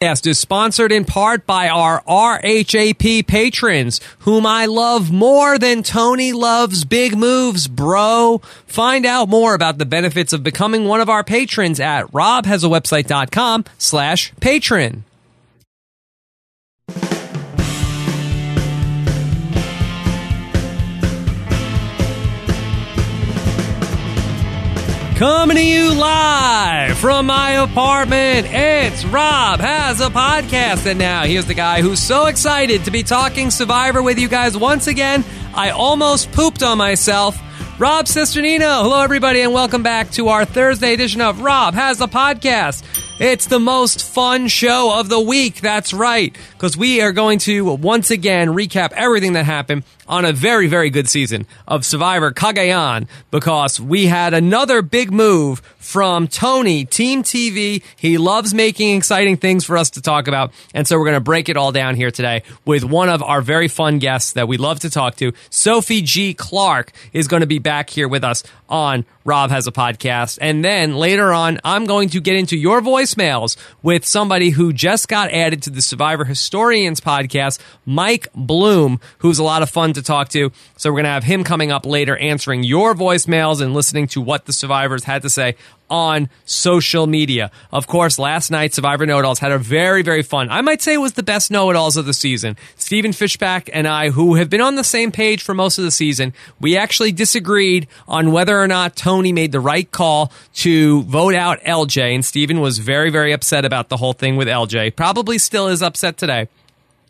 podcast is sponsored in part by our RHAP patrons, whom I love more than Tony loves big moves, bro. Find out more about the benefits of becoming one of our patrons at robhasawebsite.com slash patron. Coming to you live from my apartment. It's Rob has a podcast. And now here's the guy who's so excited to be talking Survivor with you guys once again. I almost pooped on myself. Rob Cesternino. Hello, everybody, and welcome back to our Thursday edition of Rob has a podcast. It's the most fun show of the week. That's right. Because we are going to once again recap everything that happened on a very, very good season of Survivor Cagayan because we had another big move from Tony, Team TV. He loves making exciting things for us to talk about. And so we're going to break it all down here today with one of our very fun guests that we love to talk to. Sophie G. Clarke is going to be back here with us on Rob Has a Podcast. And then later on, I'm going to get into your voicemails with somebody who just got added to the Survivor Historians podcast, Mike Bloom, who's a lot of fun to talk to. So we're going to have him coming up later answering your voicemails and listening to what the survivors had to say on social media. Of course, last night, Survivor Know It Alls had a very, very fun. I might say it was the best Know It Alls of the season. Stephen Fishbach and I, who have been on the same page for most of the season, we actually disagreed on whether or not Tony made the right call to vote out LJ. And Stephen was very, very upset about the whole thing with LJ. Probably still is upset today.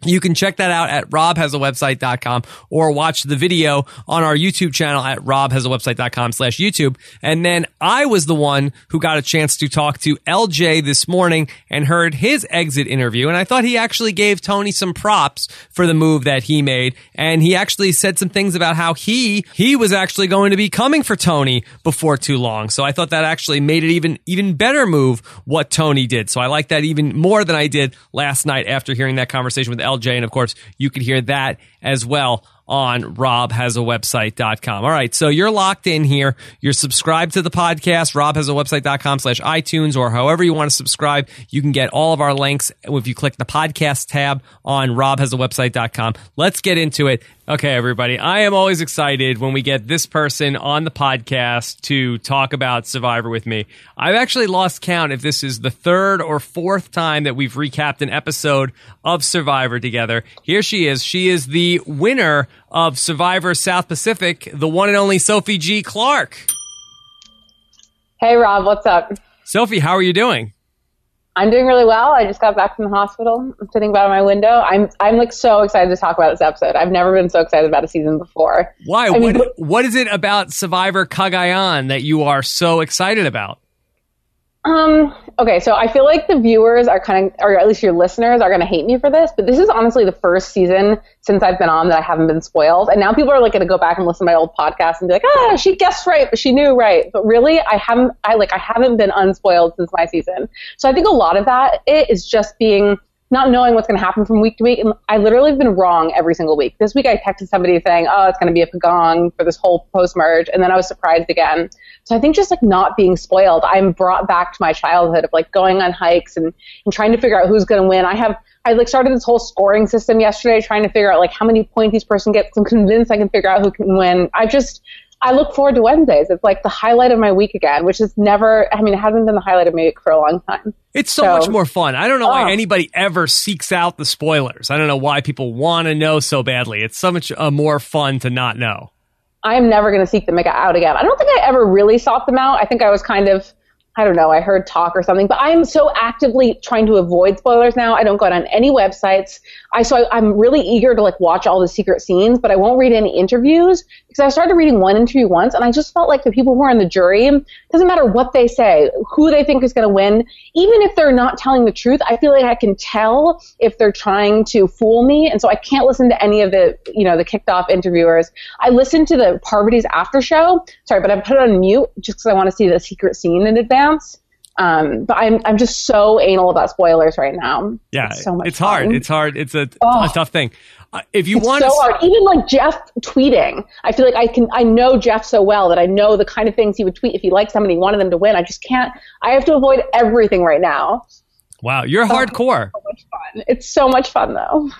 You can check that out at robhasawebsite.com or watch the video on our YouTube channel at robhasawebsite.com slash YouTube. And then I was the one who got a chance to talk to LJ this morning and heard his exit interview. And I thought he actually gave Tony some props for the move that he made. And he actually said some things about how he, he was actually going to be coming for Tony before too long. So I thought that actually made it even, even better move what Tony did. So I like that even more than I did last night after hearing that conversation with. And of course, you can hear that as well on robhasawebsite.com. All right. So you're locked in here. You're subscribed to the podcast, robhasawebsite.com slash iTunes or however you want to subscribe. You can get all of our links if you click the podcast tab on robhasawebsite.com. Let's get into it. Okay, everybody. I am always excited when we get this person on the podcast to talk about Survivor with me. I've actually lost count if this is the third or fourth time that we've recapped an episode of Survivor together. Here she is. She is the winner of Survivor South Pacific, the one and only Sophie G. Clarke. Hey, Rob, what's up? Sophie, how are you doing? I'm doing really well. I just got back from the hospital. I'm sitting by my window. I'm I'm like so excited to talk about this episode. I've never been so excited about a season before. Why? I mean, what, what is it about Survivor Cagayan that you are so excited about? Um, okay, so I feel like the viewers are kind of, or at least your listeners are going to hate me for this, but this is honestly the first season since I've been on that I haven't been spoiled. And now people are like going to go back and listen to my old podcast and be like, ah, she guessed right, but she knew right. But really, I haven't, I like, I haven't been unspoiled since my season. So I think a lot of that it is just being not knowing what's going to happen from week to week. And I literally have been wrong every single week. This week I texted somebody saying, oh, it's going to be a pagong for this whole post merge. And then I was surprised again. So I think just like not being spoiled, I'm brought back to my childhood of like going on hikes and, and trying to figure out who's going to win. I have, I like started this whole scoring system yesterday trying to figure out like how many points each person gets. I'm convinced I can figure out who can win. I just, I look forward to Wednesdays. It's like the highlight of my week again, which is never, I mean, it hasn't been the highlight of my week for a long time. It's so, so much more fun. I don't know why oh. anybody ever seeks out the spoilers. I don't know why people want to know so badly. It's so much uh, more fun to not know. I am never going to seek them out again. I don't think I ever really sought them out. I think I was kind of I don't know, I heard talk or something, but I'm so actively trying to avoid spoilers now. I don't go on any websites. I so I, am really eager to like watch all the secret scenes, but I won't read any interviews because I started reading one interview once and I just felt like the people who are in the jury doesn't matter what they say, who they think is going to win, even if they're not telling the truth. I feel like I can tell if they're trying to fool me, and so I can't listen to any of the you know the kicked off interviewers. I listened to the Parvati's after show, sorry, but I put it on mute just because I want to see the secret scene in advance. Um, but I'm I'm just so anal about spoilers right now. Yeah, it's, so it's hard. It's hard. It's a, oh, a tough thing. Uh, if you want, so to... hard. Even like Jeff tweeting, I feel like I can. I know Jeff so well that I know the kind of things he would tweet if he liked somebody, he wanted them to win. I just can't. I have to avoid everything right now. Wow, you're hardcore. So much fun. It's so much fun though.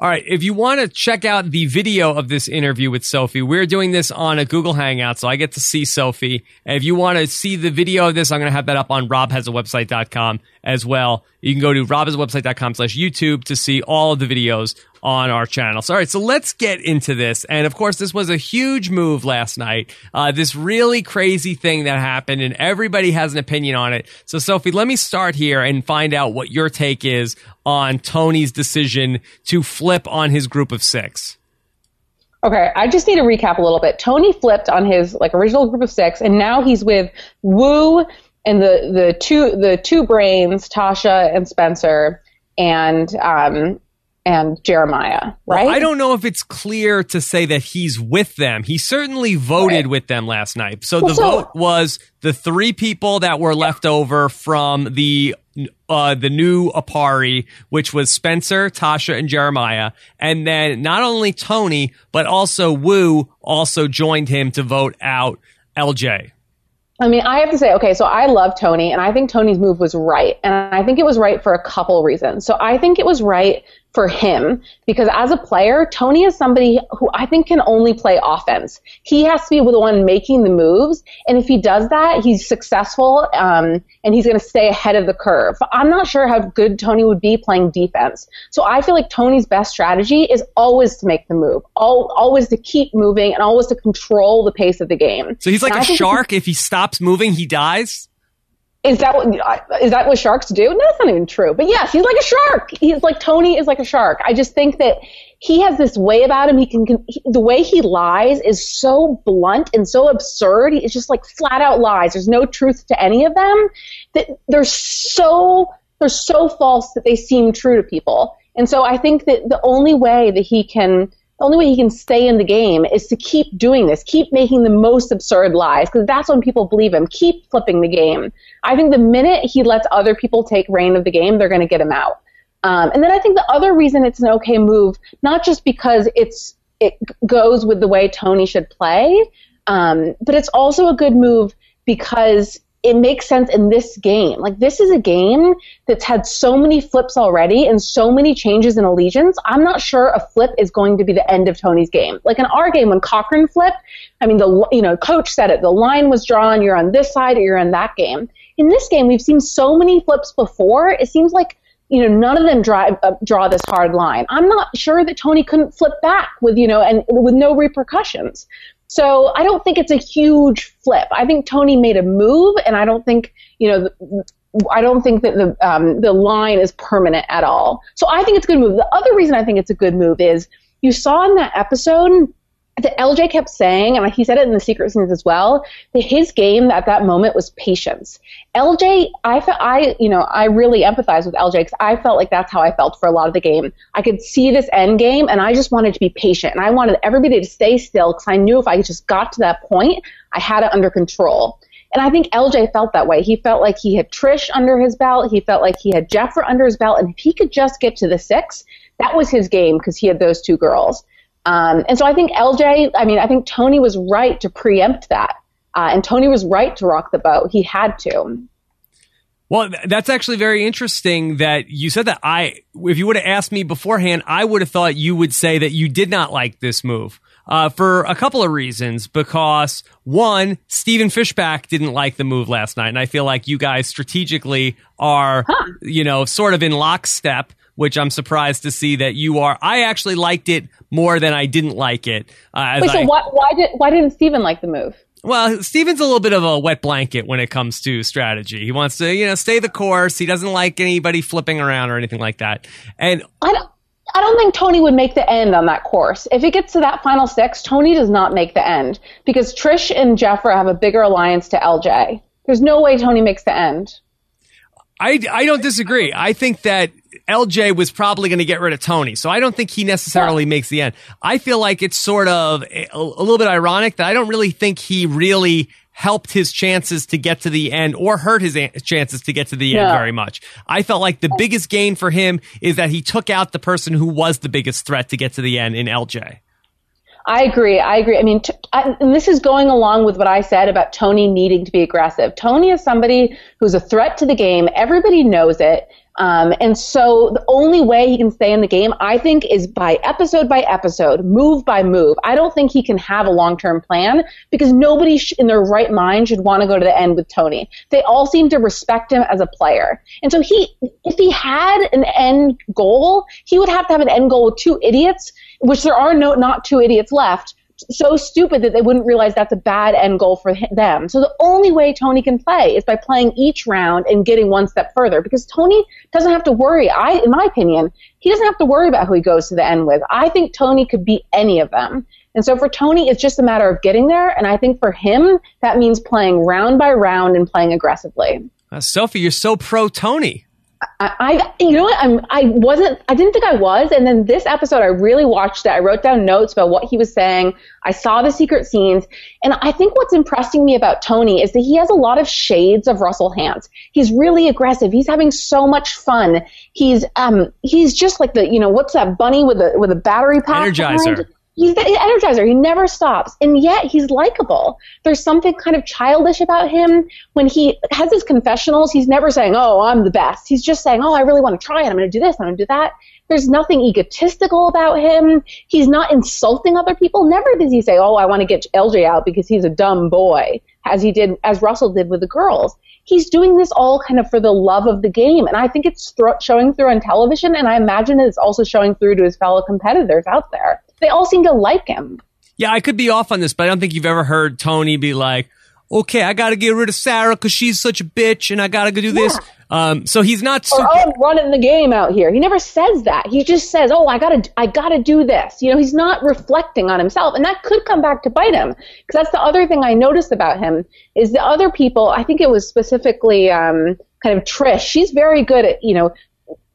All right. If you want to check out the video of this interview with Sophie, we're doing this on a Google Hangout, so I get to see Sophie. And if you want to see the video of this, I'm going to have that up on robhasawebsite.com as well. You can go to robhasawebsite.com slash YouTube to see all of the videos on our channel. So, all right, so let's get into this. And of course, this was a huge move last night. Uh, this really crazy thing that happened, and everybody has an opinion on it. So, Sophie, let me start here and find out what your take is on Tony's decision to flip on his group of six. Okay, I just need to recap a little bit. Tony flipped on his like original group of six, and now he's with Woo and the the two the two brains, Tasha and Spencer, and um, and Jeremiah, right? Well, I don't know if it's clear to say that he's with them. He certainly voted right. with them last night. So well, the so, vote was the three people that were left over from the uh, the new Aparri, which was Spencer, Tasha, and Jeremiah. And then not only Tony, but also Woo also joined him to vote out LJ. I mean, I have to say, okay, so I love Tony, and I think Tony's move was right. And I think it was right for a couple reasons. So I think it was right for him because as a player, Tony is somebody who I think can only play offense. He has to be the one making the moves, and if he does that, he's successful um, and he's going to stay ahead of the curve. I'm not sure how good Tony would be playing defense. So I feel like Tony's best strategy is always to make the move, all, always to keep moving, and always to control the pace of the game. So he's like and a shark. If he stops moving, he dies. Is that what is that what sharks do? No, that's not even true. But yes, he's like a shark. He's like Tony is like a shark. I just think that he has this way about him. He can, he, the way he lies is so blunt and so absurd. It's just like flat out lies. There's no truth to any of them. That they're so they're so false that they seem true to people. And so I think that the only way that he can the only way he can stay in the game is to keep doing this, keep making the most absurd lies, because that's when people believe him. Keep flipping the game. I think the minute he lets other people take reign of the game, they're going to get him out. Um, and then I think the other reason it's an okay move, not just because it's it goes with the way Tony should play, um, but it's also a good move because it makes sense in this game. Like this is a game that's had so many flips already and so many changes in allegiance. I'm not sure a flip is going to be the end of Tony's game. Like in our game, when Cochran flipped, I mean, the you know coach said it. The line was drawn. You're on this side or you're on that game. In this game, we've seen so many flips before. It seems like you know none of them drive, uh, draw this hard line. I'm not sure that Tony couldn't flip back with you know and with no repercussions. So I don't think it's a huge flip. I think Tony made a move, and I don't think you know. I don't think that the um, the line is permanent at all. So I think it's a good move. The other reason I think it's a good move is you saw in that episode that LJ kept saying, and he said it in the secret scenes as well, that his game at that moment was patience. LJ, I felt, I, you know, I really empathize with LJ because I felt like that's how I felt for a lot of the game. I could see this end game, and I just wanted to be patient, and I wanted everybody to stay still because I knew if I just got to that point, I had it under control. And I think LJ felt that way. He felt like he had Trish under his belt. He felt like he had Jefra under his belt. And if he could just get to the six, that was his game because he had those two girls. Um, and so I think LJ, I mean, I think Tony was right to preempt that. Uh, and Tony was right to rock the boat. He had to. Well, that's actually very interesting that you said that. I, if you would have asked me beforehand, I would have thought you would say that you did not like this move. Uh, for a couple of reasons. Because one, Stephen Fishbach didn't like the move last night, and I feel like you guys strategically are, huh. you know, sort of in lockstep which I'm surprised to see that you are. I actually liked it more than I didn't like it. Uh, Wait, so I, why, why did why didn't Stephen like the move? Well, Stephen's a little bit of a wet blanket when it comes to strategy. He wants to, you know, stay the course. He doesn't like anybody flipping around or anything like that. And I don't, I don't think Tony would make the end on that course. If it gets to that final six, Tony does not make the end because Trish and Jefra have a bigger alliance to LJ. There's no way Tony makes the end. I, I don't disagree. I think that LJ was probably going to get rid of Tony. So I don't think he necessarily makes the end. I feel like it's sort of a, a, little bit ironic that I don't really think he really helped his chances to get to the end or hurt his a- chances to get to the end very much. I felt like the biggest gain for him is that he took out the person who was the biggest threat to get to the end in LJ. I agree. I agree. I mean, t- I, and this is going along with what I said about Tony needing to be aggressive. Tony is somebody who's a threat to the game. Everybody knows it. Um, and so the only way he can stay in the game, I think, is by episode by episode, move by move. I don't think he can have a long term plan because nobody sh- in their right mind should want to go to the end with Tony. They all seem to respect him as a player. And so he, if he had an end goal, he would have to have an end goal with two idiots, which there are no, not two idiots left so stupid that they wouldn't realize that's a bad end goal for them. So the only way Tony can play is by playing each round and getting one step further because Tony doesn't have to worry. I, in my opinion, he doesn't have to worry about who he goes to the end with. I think Tony could beat any of them. And so for Tony, it's just a matter of getting there. And I think for him, that means playing round by round and playing aggressively. Uh, Sophie, you're so pro Tony. I, I, you know what? I'm, I wasn't, I didn't think I was. And then this episode, I really watched it. I wrote down notes about what he was saying. I saw the secret scenes. And I think what's impressing me about Tony is that he has a lot of shades of Russell Hantz. He's really aggressive. He's having so much fun. He's, um, he's just like the, you know, what's that bunny with a, with a battery pack? Energizer. Behind? He's the energizer. He never stops. And yet he's likable. There's something kind of childish about him. When he has his confessionals, he's never saying, Oh, I'm the best. He's just saying, Oh, I really want to try it. I'm going to do this. I'm going to do that. There's nothing egotistical about him. He's not insulting other people. Never does he say, Oh, I want to get LJ out because he's a dumb boy, as he did, as Russell did with the girls. He's doing this all kind of for the love of the game. And I think it's showing through on television. And I imagine it's also showing through to his fellow competitors out there they all seem to like him. Yeah, I could be off on this, but I don't think you've ever heard Tony be like, okay, I got to get rid of Sarah because she's such a bitch and I got to go do this. Yeah. Um, so he's not super. Or, oh, I'm running the game out here. He never says that. He just says, oh, I got to, I got to do this. You know, he's not reflecting on himself. And that could come back to bite him. Because that's the other thing I noticed about him is the other people, I think it was specifically, um, kind of Trish. She's very good at, you know,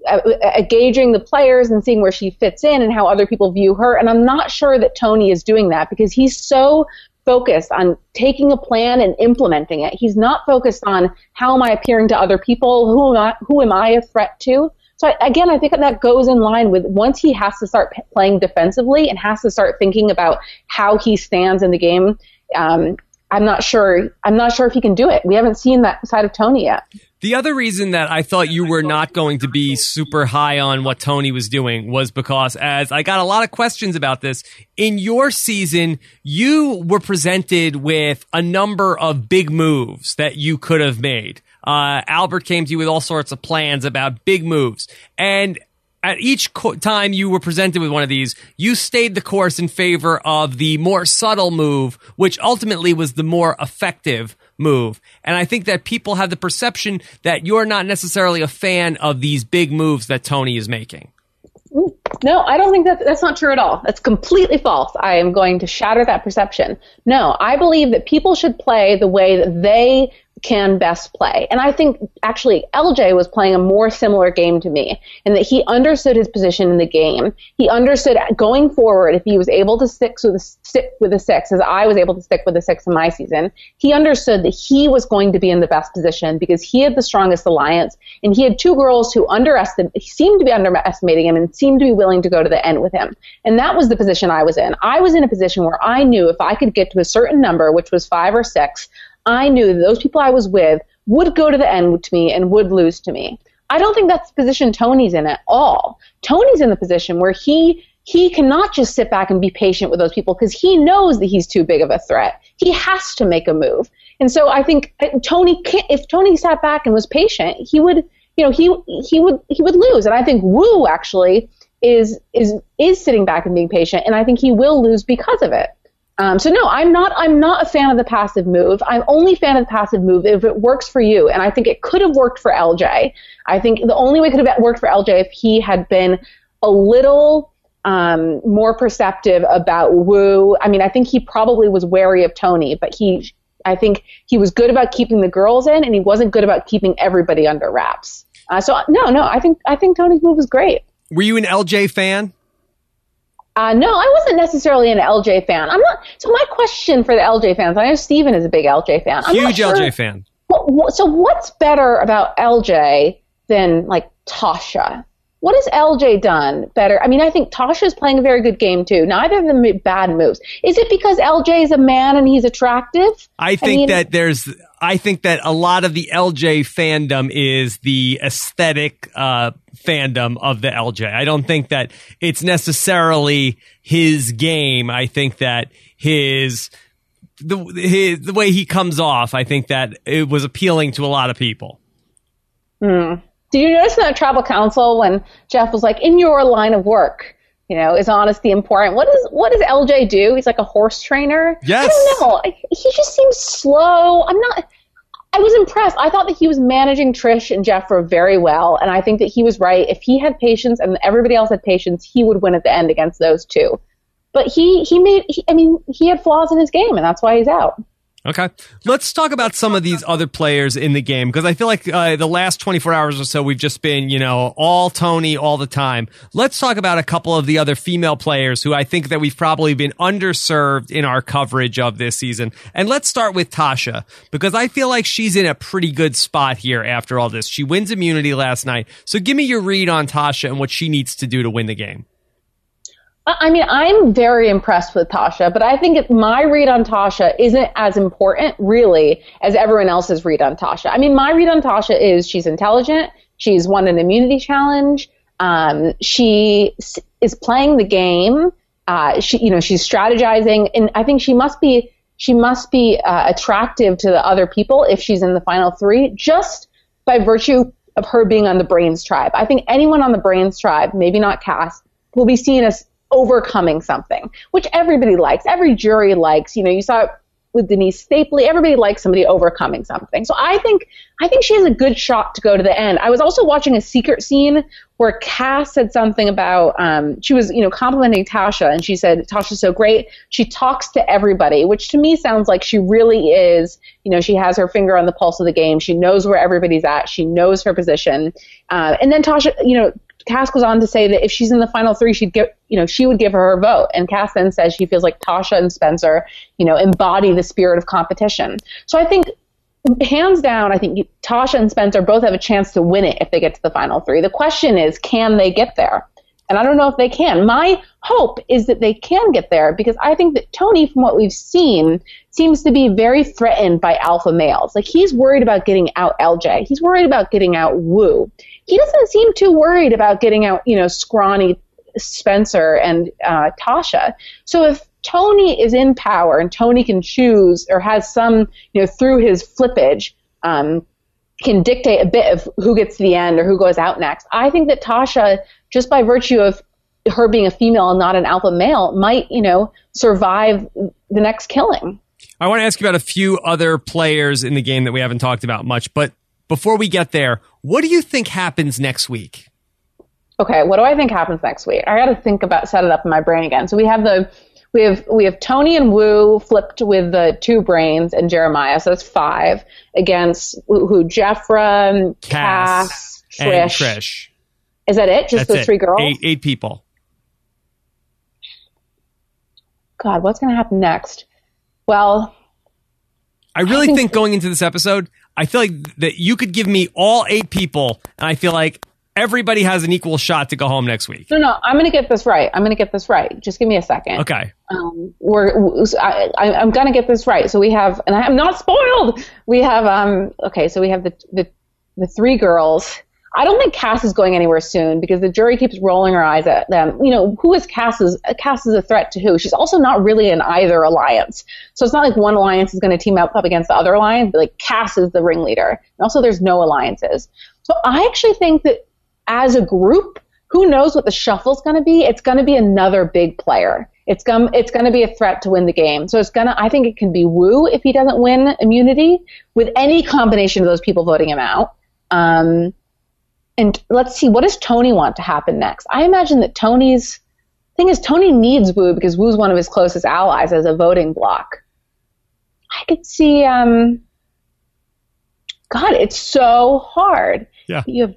at, gauging the players and seeing where she fits in and how other people view her. And I'm not sure that Tony is doing that because he's so focused on taking a plan and implementing it. He's not focused on how am I appearing to other people? Who am I, who am I a threat to? So I, again, I think that goes in line with once he has to start p- playing defensively and has to start thinking about how he stands in the game. Um, I'm not sure. I'm not sure if he can do it. We haven't seen that side of Tony yet. The other reason that I thought you were not going to be super high on what Tony was doing was because, as I got a lot of questions about this, in your season, you were presented with a number of big moves that you could have made. Uh, Albert came to you with all sorts of plans about big moves. And at each co- time you were presented with one of these, you stayed the course in favor of the more subtle move, which ultimately was the more effective move. And I think that people have the perception that you're not necessarily a fan of these big moves that Tony is making. No, I don't think that that's not true at all. That's completely false. I am going to shatter that perception. No, I believe that people should play the way that they can best play. And I think actually LJ was playing a more similar game to me in that he understood his position in the game. He understood going forward if he was able to stick with a, stick with a six, as I was able to stick with a six in my season. He understood that he was going to be in the best position because he had the strongest alliance, and he had two girls who underestimated, seemed to be underestimating him, and seemed to be willing to go to the end with him. And that was the position I was in. I was in a position where I knew if I could get to a certain number, which was five or six, I knew that those people I was with would go to the end to me and would lose to me. I don't think that's the position Tony's in at all. Tony's in the position where he he cannot just sit back and be patient with those people because he knows that he's too big of a threat. He has to make a move. And so I think Tony if Tony sat back and was patient, he would you know he he would he would lose. And I think Woo actually is is is sitting back and being patient and I think he will lose because of it. Um, so no, I'm not. I'm not a fan of the passive move. I'm only a fan of the passive move if it works for you, and I think it could have worked for LJ. I think the only way it could have worked for LJ if he had been a little um, more perceptive about Woo. I mean, I think he probably was wary of Tony, but he, I think he was good about keeping the girls in, and he wasn't good about keeping everybody under wraps. Uh, so no, no, I think I think Tony's move was great. Were you an LJ fan? Uh, no, I wasn't necessarily an LJ fan. I'm not. So my question for the LJ fans, I know Stephen is a big LJ fan. I'm Huge sure, LJ fan. What, what, so what's better about LJ than like Tasha? What has LJ done better? I mean, I think Tasha is playing a very good game too. Neither of them made bad moves. Is it because LJ is a man and he's attractive? I think I mean, that there's I think that a lot of the LJ fandom is the aesthetic uh, fandom of the LJ. I don't think that it's necessarily his game. I think that his the his, the way he comes off. I think that it was appealing to a lot of people. Hmm. Did you notice in that tribal council when Jeff was like, "In your line of work"? You know, is honesty important? What does what does LJ do? He's like a horse trainer. Yes. I don't know. He just seems slow. I'm not. I was impressed. I thought that he was managing Trish and Jefra very well, and I think that he was right. If he had patience and everybody else had patience, he would win at the end against those two. But he he made. He, I mean, he had flaws in his game, and that's why he's out. Okay. Let's talk about some of these other players in the game because I feel like uh, the last 24 hours or so we've just been, you know, all Tony all the time. Let's talk about a couple of the other female players who I think that we've probably been underserved in our coverage of this season. And let's start with Tasha because I feel like she's in a pretty good spot here after all this. She wins immunity last night. So give me your read on Tasha and what she needs to do to win the game. I mean, I'm very impressed with Tasha, but I think my read on Tasha isn't as important, really, as everyone else's read on Tasha. I mean, my read on Tasha is she's intelligent. She's won an immunity challenge. Um, she is playing the game. Uh, she, you know, she's strategizing, and I think she must be she must be uh, attractive to the other people if she's in the final three, just by virtue of her being on the Brains tribe. I think anyone on the Brains tribe, maybe not Cass, will be seen as overcoming something, which everybody likes. Every jury likes. You know, you saw it with Denise Stapley. Everybody likes somebody overcoming something. So I think I think she has a good shot to go to the end. I was also watching a secret scene where Cass said something about um, she was you know complimenting Tasha and she said Tasha's so great. She talks to everybody, which to me sounds like she really is. You know, she has her finger on the pulse of the game. She knows where everybody's at. She knows her position. Uh, and then Tasha, you know, Cass goes on to say that if she's in the final three, she'd give, you know, she would give her her vote. And Cass then says she feels like Tasha and Spencer, you know, embody the spirit of competition. So I think, hands down, I think Tasha and Spencer both have a chance to win it if they get to the final three. The question is, can they get there? And I don't know if they can. My hope is that they can get there because I think that Tony, from what we've seen, seems to be very threatened by alpha males. Like he's worried about getting out LJ. He's worried about getting out Woo. He doesn't seem too worried about getting out, you know, scrawny Spencer and uh, Tasha. So if Tony is in power and Tony can choose or has some, you know, through his flippage, um, can dictate a bit of who gets to the end or who goes out next. I think that Tasha, just by virtue of her being a female and not an alpha male, might, you know, survive the next killing. I want to ask you about a few other players in the game that we haven't talked about much, but before we get there, what do you think happens next week? Okay, what do I think happens next week? I got to think about set it up in my brain again. So we have the we have we have Tony and Woo flipped with the two brains and Jeremiah, so that's five against who Jefra, Cass, Cass Trish. And Trish. Is that it? Just that's those it. three girls? Eight, eight people. God, what's going to happen next? Well, I really I think, think going into this episode, I feel like that you could give me all eight people, and I feel like everybody has an equal shot to go home next week. No, no, I'm going to get this right. I'm going to get this right. Just give me a second. Okay. Um, we're I, am going to get this right. So we have, and I'm not spoiled. We have um. Okay, so we have the the the three girls. I don't think Cass is going anywhere soon because the jury keeps rolling her eyes at them. You know, who is Cass's? Cass is a threat to who? She's also not really in either alliance. So it's not like one alliance is going to team up, up against the other alliance, but like Cass is the ringleader. And also there's no alliances. So I actually think that as a group, who knows what the shuffle's going to be? It's going to be another big player. It's going it's going to be a threat to win the game. So it's going to I think it can be Woo if he doesn't win immunity with any combination of those people voting him out. Um, and let's see what does Tony want to happen next? I imagine that Tony's thing is Tony needs Woo because Woo's one of his closest allies as a voting block. I could see um God, it's so hard. Yeah. You have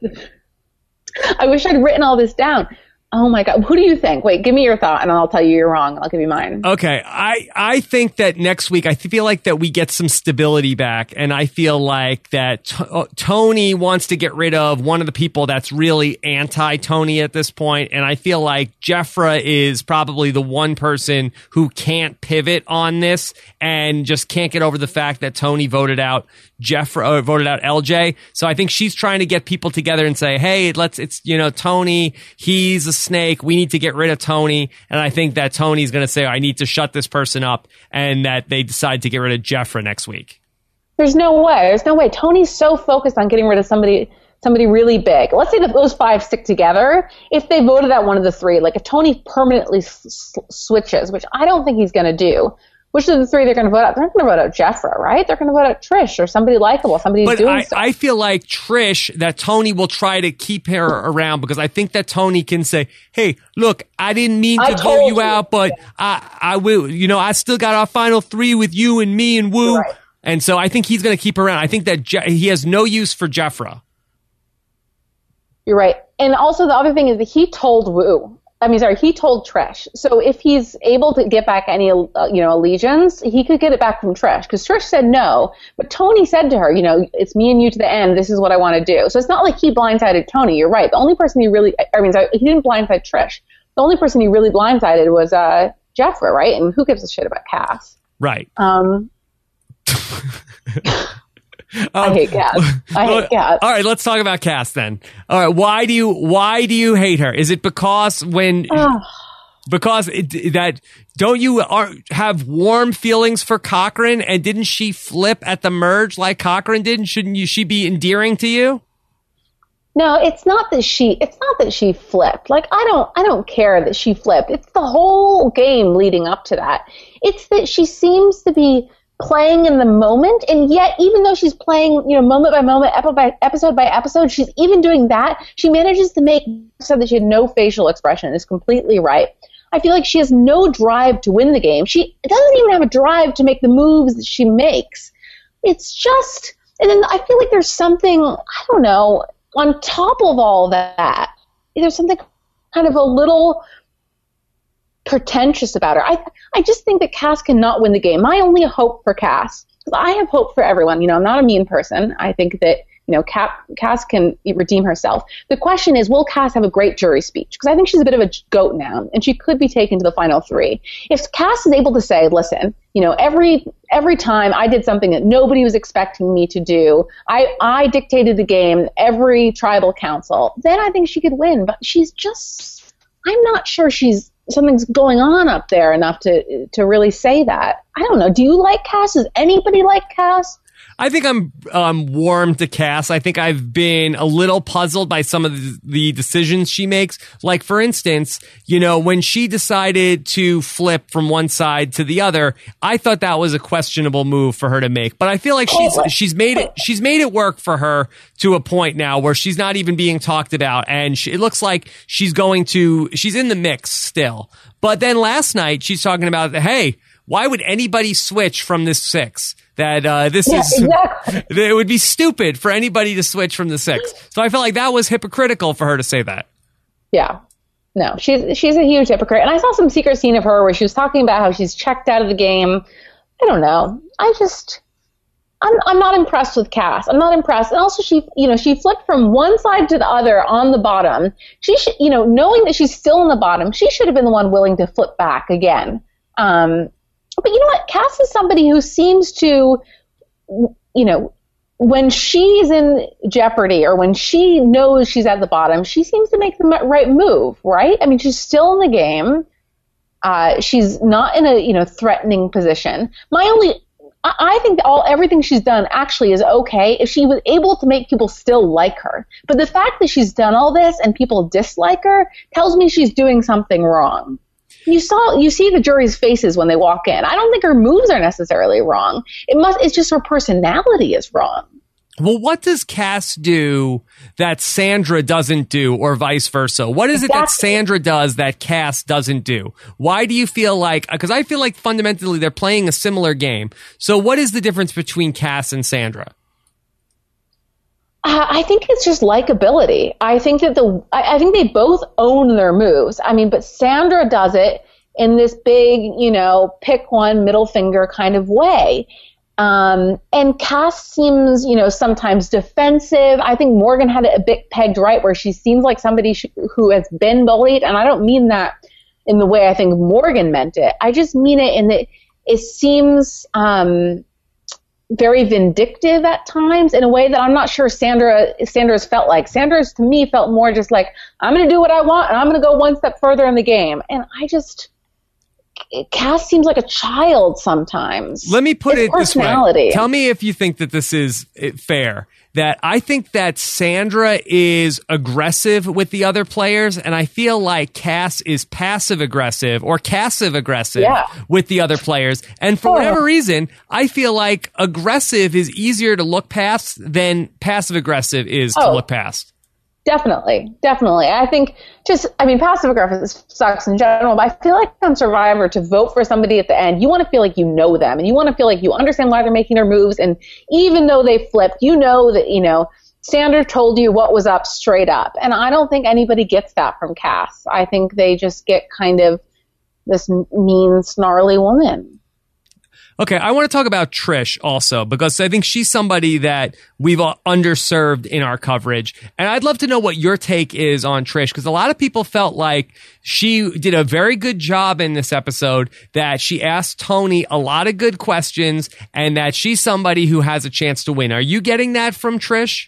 I wish I'd written all this down. Oh my god, who do you think? Wait, give me your thought, and I'll tell you you're wrong. I'll give you mine. Okay, I I think that next week I feel like that we get some stability back, and I feel like that t- uh, Tony wants to get rid of one of the people that's really anti Tony at this point, and I feel like Jefra is probably the one person who can't pivot on this and just can't get over the fact that Tony voted out Jefra, uh, voted out LJ. So I think she's trying to get people together and say, Hey, let's, it's, you know, Tony, he's a snake. We need to get rid of Tony. And I think that Tony's going to say, I need to shut this person up and that they decide to get rid of Jeff for next week. There's no way. There's no way. Tony's so focused on getting rid of somebody, somebody really big. Let's say that those five stick together. If they voted out one of the three, like if Tony permanently s- switches, which I don't think he's going to do, which of the three they're going to vote out? They're not going to vote out Jefra, right? They're going to vote out Trish or somebody likable, somebody but doing I, stuff. I feel like Trish, that Tony will try to keep her around because I think that Tony can say, "Hey, look, I didn't mean to vote you, you." out, but I, I will. You know, I still got our final three with you and me and Woo." Right. And so I think he's going to keep her around. I think that Je- he has no use for Jefra. You're right. And also the other thing is that he told Woo. I mean, sorry, he told Trish. So if he's able to get back any, uh, you know, allegiance, he could get it back from Trish because Trish said no, but Tony said to her, you know, it's me and you to the end. This is what I want to do. So it's not like he blindsided Tony. You're right. The only person he really, I mean, sorry, he didn't blindside Trish. The only person he really blindsided was uh, Jefra, right? And who gives a shit about Cass? Right. Um, I Um, hate Cass. I hate Cass. All right, let's talk about Cass then. All right, why do you why do you hate her? Is it because when because it, that don't you are, have warm feelings for Cochran and didn't she flip at the merge like Cochran did? And shouldn't you she be endearing to you? No, it's not that she it's not that she flipped. Like I don't I don't care that she flipped. It's the whole game leading up to that. It's that she seems to be playing in the moment and yet even though she's playing, you know, moment by moment, episode by episode she's even doing that, she manages to make so that she had no facial expression is completely right. I feel like she has no drive to win the game. She doesn't even have a drive to make the moves that she makes. It's just and then I feel like there's something I don't know on top of all that, there's something kind of a little pretentious about her. I I just think that Cass cannot win the game. My only hope for Cass, because I have hope for everyone. You know, I'm not a mean person. I think that you know Cap, Cass can redeem herself. The question is, will Cass have a great jury speech? Because I think she's a bit of a goat now, and she could be taken to the final three. If Cass is able to say, "Listen, you know, every every time I did something that nobody was expecting me to do, I I dictated the game every tribal council," then I think she could win. But she's just, I'm not sure she's something's going on up there enough to to really say that. I don't know. Do you like Cass? Does anybody like Cass? I think I'm um, warm to Cass. I think I've been a little puzzled by some of the, the decisions she makes. Like, for instance, you know, when she decided to flip from one side to the other, I thought that was a questionable move for her to make. But I feel like she's she's made it she's made it work for her to a point now where she's not even being talked about, and she, it looks like she's going to she's in the mix still. But then last night she's talking about, hey, why would anybody switch from this six? That uh, this Yeah, is exactly. it would be stupid for anybody to switch from the six. So I felt like that was hypocritical for her to say that. Yeah. No, she's she's a huge hypocrite. And I saw some secret scene of her where she was talking about how she's checked out of the game. I don't know. I just I'm I'm not impressed with Cass. I'm not impressed. And also she you know, she flipped from one side to the other on the bottom. She should you know, knowing that she's still on the bottom, she should have been the one willing to flip back again. Um but you know what? Cass is somebody who seems to you know, when she's in jeopardy or when she knows she's at the bottom, she seems to make the right move, right? I mean, she's still in the game. Uh, she's not in a you know threatening position. My only, I I think all everything she's done actually is okay if she was able to make people still like her. But the fact that she's done all this and people dislike her tells me she's doing something wrong. You saw, you see the jury's faces when they walk in. I don't think her moves are necessarily wrong. It must, it's just her personality is wrong. Well, what does Cass do that Sandra doesn't do, or vice versa? What is it that Sandra does that Cass doesn't do? Why do you feel like? Because I feel like fundamentally they're playing a similar game. So, what is the difference between Cass and Sandra? Uh, I think it's just likability. I think that the I, I think they both own their moves. I mean, but Sandra does it in this big, you know, pick one middle finger kind of way. Um, and Cass seems, you know, sometimes defensive. I think Morgan had it a bit pegged right where she seems like somebody sh- who has been bullied. And I don't mean that in the way I think Morgan meant it. I just mean it in that it seems um, very vindictive at times in a way that I'm not sure Sandra Sandra's felt like. Sanders to me felt more just like I'm going to do what I want and I'm going to go one step further in the game. And I just Cass seems like a child sometimes. Let me put it this way. Tell me if you think that this is eh, fair. That I think that Sandra is aggressive with the other players, and I feel like Cass is passive aggressive or passive aggressive yeah. with the other players. And for oh. whatever reason, I feel like aggressive is easier to look past than passive aggressive is oh. to look past. Definitely, definitely. I think just, I mean, passive aggressive sucks in general, but I feel like on Survivor to vote for somebody at the end, you want to feel like you know them and you want to feel like you understand why they're making their moves. And even though they flipped, you know that, you know, Sandra told you what was up straight up. And I don't think anybody gets that from Cass. I think they just get kind of this mean, snarly woman. Okay, I want to talk about Trish also because I think she's somebody that we've underserved in our coverage. And I'd love to know what your take is on Trish because a lot of people felt like she did a very good job in this episode, that she asked Tony a lot of good questions and that she's somebody who has a chance to win. Are you getting that from Trish?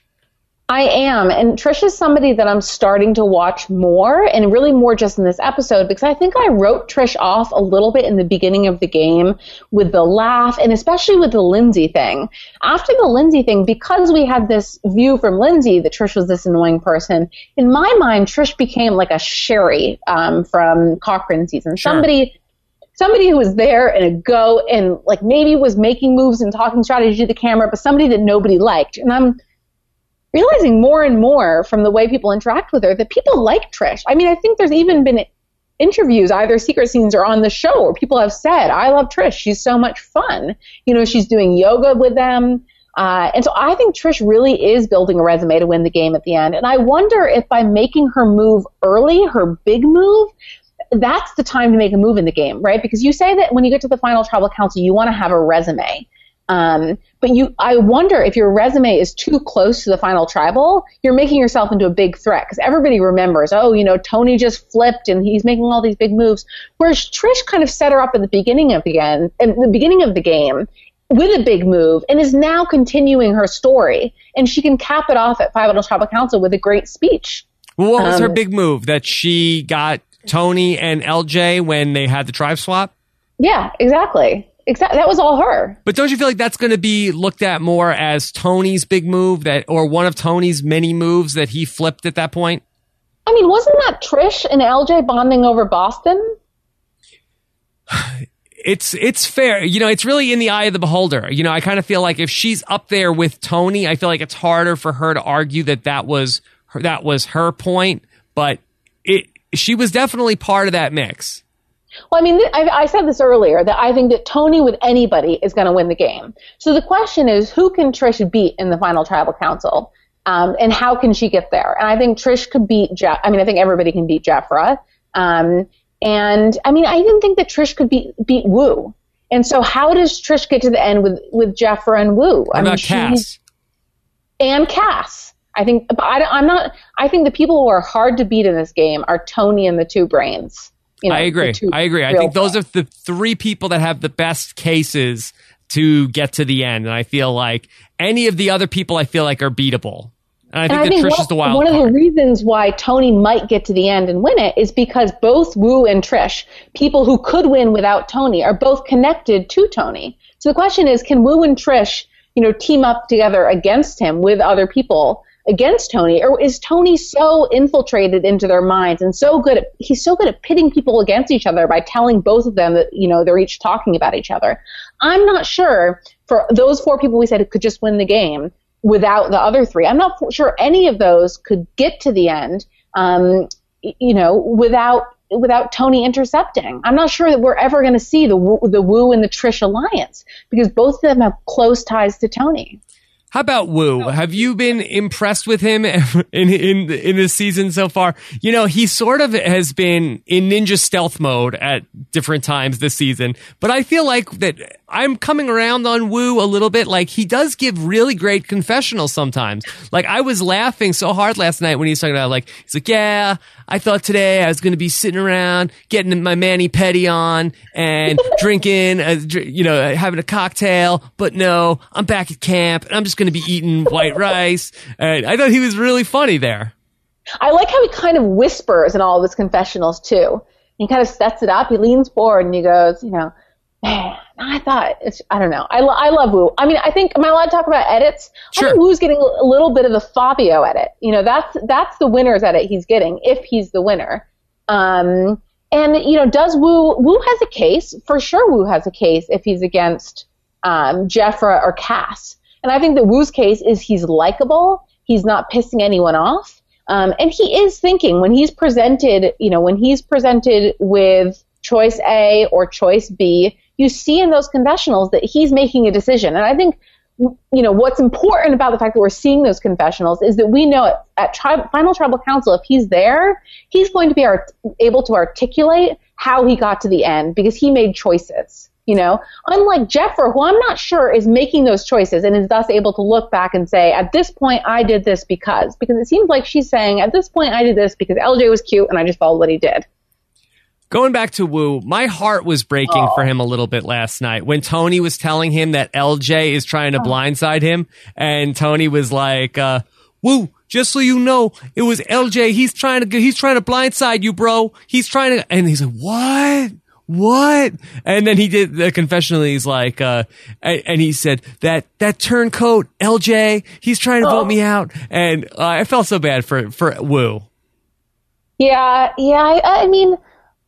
I am. And Trish is somebody that I'm starting to watch more and really more just in this episode because I think I wrote Trish off a little bit in the beginning of the game with the laugh and especially with the Lindsey thing. After the Lindsey thing, because we had this view from Lindsey that Trish was this annoying person, in my mind, Trish became like a Sherri um, from Cochran season. Sure. Somebody somebody who was there and a go and like maybe was making moves and talking strategy to the camera, but somebody that nobody liked. And I'm realizing more and more from the way people interact with her that people like Trish. I mean, I think there's even been interviews, either secret scenes or on the show, where people have said, I love Trish. She's so much fun. You know, she's doing yoga with them. Uh, and so I think Trish really is building a resume to win the game at the end. And I wonder if by making her move early, her big move, that's the time to make a move in the game, right? Because you say that when you get to the final tribal council, you want to have a resume. Um, but you, I wonder if your resume is too close to the final tribal, you're making yourself into a big threat because everybody remembers, oh, you know, Tony just flipped and he's making all these big moves. Whereas Trish kind of set her up at the beginning of the game, at the beginning of the game with a big move and is now continuing her story. And she can cap it off at Final Tribal Council with a great speech. Well, what was um, her big move that she got Tony and LJ when they had the tribe swap? Yeah, exactly. Exactly. That was all her. But don't you feel like that's going to be looked at more as Tony's big move that, or one of Tony's many moves that he flipped at that point? I mean, wasn't that Trish and LJ bonding over Boston? It's it's fair, you know. It's really in the eye of the beholder. You know, I kind of feel like if she's up there with Tony, I feel like it's harder for her to argue that that was her, that was her point. But it she was definitely part of that mix. Well, I mean, I, I, said this earlier that I think that Tony with anybody is going to win the game. So the question is, who can Trish beat in the final tribal council? Um, and how can she get there? And I think Trish could beat Jeff. I mean, I think everybody can beat Jefra. Um, and I mean, I even think that Trish could beat, beat Woo. And so how does Trish get to the end with, with Jefra and? What I mean, Cass? And Cass. I think, but I, I'm not, I think the people who are hard to beat in this game are Tony and the two brains. You know, I agree. I agree. I think those are the three people that have the best cases to get to the end. And I feel like any of the other people I feel like are beatable. And I think and I that think Trish one, is the wild One of the reasons why Tony might get to the end and win it is because both Woo and Trish, people who could win without Tony, are both connected to Tony. So the question is, can Woo and Trish, you know, team up together against him with other people against Tony, or is Tony so infiltrated into their minds and so good at he's so good at pitting people against each other by telling both of them that you know they're each talking about each other. I'm not sure for those four people we said could just win the game without the other three. I'm not sure any of those could get to the end, um, you know, without without Tony intercepting. I'm not sure that we're ever going to see the the Woo and the Trish alliance because both of them have close ties to Tony. How about Woo? Have you been impressed with him in in in this season so far? You know, he sort of has been in ninja stealth mode at different times this season, but I feel like that I'm coming around on Woo a little bit. Like he does give really great confessionals sometimes. Like I was laughing so hard last night when he was talking about like he's like, yeah, I thought today I was going to be sitting around getting my mani petty on and drinking, uh, you know, having a cocktail, but no, I'm back at camp and I'm just going to be eating white rice. And I thought he was really funny there. I like how he kind of whispers in all of his confessionals too. He kind of sets it up. He leans forward and he goes, you know, man, I thought it's, I don't know. I, lo- I love Woo. I mean, I think, am I allowed to talk about edits? Sure. I think Woo's getting a little bit of the Fabio edit. You know, that's, that's the winner's edit he's getting if he's the winner. Um, and, you know, does Woo Woo has a case. For sure, Woo has a case if he's against, um, Jefra or Cass. And I think that Woo's case is he's likable. He's not pissing anyone off. Um, and he is thinking when he's presented, you know, when he's presented with choice A or choice B, you see in those confessionals that he's making a decision. And I think, you know, what's important about the fact that we're seeing those confessionals is that we know at, at tri- final tribal council, if he's there, he's going to be art- able to articulate how he got to the end because he made choices. You know, unlike Jefra, who I'm not sure is making those choices and is thus able to look back and say, at this point, I did this because. Because it seems like she's saying, at this point, I did this because LJ was cute and I just followed what he did. Going back to Woo, my heart was breaking oh. for him a little bit last night when Tony was telling him that LJ is trying to oh. blindside him, and Tony was like, uh, "Woo, just so you know, it was LJ. He's trying to he's trying to blindside you, bro. He's trying to." And he's like, "What?" What? And then he did the confessional. He's like, uh, and he said that that turncoat LJ, he's trying to oh. vote me out, and uh, I felt so bad for for Woo. Yeah, yeah. I, I mean,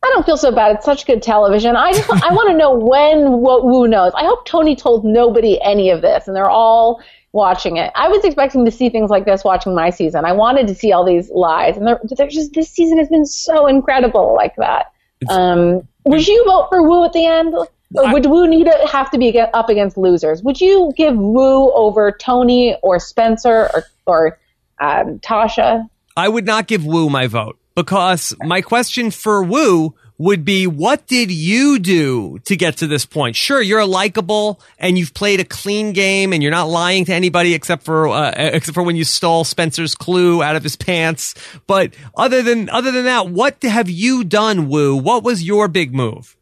I don't feel so bad. It's such good television. I just, I want to know when what Woo knows. I hope Tony told nobody any of this, and they're all watching it. I was expecting to see things like this watching my season. I wanted to see all these lies, and they're, they're just this season has been so incredible like that. Um, would you vote for Woo at the end? Or would Woo need to have to be up against losers? Would you give Woo over Tony or Spencer or or um, Tasha? I would not give Woo my vote because my question for Woo would be what did you do to get to this point? Sure, you're likable and you've played a clean game and you're not lying to anybody except for uh, except for when you stole Spencer's clue out of his pants. But other than other than that, what have you done, Woo? What was your big move?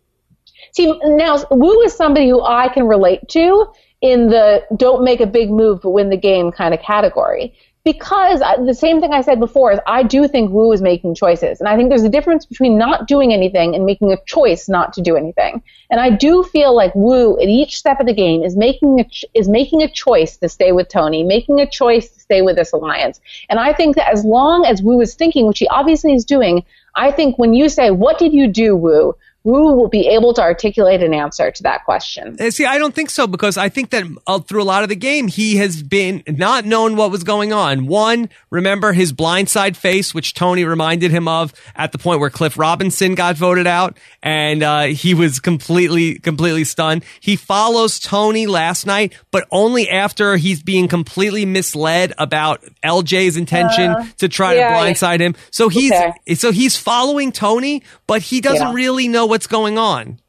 See, now Woo is somebody who I can relate to in the don't make a big move but win the game kind of category because the same thing I said before is I do think Woo is making choices, and I think there's a difference between not doing anything and making a choice not to do anything. And I do feel like Woo at each step of the game is making a is making a choice to stay with Tony, making a choice to stay with this alliance. And I think that as long as Woo is thinking, which he obviously is doing, I think when you say, "What did you do, Woo?" Woo will be able to articulate an answer to that question. Uh, see, I don't think so because I think that uh, through a lot of the game, he has been not known what was going on. One, remember his blindside face, which Tony reminded him of at the point where Cliff Robinson got voted out, and uh, he was completely, completely stunned. He follows Tony last night, but only after he's being completely misled about LJ's intention uh, to try yeah, to blindside yeah. him. So he's okay. so he's following Tony, but he doesn't yeah. really know what's going on.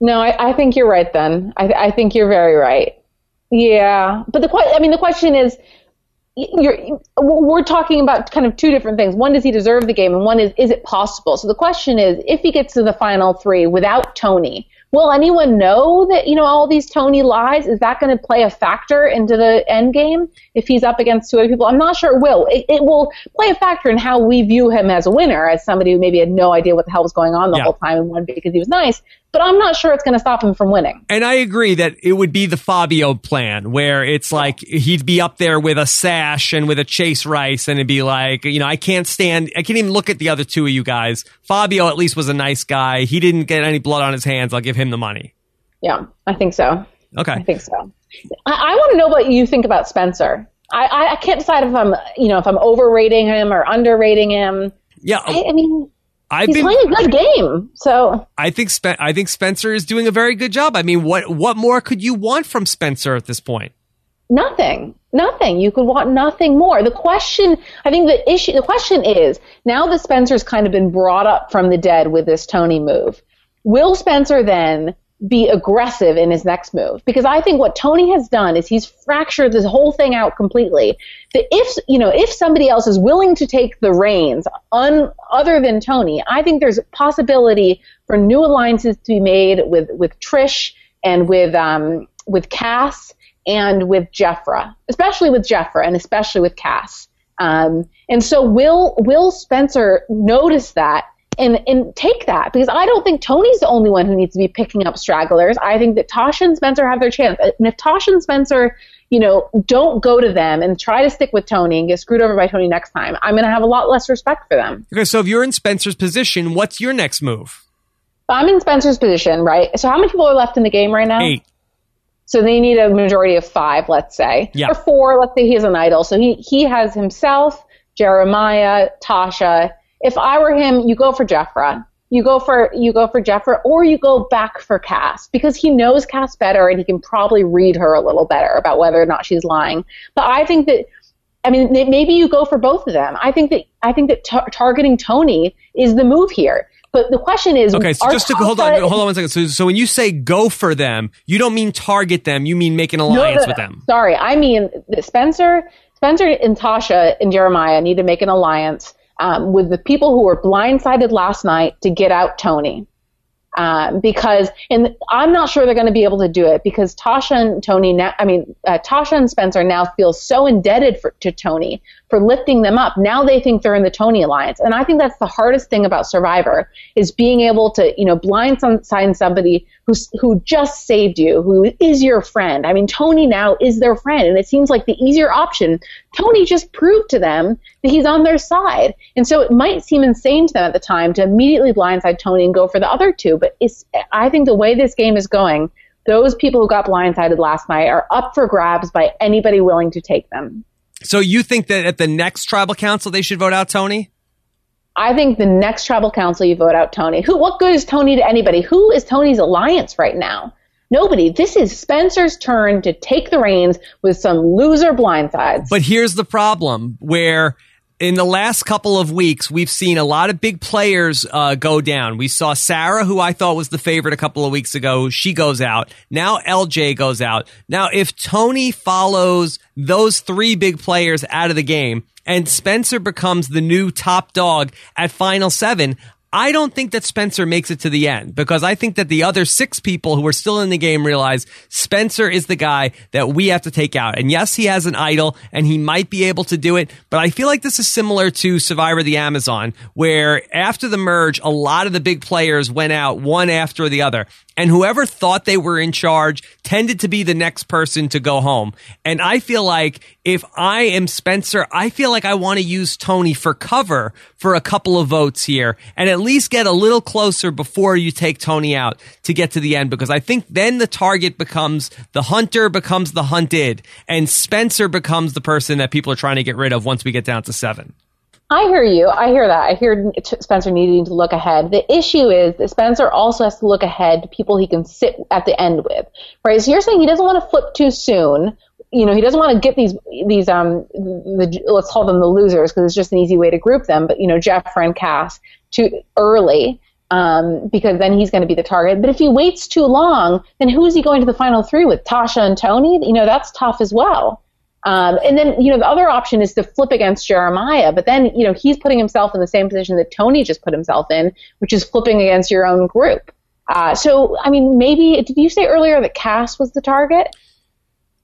No, I, I think you're right. Then I, I, think you're very right. Yeah, but the I mean, the question is, we're talking about kind of two different things. One, does he deserve the game, and one is, is it possible? So the question is, if he gets to the final three without Tony, will anyone know that you know all these Tony lies? Is that going to play a factor into the end game if he's up against two other people? I'm not sure it will. It, it, will play a factor in how we view him as a winner, as somebody who maybe had no idea what the hell was going on the yeah. whole time and won because he was nice but I'm not sure it's going to stop him from winning. And I agree that it would be the Fabio plan where it's like he'd be up there with a Sash and with a Chase Rice and it'd be like, you know, I can't stand, I can't even look at the other two of you guys. Fabio at least was a nice guy. He didn't get any blood on his hands. I'll give him the money. Yeah, I think so. Okay. I think so. I, I want to know what you think about Spencer. I, I can't decide if I'm, you know, if I'm overrating him or underrating him. Yeah. I, I mean, I've He's been playing a good game. So I think Spen- I think Spencer is doing a very good job. I mean, what what more could you want from Spencer at this point? Nothing. Nothing. You could want nothing more. The question, I think the issue, the question is now that Spencer's kind of been brought up from the dead with this Tony move, will Spencer then be aggressive in his next move? Because I think what Tony has done is he's fractured this whole thing out completely. That if, you know, if somebody else is willing to take the reins un, other than Tony, I think there's a possibility for new alliances to be made with, with Trish and with, um, with Cass and with Jefra, especially with Jefra and especially with Cass. Um, and so will will Spencer notice that and and take that because I don't think Tony's the only one who needs to be picking up stragglers. I think that Tasha and Spencer have their chance. And if Tasha and Spencer, you know, don't go to them and try to stick with Tony and get screwed over by Tony next time, I'm going to have a lot less respect for them. Okay, so if you're in Spencer's position, what's your next move? I'm in Spencer's position, right? So how many people are left in the game right now? Eight. So they need a majority of five, let's say. Yeah. Or four, let's say he has an idol. So he, he has himself, Jeremiah, Tasha. If I were him, you go for Jefra. You go for you go for Jefra, or you go back for Cass because he knows Cass better and he can probably read her a little better about whether or not she's lying. But I think that I mean, maybe you go for both of them. I think that I think that tar- targeting Tony is the move here. But the question is, okay. So just to hold on, hold on one second. So, so when you say go for them, you don't mean target them. You mean make an alliance no, no, no. with them. Sorry, I mean Spencer, Spencer and Tasha and Jeremiah need to make an alliance um, with the people who were blindsided last night to get out Tony. Um, because, and I'm not sure they're going to be able to do it because Tasha and Tony now, I mean, uh, Tasha and Spencer now feel so indebted for, to Tony for lifting them up. Now they think they're in the Tony Alliance. And I think that's the hardest thing about Survivor is being able to, you know, blindside somebody who's, who just saved you, who is your friend. I mean, Tony now is their friend. And it seems like the easier option. Tony just proved to them that he's on their side. And so it might seem insane to them at the time to immediately blindside Tony and go for the other two. But it's, I think the way this game is going, those people who got blindsided last night are up for grabs by anybody willing to take them. So you think that at the next tribal council they should vote out Tony? I think the next tribal council you vote out Tony. Who? What good is Tony to anybody? Who is Tony's alliance right now? Nobody. This is Spencer's turn to take the reins with some loser blindsides. But here's the problem: where in the last couple of weeks, we've seen a lot of big players uh, go down. We saw Sarah, who I thought was the favorite a couple of weeks ago. She goes out. Now LJ goes out. Now, if Tony follows those three big players out of the game and Spencer becomes the new top dog at Final Seven, I don't think that Spencer makes it to the end because I think that the other six people who are still in the game realize Spencer is the guy that we have to take out. And yes, he has an idol and he might be able to do it, but I feel like this is similar to Survivor the Amazon, where after the merge, a lot of the big players went out one after the other and whoever thought they were in charge tended to be the next person to go home. And I feel like if I am Spencer, I feel like I want to use Tony for cover for a couple of votes here and at least get a little closer before you take Tony out to get to the end because I think then the target becomes the hunter becomes the hunted and Spencer becomes the person that people are trying to get rid of once we get down to seven. I hear you. I hear that. I hear Spencer needing to look ahead. The issue is that Spencer also has to look ahead to people he can sit at the end with, right? So you're saying he doesn't want to flip too soon. You know, he doesn't want to get these these um the let's call them the losers because it's just an easy way to group them. But you know, Jeff and Cass too early. Um, because then he's going to be the target. But if he waits too long, then who is he going to the final three with? Tasha and Tony? You know, that's tough as well. Um, and then, you know, the other option is to flip against Jeremiah, but then, you know, he's putting himself in the same position that Tony just put himself in, which is flipping against your own group. Uh, so, I mean, maybe, did you say earlier that Cass was the target?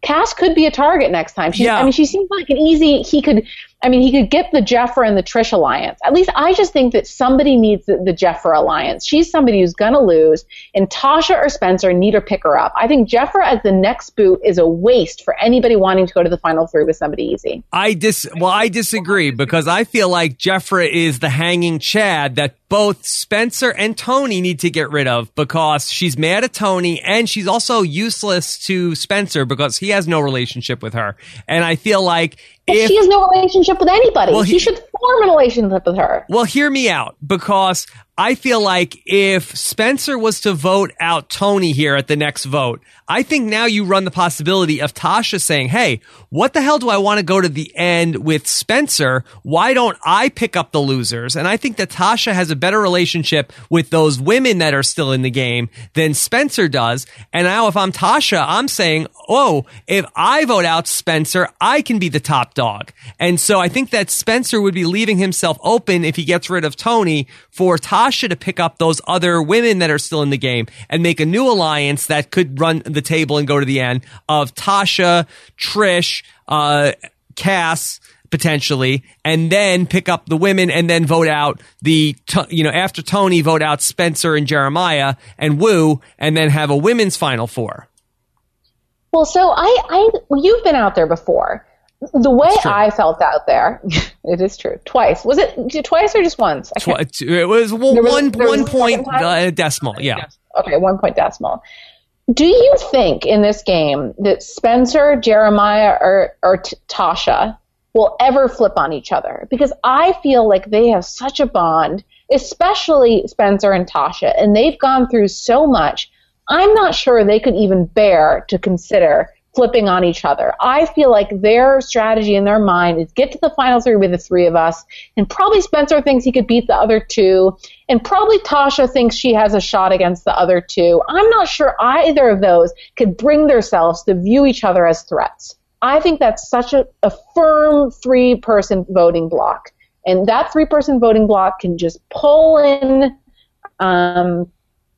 Cass could be a target next time. She, yeah. I mean, she seems like an easy, he could, I mean, he could get the Jefra and the Trish alliance. At least I just think that somebody needs the, the Jefra alliance. She's somebody who's going to lose, and Tasha or Spencer need to pick her up. I think Jefra as the next boot is a waste for anybody wanting to go to the final three with somebody easy. I dis well, I disagree because I feel like Jefra is the hanging Chad that both Spencer and Tony need to get rid of because she's mad at Tony and she's also useless to Spencer because he has no relationship with her. And I feel like if, she has no relationship with anybody. Well, he, she should form relationship with her. Well, hear me out because I feel like if Spencer was to vote out Tony here at the next vote, I think now you run the possibility of Tasha saying, Hey, what the hell do I want to go to the end with Spencer? Why don't I pick up the losers? And I think that Tasha has a better relationship with those women that are still in the game than Spencer does. And now if I'm Tasha, I'm saying, Oh, if I vote out Spencer, I can be the top dog. And so I think that Spencer would be leaving himself open if he gets rid of Tony for Tasha to pick up those other women that are still in the game and make a new alliance that could run the table and go to the end of Tasha, Trish, uh, Cass, potentially, and then pick up the women and then vote out the, you know, after Tony, vote out Spencer and Jeremiah and Woo, and then have a women's final four. Well, so I, I, you've been out there before the way I felt out there, it is true. Twice was it twice or just once? Twice. It was, well, was one one point uh, decimal. Yeah. Okay, one point decimal. Do you think in this game that Spencer, Jeremiah, or or T- Tasha will ever flip on each other? Because I feel like they have such a bond, especially Spencer and Tasha, and they've gone through so much. I'm not sure they could even bear to consider flipping on each other. I feel like their strategy in their mind is get to the final three with the three of us, and probably Spencer thinks he could beat the other two, and probably Tasha thinks she has a shot against the other two. I'm not sure either of those could bring themselves to view each other as threats. I think that's such a, a firm three person voting block. And that three person voting block can just pull in um,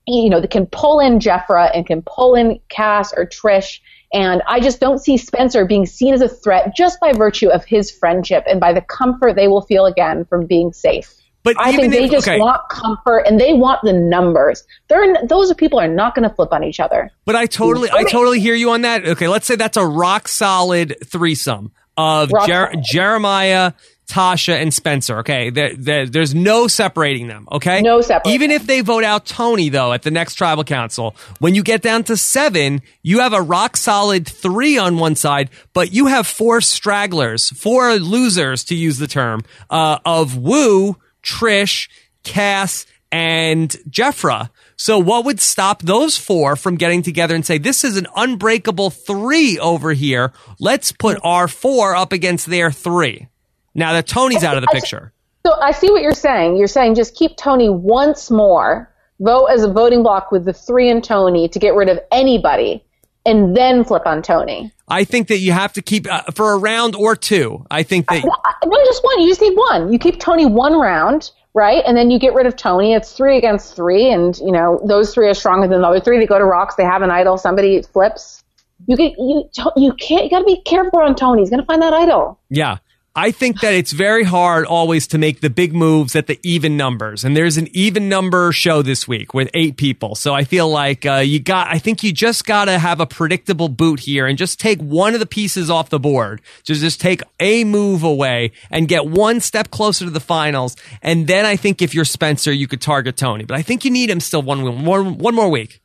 you know, that can pull in Jefra and can pull in Cass or Trish and I just don't see Spencer being seen as a threat just by virtue of his friendship and by the comfort they will feel again from being safe. But I think they if, just okay. want comfort and they want the numbers. They're those people are not going to flip on each other. But I totally, I totally hear you on that. Okay, let's say that's a rock solid threesome of Jer- Jeremiah, Tasha and Spencer. Okay, there, there, there's no separating them. Okay, no separating. Even if they vote out Tony though at the next tribal council, when you get down to seven, you have a rock solid three on one side, but you have four stragglers, four losers to use the term uh, of Woo, Trish, Cass, and Jefra. So what would stop those four from getting together and say, this is an unbreakable three over here. Let's put our four up against their three. Now that Tony's out of the picture. So I see what you're saying. You're saying just keep Tony once more, vote as a voting block with the three and Tony to get rid of anybody, and then flip on Tony. I think that you have to keep uh, for a round or two. I think that no, just one. You just need one. You keep Tony one round, right, and then you get rid of Tony. It's three against three, and you know those three are stronger than the other three. They go to rocks. They have an idol. Somebody flips. You get you you can't. You got to be careful on Tony. He's going to find that idol. Yeah. I think that it's very hard always to make the big moves at the even numbers. And there's an even number show this week with eight people. So I feel like uh, you got, I think you just got to have a predictable boot here and just take one of the pieces off the board. Just, just take a move away and get one step closer to the finals. And then I think if you're Spencer, you could target Tony. But I think you need him still one, one, one more week.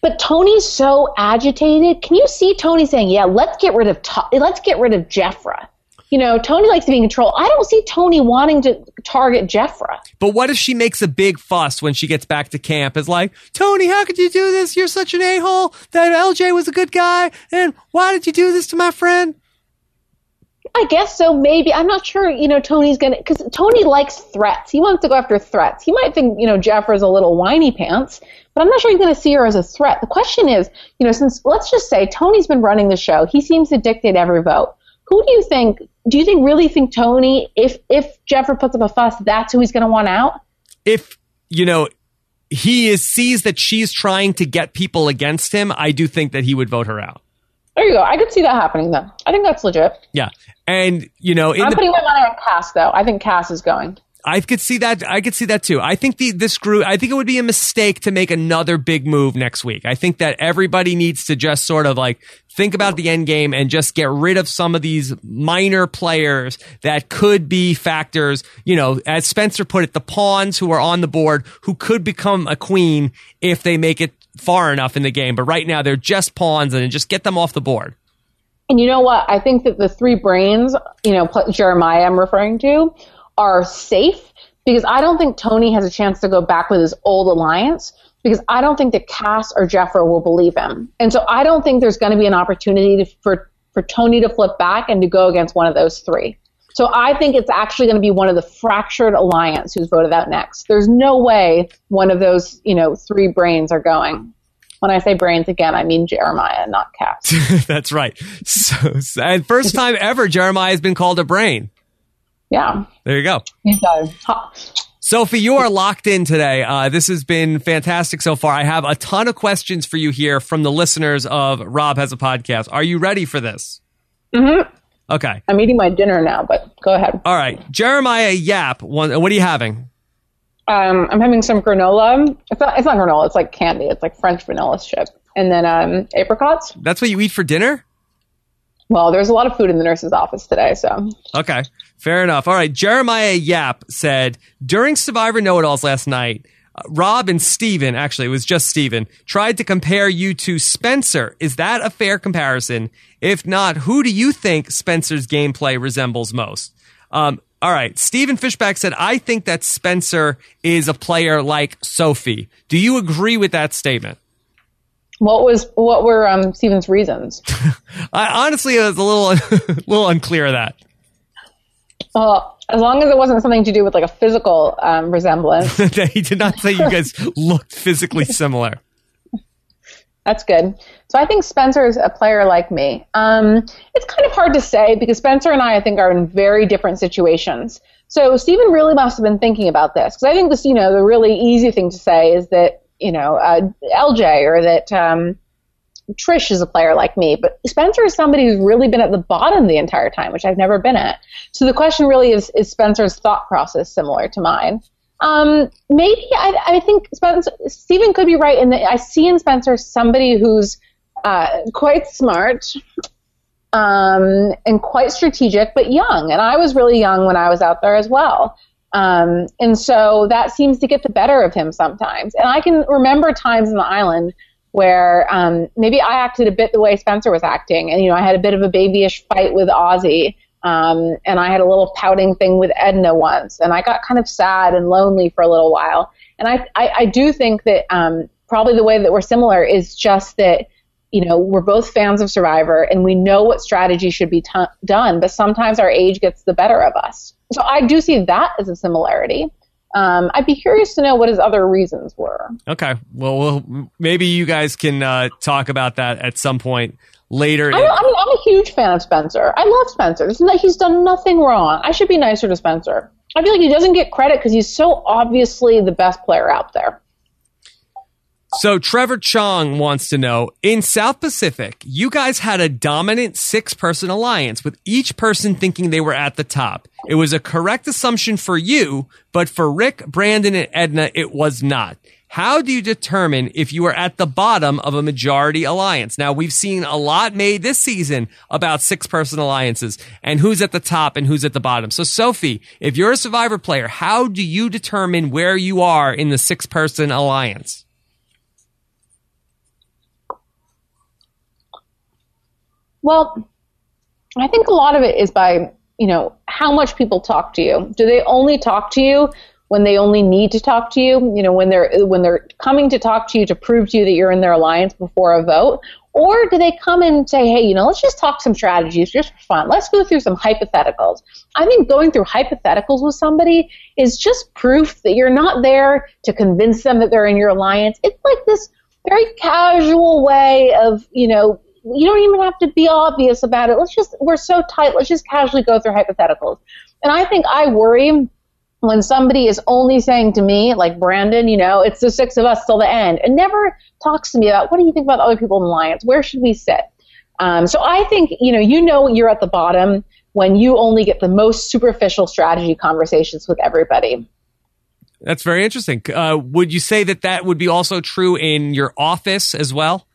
But Tony's so agitated. Can you see Tony saying, "Yeah, let's get rid of t- let's get rid of Jefra." You know, Tony likes to be in control. I don't see Tony wanting to target Jefra. But what if she makes a big fuss when she gets back to camp? Is like, Tony, how could you do this? You're such an a hole. That LJ was a good guy, and why did you do this to my friend? I guess so. Maybe I'm not sure. You know, Tony's gonna because Tony likes threats. He wants to go after threats. He might think you know Jefra's a little whiny pants, but I'm not sure he's going to see her as a threat. The question is, you know, since let's just say Tony's been running the show, he seems to dictate every vote. Who do you think do you think really think Tony, if if Jefra puts up a fuss, that's who he's going to want out? If you know he is sees that she's trying to get people against him, I do think that he would vote her out. There you go. I could see that happening though. I think that's legit. Yeah, and you know, I'm the, putting my money on Cass though. I think Cass is going. I could see that. I could see that too. I think the this group. I think it would be a mistake to make another big move next week. I think that everybody needs to just sort of like think about the end game and just get rid of some of these minor players that could be factors. You know, as Spencer put it, the pawns who are on the board who could become a queen if they make it far enough in the game. But right now they're just pawns and just get them off the board. And you know what? I think that the three brains, you know, Jeremiah I'm referring to, are safe because I don't think Tony has a chance to go back with his old alliance because I don't think that Cass or Jefra will believe him. And so I don't think there's going to be an opportunity to, for, for Tony to flip back and to go against one of those three. So I think it's actually going to be one of the fractured alliance who's voted out next. There's no way one of those, you know, three brains are going. When I say brains again, I mean Jeremiah, not Cass. That's right. So, and first time ever, Jeremiah has been called a brain. Yeah. There you go. He does. Sophie, you are locked in today. Uh, this has been fantastic so far. I have a ton of questions for you here from the listeners of Rob Has a Podcast. Are you ready for this? Mm-hmm. Okay. I'm eating my dinner now, but go ahead. All right. Jeremiah Yap, one, what are you having? Um, I'm having some granola. It's not, it's not granola. It's like candy. It's like French vanilla chip. And then um, apricots. That's what you eat for dinner? Well, there's a lot of food in the nurse's office today, so. Okay. Fair enough. All right. Jeremiah Yap said during Survivor Know It Alls last night, uh, Rob and Stephen, actually, it was just Stephen, tried to compare you to Spencer. Is that a fair comparison? If not, who do you think Spencer's gameplay resembles most? Um, all right. Stephen Fishbach said, I think that Spencer is a player like Sophie. Do you agree with that statement? What was what were um, Stephen's reasons? I honestly was a little a little unclear of that. Well, as long as it wasn't something to do with like a physical um, resemblance. he did not say you guys looked physically similar. That's good. So I think Spencer is a player like me. Um, it's kind of hard to say because Spencer and I, I think, are in very different situations. So Stephen really must have been thinking about this because I think this, you know, the really easy thing to say is that, you know, uh, LJ or that um, Trish is a player like me, but Spencer is somebody who's really been at the bottom the entire time, which I've never been at. So the question really is, is Spencer's thought process similar to mine? Um, maybe I, I think Spencer, Stephen could be right in that I see in Spencer somebody who's uh, quite smart um, and quite strategic, but young. And I was really young when I was out there as well. Um, and so that seems to get the better of him sometimes. And I can remember times in the island where um, maybe I acted a bit the way Spencer was acting. And, you know, I had a bit of a babyish fight with Ozzy. Um, and I had a little pouting thing with Edna once. And I got kind of sad and lonely for a little while. And I, I, I do think that um, probably the way that we're similar is just that, you know, we're both fans of Survivor and we know what strategy should be t- done, but sometimes our age gets the better of us. So I do see that as a similarity. Um, I'd be curious to know what his other reasons were. Okay. Well, well maybe you guys can uh, talk about that at some point later. I, I mean, I'm a huge fan of Spencer. I love Spencer. He's done nothing wrong. I should be nicer to Spencer. I feel like he doesn't get credit because he's so obviously the best player out there. So Trevor Chong wants to know in South Pacific, you guys had a dominant six person alliance with each person thinking they were at the top. It was a correct assumption for you, but for Rick, Brandon, and Edna, it was not. How do you determine if you are at the bottom of a majority alliance? Now, we've seen a lot made this season about six person alliances and who's at the top and who's at the bottom. So, Sophie, if you're a survivor player, how do you determine where you are in the six person alliance? Well, I think a lot of it is by, you know, how much people talk to you. Do they only talk to you when they only need to talk to you? You know, when they're when they're coming to talk to you to prove to you that you're in their alliance before a vote? Or do they come and say, hey, you know, let's just talk some strategies just for fun. Let's go through some hypotheticals. I think going through hypotheticals with somebody is just proof that you're not there to convince them that they're in your alliance. It's like this very casual way of, you know, you don't even have to be obvious about it. Let's just, we're so tight, let's just casually go through hypotheticals. And I think I worry when somebody is only saying to me, like Brandon, you know, it's the six of us till the end, and never talks to me about what do you think about other people in the alliance? Where should we sit? Um, so I think, you know, you know you're at the bottom when you only get the most superficial strategy conversations with everybody. That's very interesting. Uh, would you say that that would be also true in your office as well?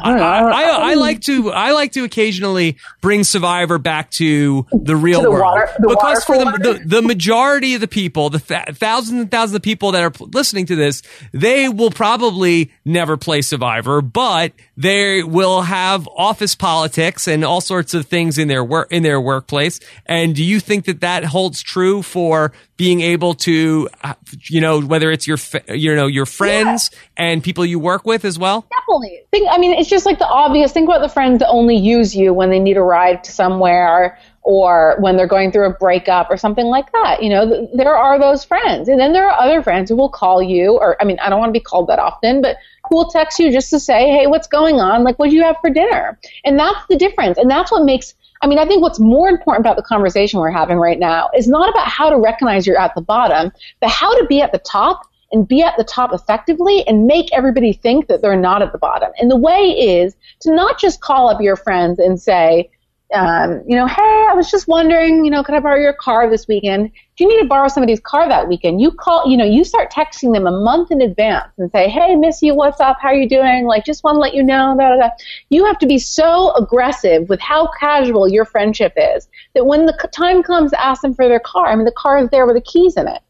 I, I, I, I, like to I like to occasionally bring Survivor back to the real to the world water, the because for the, the, the majority of the people, the th- thousands and thousands of people that are listening to this, they will probably never play Survivor, but they will have office politics and all sorts of things in their work in their workplace. And do you think that that holds true for being able to, uh, you know, whether it's your you know your friends yeah. and people you work with as well? Definitely. I mean, it's just like the obvious. Think about the friends that only use you when they need a ride to somewhere or when they're going through a breakup or something like that. You know, th- there are those friends. And then there are other friends who will call you, or I mean, I don't want to be called that often, but who will text you just to say, hey, what's going on? Like, what do you have for dinner? And that's the difference. And that's what makes, I mean, I think what's more important about the conversation we're having right now is not about how to recognize you're at the bottom, but how to be at the top and be at the top effectively and make everybody think that they're not at the bottom. And the way is to not just call up your friends and say, um, you know, hey, I was just wondering, you know, could I borrow your car this weekend? If you need to borrow somebody's car that weekend, you call, you know, you start texting them a month in advance and say, hey, miss you, what's up? How are you doing? Like, just want to let you know. Da, da, da. You have to be so aggressive with how casual your friendship is that when the time comes to ask them for their car, I mean, the car is there with the keys in it.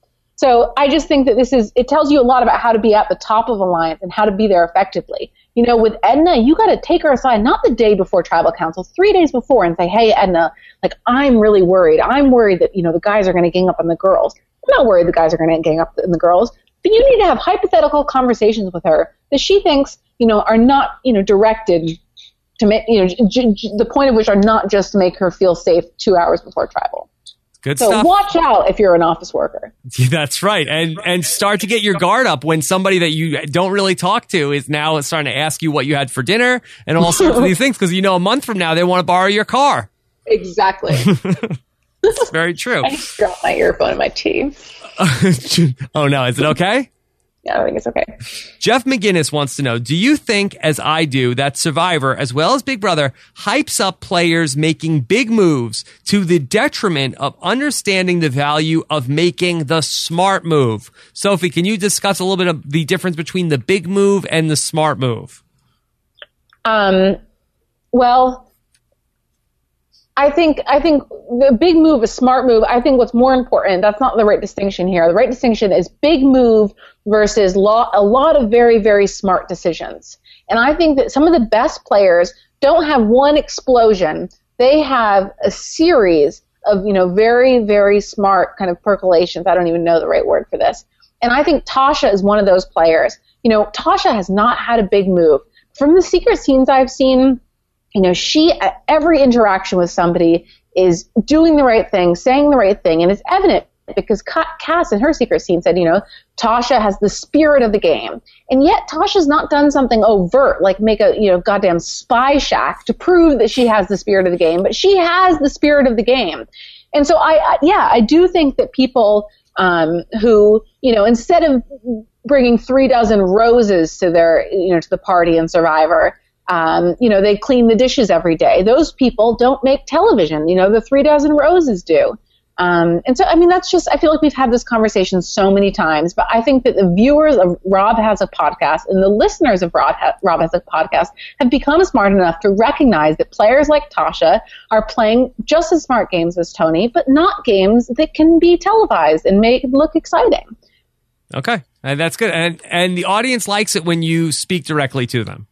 So I just think that this is, it tells you a lot about how to be at the top of Alliance and how to be there effectively. You know, with Edna, you got to take her aside, not the day before tribal council, three days before, and say, hey, Edna, like, I'm really worried. I'm worried that, you know, the guys are going to gang up on the girls. I'm not worried the guys are going to gang up on the girls, but you need to have hypothetical conversations with her that she thinks, you know, are not, you know, directed to make, you know, j- j- the point of which are not just to make her feel safe two hours before tribal. Good so stuff. watch out if you're an office worker. That's right. And and start to get your guard up when somebody that you don't really talk to is now starting to ask you what you had for dinner and all sorts of these things because you know a month from now they want to borrow your car. Exactly. It's very true. I just dropped my earphone in my tea. oh no, is it okay? Yeah, I think it's okay. Jeff McGinnis wants to know Do you think, as I do, that Survivor, as well as Big Brother, hypes up players making big moves to the detriment of understanding the value of making the smart move? Sophie, can you discuss a little bit of the difference between the big move and the smart move? Um, well, I think I think the big move, a smart move. I think what's more important. That's not the right distinction here. The right distinction is big move versus lo- a lot of very very smart decisions. And I think that some of the best players don't have one explosion. They have a series of you know very very smart kind of percolations. I don't even know the right word for this. And I think Tasha is one of those players. You know, Tasha has not had a big move from the secret scenes I've seen you know, she at every interaction with somebody is doing the right thing, saying the right thing, and it's evident because Cass in her secret scene said, you know, Tasha has the spirit of the game, and yet Tasha's not done something overt like make a you know goddamn spy shack to prove that she has the spirit of the game, but she has the spirit of the game, and so I yeah I do think that people um, who you know instead of bringing three dozen roses to their you know to the party in Survivor um, you know, they clean the dishes every day. Those people don't make television. You know, the three dozen roses do. Um, and so, I mean, that's just, I feel like we've had this conversation so many times, but I think that the viewers of Rob Has a Podcast and the listeners of Rob, ha- Rob Has a Podcast have become smart enough to recognize that players like Tasha are playing just as smart games as Tony, but not games that can be televised and make look exciting. Okay. And that's good. And, and the audience likes it when you speak directly to them.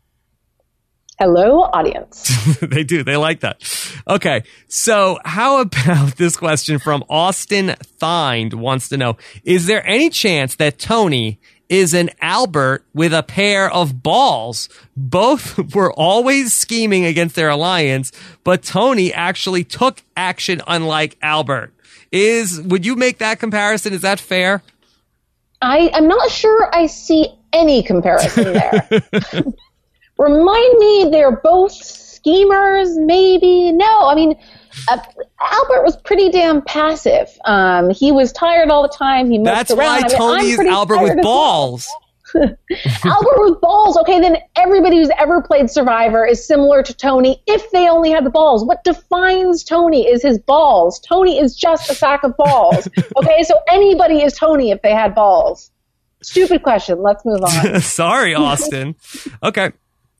Hello, audience. they do. They like that. Okay. So, how about this question from Austin Thind wants to know Is there any chance that Tony is an Albert with a pair of balls? Both were always scheming against their alliance, but Tony actually took action unlike Albert. Is would you make that comparison? Is that fair? I, I'm not sure I see any comparison there. Remind me they're both schemers, maybe? No, I mean, uh, Albert was pretty damn passive. Um, he was tired all the time. He moved That's around. why Tony is Albert with balls. Albert with balls. Okay, then everybody who's ever played Survivor is similar to Tony if they only had the balls. What defines Tony is his balls. Tony is just a sack of balls. Okay, so anybody is Tony if they had balls. Stupid question. Let's move on. Sorry, Austin. okay.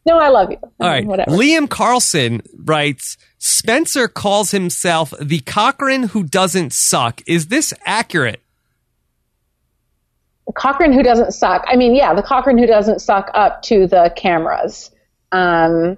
No, I love you. All right. Whatever. Liam Carlson writes Spencer calls himself the Cochran who doesn't suck. Is this accurate? Cochran who doesn't suck. I mean, yeah, the Cochran who doesn't suck up to the cameras. Um,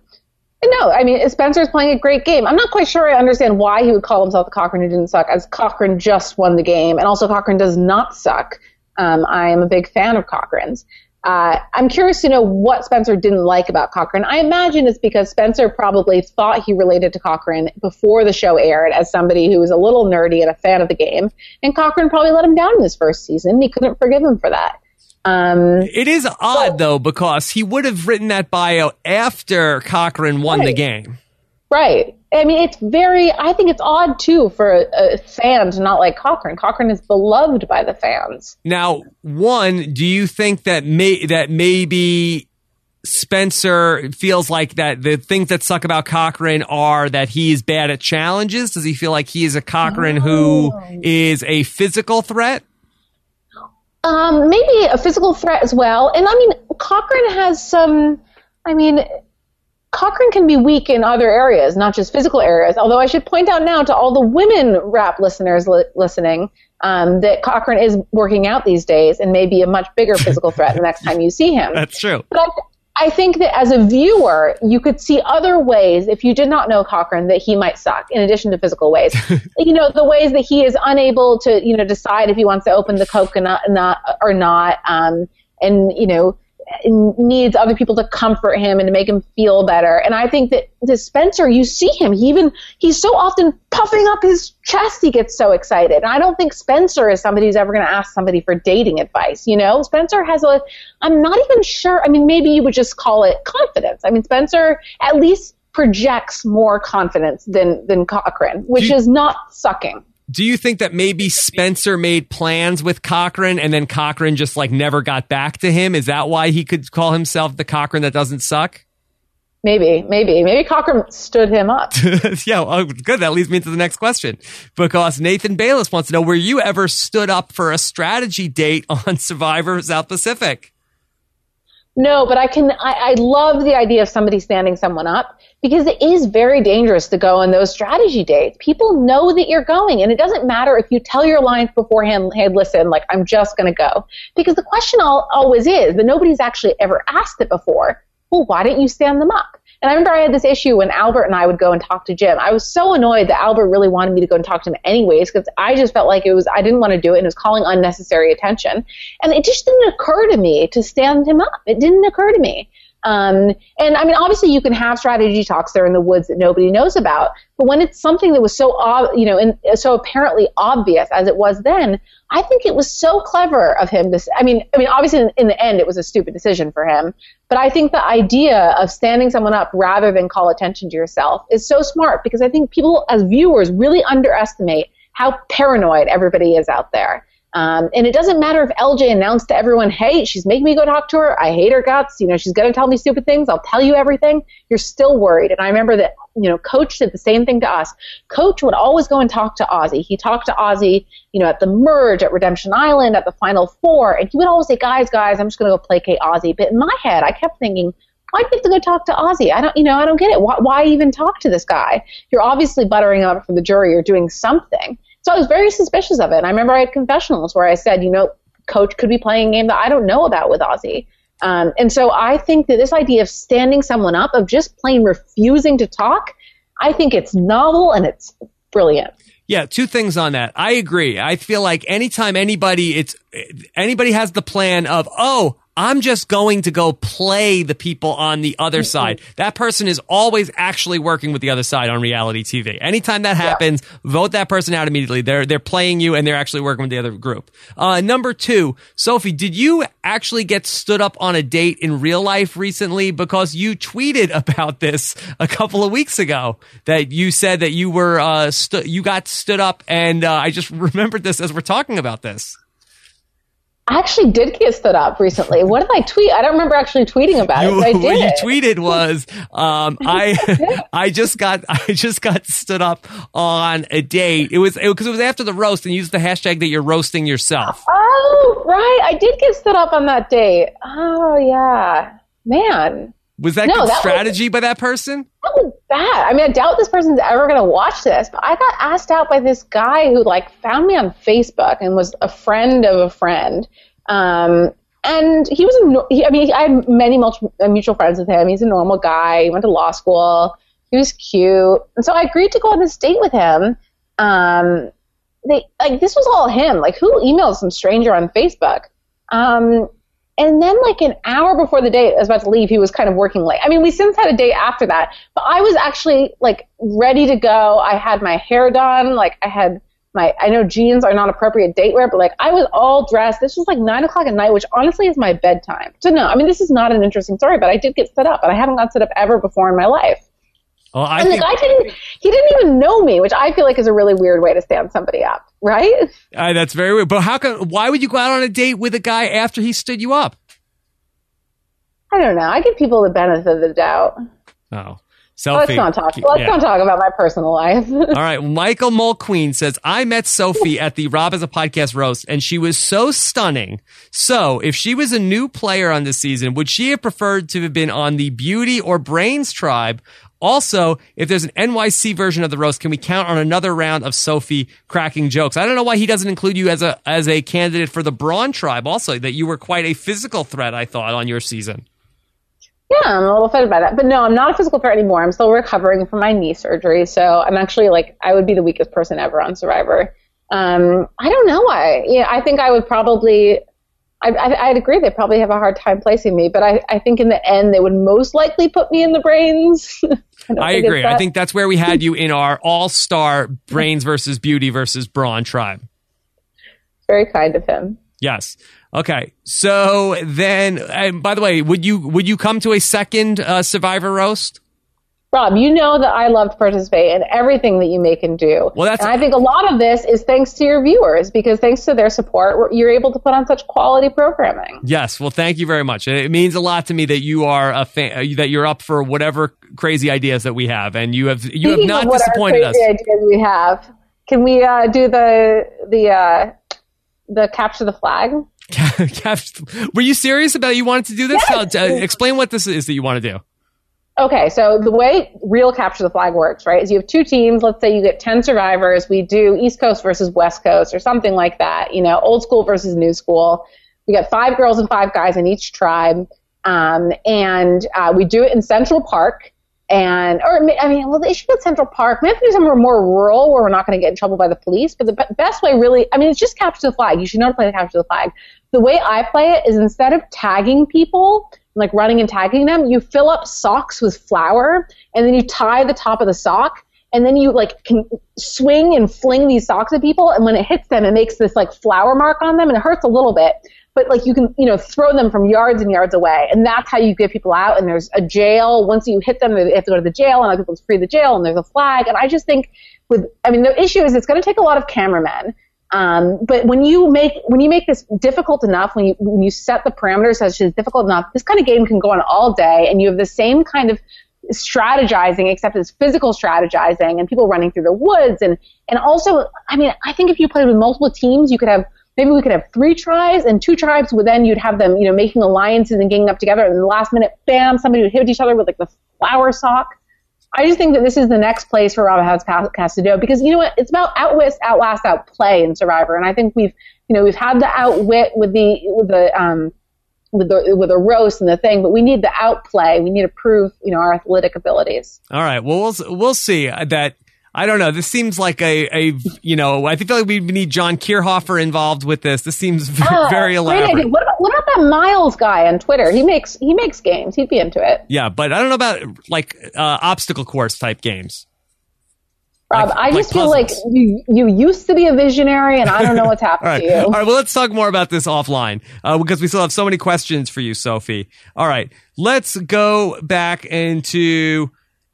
no, I mean, Spencer's playing a great game. I'm not quite sure I understand why he would call himself the Cochran who didn't suck, as Cochran just won the game, and also Cochran does not suck. Um, I am a big fan of Cochran's. Uh, I'm curious to know what Spencer didn't like about Cochran. I imagine it's because Spencer probably thought he related to Cochran before the show aired as somebody who was a little nerdy and a fan of the game, and Cochran probably let him down in his first season. He couldn't forgive him for that. Um, it is odd though because he would have written that bio after Cochran won right. the game. Right. I mean, it's very. I think it's odd too for a, a, fan to not like Cochran. Cochran is beloved by the fans. Now, one, do you think that may that maybe Spencer feels like that the things that suck about Cochran are that he's bad at challenges? Does he feel like he is a Cochran oh. who is a physical threat? Um, maybe a physical threat as well. And I mean, Cochran has some. I mean, Cochran can be weak in other areas, not just physical areas. Although I should point out now to all the women RHAP listeners li- listening um, that Cochran is working out these days and may be a much bigger physical threat the next time you see him. That's true. But I, I think that as a viewer, you could see other ways, if you did not know Cochran, that he might suck, in addition to physical ways. you know, the ways that he is unable to, you know, decide if he wants to open the coconut not, or not, um, and, you know, needs other people to comfort him and to make him feel better. And I think that the Spencer, you see him, he even he's so often puffing up his chest. He gets so excited. And I don't think Spencer is somebody who's ever going to ask somebody for dating advice. You know, Spencer has a. I'm not even sure. I mean, maybe you would just call it confidence. I mean, Spencer at least projects more confidence than than Cochran, which you, is not sucking do you think that maybe Spencer made plans with Cochran and then Cochran just like never got back to him? Is that why he could call himself the Cochran that doesn't suck? Maybe, maybe, maybe Cochran stood him up. yeah, oh, good. That leads me to the next question because Nathan Bayless wants to know: Were you ever stood up for a strategy date on Survivor South Pacific? No, but I can. I, I, love the idea of somebody standing someone up because it is very dangerous to go on those strategy dates. People know that you're going, and it doesn't matter if you tell your alliance beforehand. Hey, listen, like I'm just going to go, because the question all, always is, but nobody's actually ever asked it before. Well, why didn't you stand them up? And I remember I had this issue when Albert and I would go and talk to Jim. I was so annoyed that Albert really wanted me to go and talk to him anyways because I just felt like it was I didn't want to do it and it was calling unnecessary attention. And it just didn't occur to me to stand him up. It didn't occur to me. Um, and I mean, obviously, you can have strategy talks there in the woods that nobody knows about, but when it's something that was so, ob- you know, and so apparently obvious as it was then, I think it was so clever of him to. I mean, I mean, obviously, in, in the end, it was a stupid decision for him, but I think the idea of standing someone up rather than call attention to yourself is so smart because I think people, as viewers, really underestimate how paranoid everybody is out there. Um, and it doesn't matter if LJ announced to everyone, hey, she's making me go talk to her. I hate her guts. You know, she's going to tell me stupid things. I'll tell you everything. You're still worried. And I remember that, you know, Coach did the same thing to us. Coach would always go and talk to Ozzy. He talked to Ozzy, you know, at the merge, at Redemption Island, at the Final Four. And he would always say, guys, guys, I'm just going to go placate Ozzy. But in my head, I kept thinking, why do you have to go talk to Ozzy? I don't, you know, I don't get it. Why, why even talk to this guy? You're obviously buttering up for the jury or doing something. So I was very suspicious of it. And I remember I had confessionals where I said, you know, coach could be playing a game that I don't know about with Ozzy. Um, and so I think that this idea of standing someone up, of just plain refusing to talk, I think it's novel and it's brilliant. Yeah, two things on that. I agree. I feel like anytime anybody it's anybody has the plan of, oh, I'm just going to go play the people on the other mm-hmm. side. That person is always actually working with the other side on reality TV. Anytime that happens, yeah. vote that person out immediately. They're they're playing you and they're actually working with the other group. Uh, number two, Sophie, did you actually get stood up on a date in real life recently? Because you tweeted about this a couple of weeks ago that you said that you were uh, stu- you got stood up, and uh, I just remembered this as we're talking about this. I actually did get stood up recently. What did I tweet? I don't remember actually tweeting about you, it. I did. What you tweeted was, um, I, I just got, I just got stood up on a date. It was because it, it, was after the roast, and used the hashtag that you're roasting yourself. Oh, right. I did get stood up on that date. Oh, yeah, man. Was that No, good that was- strategy by that person? That was bad. I mean, I doubt this person's ever going to watch this, but I got asked out by this guy who like found me on Facebook and was a friend of a friend. Um, and he was a, he, I mean, I had many multi- uh, mutual friends with him. He's a normal guy. He went to law school. He was cute. And so I agreed to go on this date with him. Um, they like this was all him. Like who emailed some stranger on Facebook? Um, and then like an hour before the date I was about to leave, he was kind of working late. I mean, we since had a date after that, but I was actually like ready to go. I had my hair done, like I had my I know jeans are not appropriate date wear, but like I was all dressed. This was like nine o'clock at night, which honestly is my bedtime. So no, I mean this is not an interesting story, but I did get set up and I haven't got set up ever before in my life. Well, I And think the guy didn't he didn't even know me, which I feel like is a really weird way to stand somebody up, right? uh, that's very weird. But how come? Why would you go out on a date with a guy after he stood you up? I don't know. I give people the benefit of the doubt. Oh, Sophie. Let's not talk. Let's Yeah. not talk about my personal life. All right. Michael Mulqueen says, I met Sophie at the Rob as a podcast roast and she was so stunning. So if she was a new player on this season, would she have preferred to have been on the beauty or brains tribe? Also, if there's an NYC version of the roast, can we count on another round of Sophie cracking jokes? I don't know why he doesn't include you as a, as a candidate for the Brawn tribe also, that you were quite a physical threat, I thought, on your season. Yeah, I'm a little offended by that. But no, I'm not a physical threat anymore. I'm still recovering from my knee surgery. So I'm actually like, I would be the weakest person ever on Survivor. Um, I don't know why. Yeah, I think I would probably, I, I, I'd agree. They probably have a hard time placing me. But I, I think in the end, they would most likely put me in the brains. don't I agree. I think that's where we had you in our all star brains versus beauty versus brawn tribe. very kind of him. Yes. Okay. So then, and by the way, would you would you come to a second uh, Survivor roast? Rob, you know that I love to participate in everything that you make and do. Well, that's- and I think a lot of this is thanks to your viewers because thanks to their support, you're able to put on such quality programming. Yes. Well, thank you very much. It means a lot to me that you are a fan, uh, that you're up for whatever crazy ideas that we have, and you have you have not disappointed us. ideas we have. Can we uh, do the the uh, the capture the flag? Were you serious about you wanted to do this? Yes. Uh, explain what this is that you want to do. Okay, so the way real capture the flag works, right, is you have two teams. Let's say you get 10 survivors. We do East Coast versus West Coast or something like that, you know, old school versus new school. We got five girls and five guys in each tribe. Um, and uh, we do it in Central Park. And, or, I mean, well, they should go to Central Park. We have to do somewhere more rural where we're not going to get in trouble by the police. But the be- best way, really, I mean, it's just capture the flag. You should know how to play the capture the flag. The way I play it is instead of tagging people, like running and tagging them, you fill up socks with flour and then you tie the top of the sock and then you like can swing and fling these socks at people and when it hits them it makes this like flour mark on them and it hurts a little bit. But like you can you know throw them from yards and yards away and that's how you get people out and there's a jail. Once you hit them they have to go to the jail and other people free the jail and there's a flag. And i just think with i mean the issue is it's going to take a lot of cameramen um, but when you make when you make this difficult enough, when you when you set the parameters such as difficult enough, this kind of game can go on all day, and you have the same kind of strategizing, except it's physical strategizing and people running through the woods, and and also, I mean, I think if you played with multiple teams, you could have maybe we could have three tribes and two tribes would then you'd have them you know making alliances and ganging up together, and the last minute, bam, somebody would hit each other with like the flower sock. I just think that this is the next place for Robin Hood's podcast to do because you know what? It's about outwit, outlast, outplay in Survivor, and I think we've you know we've had the outwit with the with the um with the with the roast and the thing, but we need the outplay. We need to prove you know our athletic abilities. All right. Well, we'll we'll see that. I don't know. This seems like a, a you know, I feel like we need John Kirhoffer involved with this. This seems very, Ah, very elaborate. idea. What about, what about that Miles guy on Twitter? He makes he makes games. He'd be into it. Yeah, but I don't know about like uh, obstacle course type games. Rob, Like- I like just feel like you you used to be a visionary, and I don't know what's happened right. to you. All right. Well, let's talk more about this offline uh, because we still have so many questions for you, Sophie. All right. Let's go back into.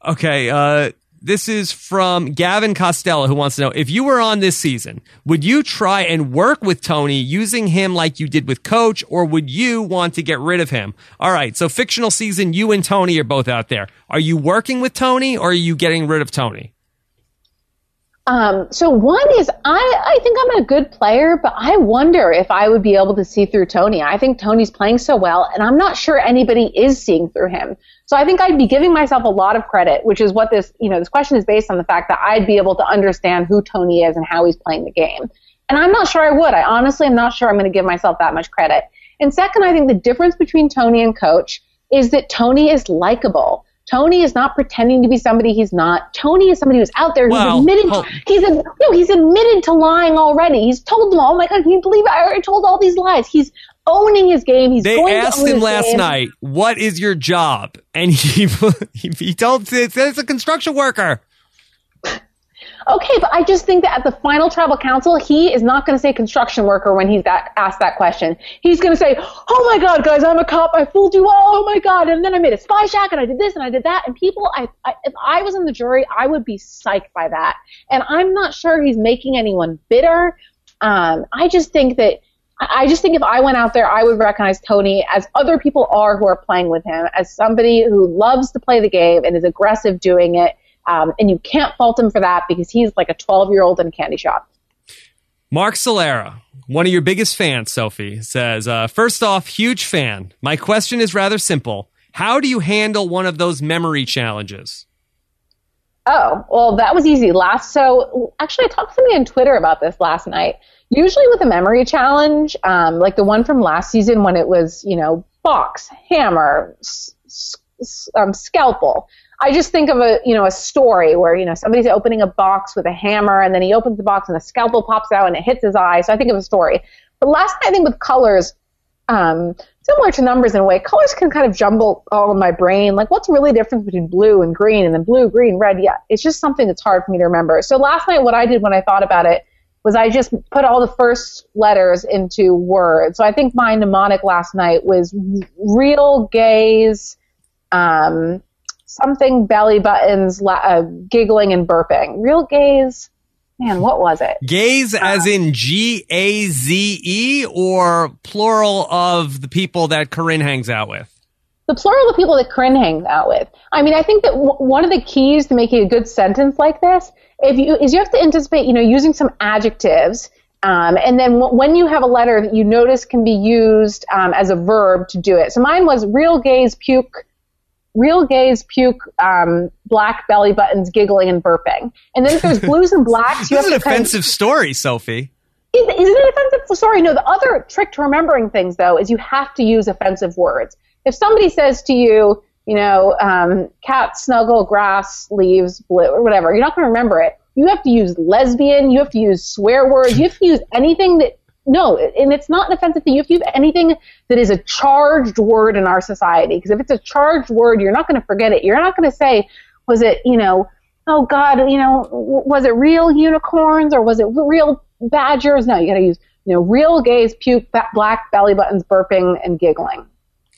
Okay. Uh, this is from Gavin Costello, who wants to know if you were on this season, would you try and work with Tony using him like you did with Coach, or would you want to get rid of him? All right. So, fictional season, you and Tony are both out there. Are you working with Tony, or are you getting rid of Tony? Um, so one is I, I think I'm a good player, but I wonder if I would be able to see through Tony. I think Tony's playing so well, and I'm not sure anybody is seeing through him. So I think I'd be giving myself a lot of credit, which is what this, you know, this question is based on the fact that I'd be able to understand who Tony is and how he's playing the game. And I'm not sure I would. I honestly am not sure I'm going to give myself that much credit. And second, I think the difference between Tony and Coach is that Tony is likable. Tony is not pretending to be somebody he's not. Tony is somebody who's out there. He's admitted. He's a, no. He's admitted to lying already. He's told them, "Oh my God, can you believe it? I already told all these lies." He's owning his game. He's they asked him last game. night, "What is your job?" And he he told it's, it's a construction worker. Okay, but I just think that at the final tribal council, he is not going to say construction worker when he's that, asked that question. He's going to say, "Oh my God, guys, I'm a cop. I fooled you all. Oh my God!" And then I made a spy shack, and I did this, and I did that. And people, I, I if I was in the jury, I would be psyched by that. And I'm not sure he's making anyone bitter. Um, I just think that. I just think if I went out there, I would recognize Tony as other people are who are playing with him, as somebody who loves to play the game and is aggressive doing it um, and you can't fault him for that because he's like a 12 year old in a candy shop. Mark Solera, one of your biggest fans, Sophie, says, uh, First off, huge fan. My question is rather simple. How do you handle one of those memory challenges? Oh, well, that was easy. Last, so actually, I talked to somebody on Twitter about this last night. Usually, with a memory challenge, um, like the one from last season when it was, you know, box, hammer, s- s- um, scalpel, I just think of a you know a story where you know somebody's opening a box with a hammer and then he opens the box and a scalpel pops out and it hits his eye. So I think of a story. But last night I think with colors, um, similar to numbers in a way, colors can kind of jumble all in my brain. Like what's really different between blue and green and then blue, green, red? Yeah, it's just something that's hard for me to remember. So last night what I did when I thought about it was I just put all the first letters into words. So I think my mnemonic last night was real gaze. Um, something belly buttons, uh, giggling and burping. Real gaze. Man, what was it? Gaze uh, as in G A Z E or plural of the people that Corinne hangs out with? The plural of people that Corinne hangs out with. I mean, I think that w- one of the keys to making a good sentence like this if you, is you have to anticipate, you know, using some adjectives. Um, and then w- when you have a letter that you notice can be used um, as a verb to do it. So mine was real gaze, puke, real gays puke, um, black belly buttons, giggling and burping. And then if there's blues and blacks, you this have is an offensive of, story, Sophie. Is, is it an offensive story? No, the other trick to remembering things, though, is you have to use offensive words. If somebody says to you, you know, um, cat, snuggle, grass, leaves, blue, or whatever, you're not going to remember it. You have to use lesbian. You have to use swear words. You have to use anything that no, and it's not an offensive thing. You have to use anything that is a charged word in our society. Because if it's a charged word, you're not going to forget it. You're not going to say, was it, you know, oh God, you know, was it real unicorns or was it real badgers? No, you got to use, you know, real gays, puke, black belly buttons, burping, and giggling.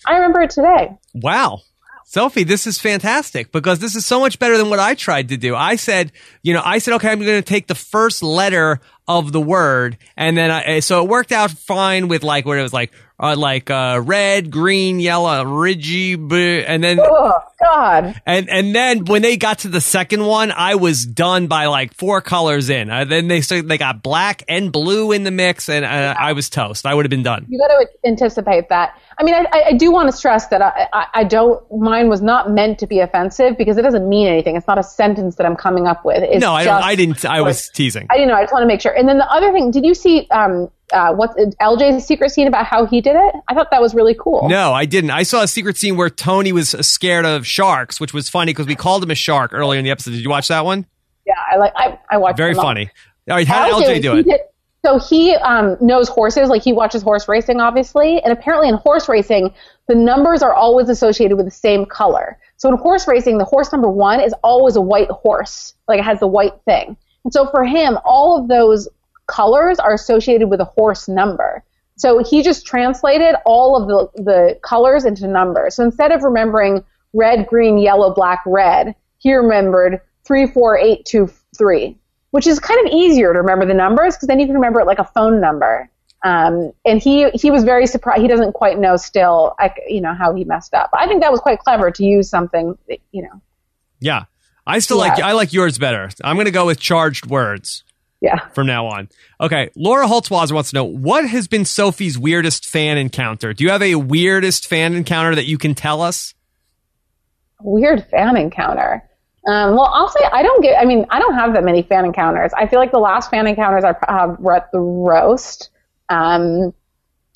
I remember it today. Wow. Sophie, this is fantastic because this is so much better than what I tried to do. I said, you know, I said, okay, I'm going to take the first letter of the word, and then I, so it worked out fine with like where it was like uh, like uh, red, green, yellow, ridgy, and then oh god, and and then when they got to the second one, I was done by like four colors in. Uh, then they started, they got black and blue in the mix, and uh, I was toast. I would have been done. You got to anticipate that. I mean, I, I do want to stress that I, I, I don't. Mine was not meant to be offensive because it doesn't mean anything. It's not a sentence that I'm coming up with. It's no, I, just, I didn't. I was teasing. I didn't know. I just want to make sure. And then the other thing, did you see um, uh, what's LJ's secret scene about how he did it? I thought that was really cool. No, I didn't. I saw a secret scene where Tony was scared of sharks, which was funny because we called him a shark earlier in the episode. Did you watch that one? Yeah, I like. I, I watched. Very funny. All right, how did LJ do it? Did, so he um, knows horses, like he watches horse racing, obviously, and apparently in horse racing, the numbers are always associated with the same color. So in horse racing, the horse number one is always a white horse, like it has the white thing. And so for him, all of those colors are associated with a horse number. So he just translated all of the, the colors into numbers. So instead of remembering red, green, yellow, black, red, he remembered three, four, eight, two, three, which is kind of easier to remember the numbers because then you can remember it like a phone number. Um, and he he was very surprised. He doesn't quite know still, you know, how he messed up. I think that was quite clever to use something, that, you know. Yeah, I still Yeah. like I like yours better. I'm going to go with charged words Yeah. from now on. Okay, Laura Holtzwasser wants to know what has been Sophie's weirdest fan encounter. Do you have a weirdest fan encounter that you can tell us? Weird fan encounter. Um, well, I'll say I don't get. I mean, I don't have that many fan encounters. I feel like the last fan encounters I have were at the roast, um,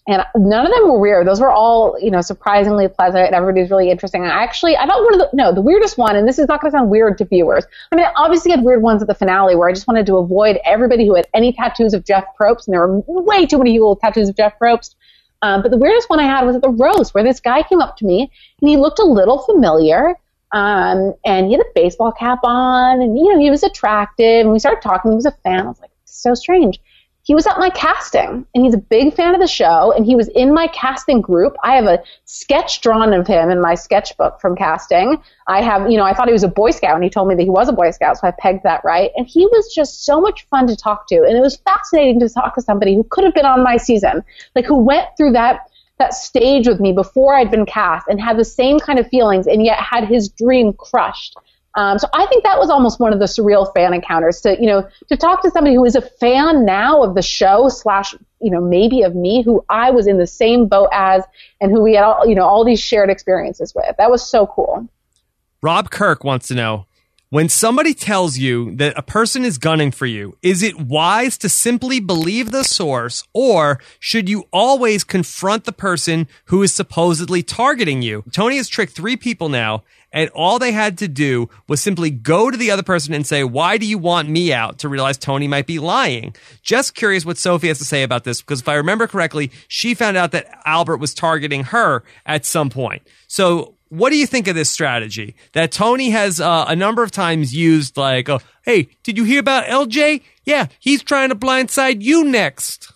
and none of them were weird. Those were all, you know, surprisingly pleasant, everybody's really interesting. And I actually, I thought one of the no, the weirdest one, and this is not going to sound weird to viewers. I mean, I obviously had weird ones at the finale where I just wanted to avoid everybody who had any tattoos of Jeff Probst, and there were way too many people with tattoos of Jeff Probst. Um, but the weirdest one I had was at the roast, where this guy came up to me and he looked a little familiar. Um, and he had a baseball cap on, and you know he was attractive. And we started talking. He was a fan. I was like, so strange. He was at my casting, and he's a big fan of the show. And he was in my casting group. I have a sketch drawn of him in my sketchbook from casting. I have, you know, I thought he was a Boy Scout, and he told me that he was a Boy Scout, so I pegged that right. And he was just so much fun to talk to, and it was fascinating to talk to somebody who could have been on my season, like who went through that that stage with me before I'd been cast and had the same kind of feelings and yet had his dream crushed. Um, so I think that was almost one of the surreal fan encounters to, you know, to talk to somebody who is a fan now of the show slash, you know, maybe of me who I was in the same boat as and who we had all, you know, all these shared experiences with. That was so cool. Rob Kirk wants to know when somebody tells you that a person is gunning for you, is it wise to simply believe the source or should you always confront the person who is supposedly targeting you? Tony has tricked three people now and all they had to do was simply go to the other person and say, why do you want me out to realize Tony might be lying? Just curious what Sophie has to say about this because if I remember correctly, she found out that Albert was targeting her at some point. So what do you think of this strategy that Tony has uh, a number of times used? Like, oh, hey, did you hear about LJ? Yeah, he's trying to blindside you next.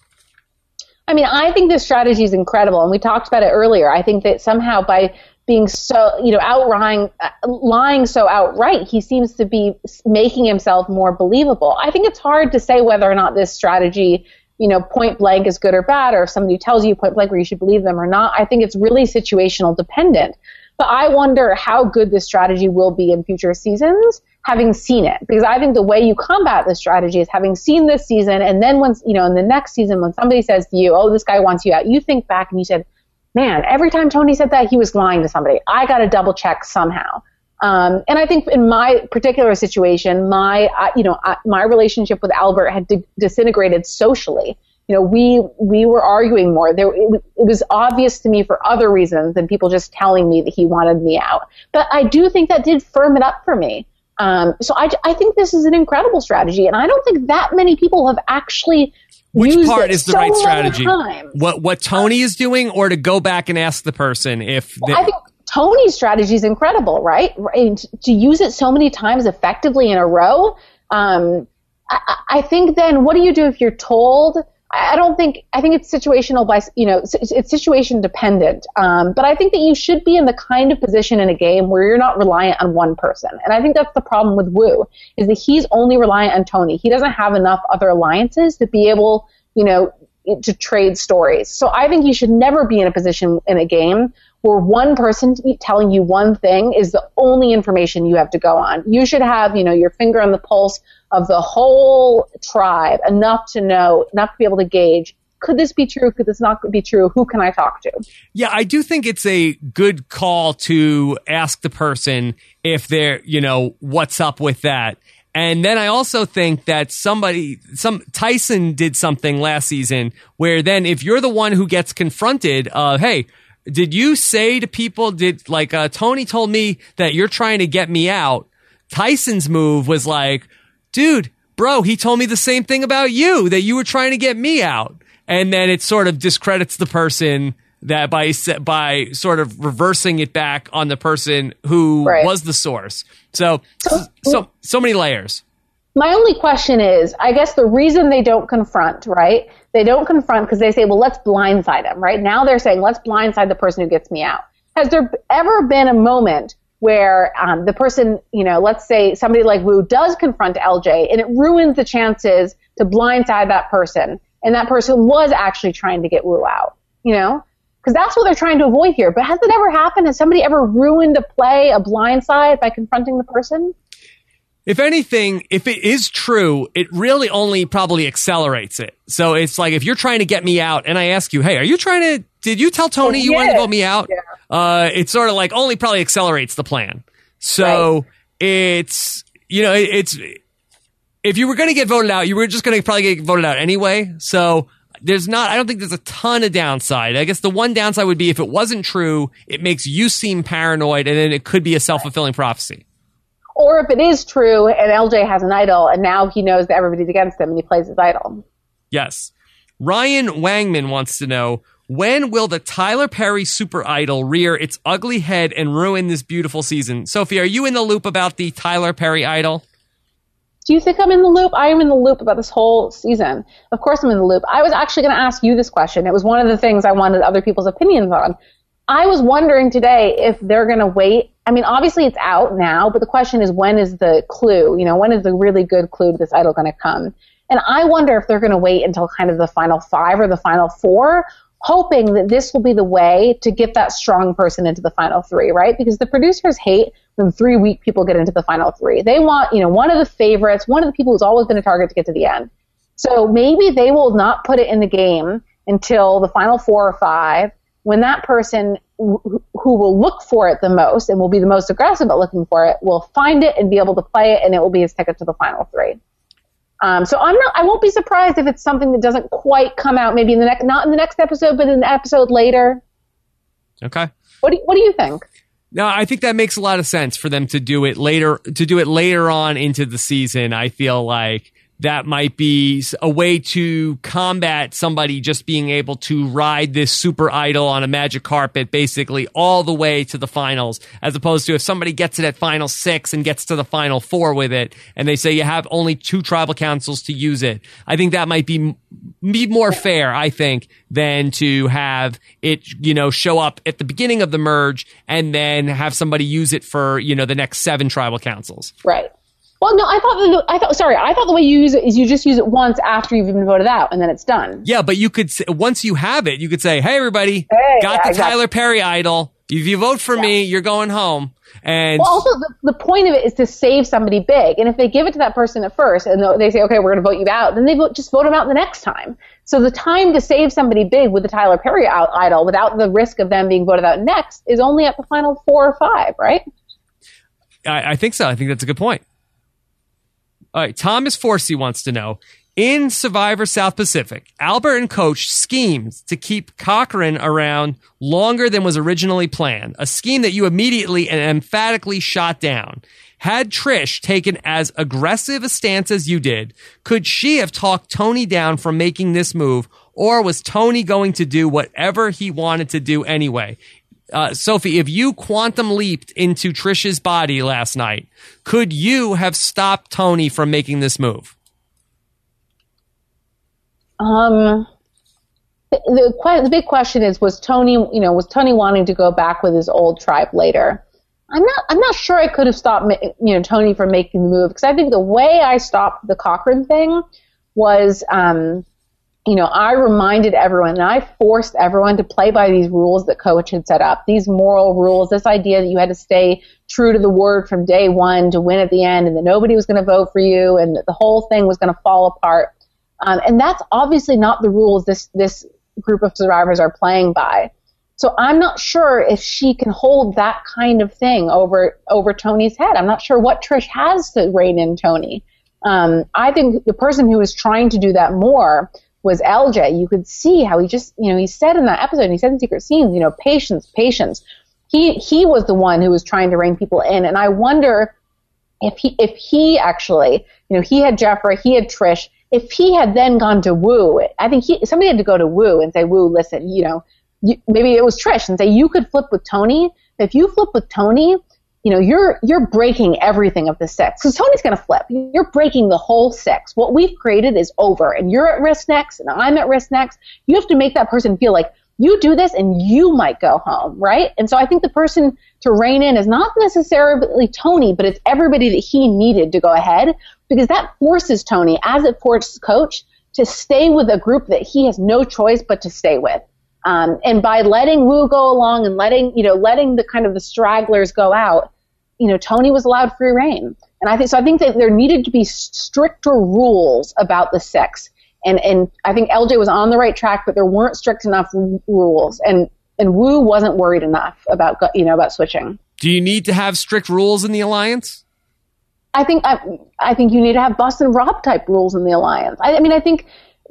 I mean, I think this strategy is incredible, and we talked about it earlier. I think that somehow by being so, you know, outright, uh, lying so outright, he seems to be making himself more believable. I think it's hard to say whether or not this strategy, you know, point blank is good or bad, or if somebody tells you point blank where you should believe them or not. I think it's really situational dependent. But I wonder how good this strategy will be in future seasons, having seen it. Because I think the way you combat this strategy is having seen this season, and then once, you know, in the next season, when somebody says to you, oh, this guy wants you out, you think back and you said, man, every time Tony said that, he was lying to somebody. I got to double check somehow. Um, and I think in my particular situation, my, uh, you know, uh, my relationship with Albert had di- disintegrated socially you know, we we were arguing more. There, it, it, was obvious to me for other reasons than people just telling me that he wanted me out. But I do think that did firm it up for me. Um, so I, I think this is an incredible strategy, and I don't think that many people have actually. Which part is the so right strategy? What what Tony is doing, or to go back and ask the person if they, I think Tony's strategy is incredible, right? And to use it so many times effectively in a row. Um, I, I think then what do you do if you're told? I don't think I think it's situational by you know it's, situation dependent. Um, but I think that you should be in the kind of position in a game where you're not reliant on one person. And I think that's the problem with Woo is that he's only reliant on Tony. He doesn't have enough other alliances to be able you know to trade stories. So I think you should never be in a position in a game where one person telling you one thing is the only information you have to go on. You should have, you know, your finger on the pulse of the whole tribe enough to know, enough to be able to gauge could this be true? Could this not be true? Who can I talk to? Yeah, I do think it's a good call to ask the person if they're, you know, what's up with that. And then I also think that somebody, some Tyson did something last season where then if you're the one who gets confronted, uh, hey, did you say to people, did like, uh, Tony told me that you're trying to get me out. Tyson's move was like, dude, bro, he told me the same thing about you, that you were trying to get me out. And then it sort of discredits the person that by by sort of reversing it back on the person who Right. was the source. So so so, so many layers. My only question is, I guess the reason they don't confront, right? They don't confront because they say, well, let's blindside him, right? Now they're saying, let's blindside the person who gets me out. Has there ever been a moment where um, the person, you know, let's say somebody like Woo does confront LJ and it ruins the chances to blindside that person and that person was actually trying to get Woo out, you know? Because that's what they're trying to avoid here. But has it ever happened? Has somebody ever ruined a play, a blindside by confronting the person? If anything, if it is true, it really only probably accelerates it. So it's like if you're trying to get me out and I ask you, hey, are you trying to, did you tell Tony you wanted to vote me out? Yeah. Uh, it's sort of like only probably accelerates the plan. So right. it's, you know, it, it's, if you were going to get voted out, you were just going to probably get voted out anyway. So there's not, I don't think there's a ton of downside. I guess the one downside would be if it wasn't true, it makes you seem paranoid and then it could be a self fulfilling prophecy. Or if it is true and LJ has an idol and now he knows that everybody's against him and he plays his idol. Yes. Ryan Wangman wants to know when will the Tyler Perry super idol rear its ugly head and ruin this beautiful season? Sophie, are you in the loop about the Tyler Perry idol? Do you think I'm in the loop? I am in the loop about this whole season. Of course, I'm in the loop. I was actually going to ask you this question. It was one of the things I wanted other people's opinions on. I was wondering today if they're going to wait. I mean, obviously it's out now, but the question is when is the clue? You know, when is the really good clue to this idol going to come? And I wonder if they're going to wait until kind of the final five or the final four, hoping that this will be the way to get that strong person into the final three, right? Because the producers hate when three weak people get into the final three. They want, you know, one of the favorites, one of the people who's always been a target to get to the end. So maybe they will not put it in the game until the final four or five when that person who will look for it the most and will be the most aggressive at looking for it will find it and be able to play it, and it will be his ticket to the final three. Um, so I'm not. I won't be surprised if it's something that doesn't quite come out. Maybe in the next, not in the next episode, but in the episode later. Okay. What do you, What do you think? No, I think that makes a lot of sense for them to do it later. To do it later on into the season, I feel like that might be a way to combat somebody just being able to ride this super idol on a magic carpet basically all the way to the finals as opposed to if somebody gets it at final six and gets to the final four with it and they say you have only two tribal councils to use it. I think that might be be more fair i think than to have it you know show up at the beginning of the merge and then have somebody use it for you know the next seven tribal councils. Right well, no, I thought the, I thought sorry, I thought the way you use it is you just use it once after you've been voted out, and then it's done. Yeah, but you could once you have it, you could say, "Hey, everybody, hey, got yeah, the exactly. Tyler Perry idol. If you vote for yeah. me, you're going home." And well, also the, the point of it is to save somebody big, and if they give it to that person at first, and they say, "Okay, we're going to vote you out," then they vote, just vote them out the next time. So the time to save somebody big with the Tyler Perry idol without the risk of them being voted out next is only at the final four or five, right? I, I think so. I think that's a good point. All right, Thomas Forsey wants to know in Survivor South Pacific, Albert and Coach schemes to keep Cochran around longer than was originally planned, a scheme that you immediately and emphatically shot down. Had Trish taken as aggressive a stance as you did, could she have talked Tony down from making this move, or was Tony going to do whatever he wanted to do anyway? Uh, Sophie, if you quantum leaped into Trisha's body last night, could you have stopped Tony from making this move? Um, the, the, the big question is: Was Tony, you know, was Tony wanting to go back with his old tribe later? I'm not. I'm not sure I could have stopped, you know, Tony from making the move because I think the way I stopped the Cochran thing was. Um, you know, I reminded everyone and I forced everyone to play by these rules that coach had set up, these moral rules, this idea that you had to stay true to the word from day one to win at the end and that nobody was going to vote for you and that the whole thing was going to fall apart. Um, and that's obviously not the rules this, this group of survivors are playing by. So I'm not sure if she can hold that kind of thing over, over Tony's head. I'm not sure what Trish has to rein in Tony. Um, I think the person who is trying to do that more was LJ. You could see how he just, you know, he said in that episode, he said in Secret Scenes, you know, patience, patience. He he was the one who was trying to rein people in, and I wonder if he if he actually, you know, he had Jefra, he had Trish. If he had then gone to Woo, I think he somebody had to go to Woo and say, Woo, listen, you know, you, maybe it was Trish and say you could flip with Tony. If you flip with Tony, you know, you're you're breaking everything of the six because Tony's going to flip. You're breaking the whole six. What we've created is over, and you're at risk next, and I'm at risk next. You have to make that person feel like you do this, and you might go home, right? And so I think the person to rein in is not necessarily Tony, but it's everybody that he needed to go ahead because that forces Tony, as it forces Coach, to stay with a group that he has no choice but to stay with. Um, and by letting Woo go along and letting, you know, letting the kind of the stragglers go out, you know, Tony was allowed free reign. And I think so. I think that there needed to be stricter rules about the sex. And and I think LJ was on the right track, but there weren't strict enough rules. And and Woo wasn't worried enough about you know about switching. Do you need to have strict rules in the alliance? I think I, I think you need to have Boston Rob type rules in the alliance. I, I mean, I think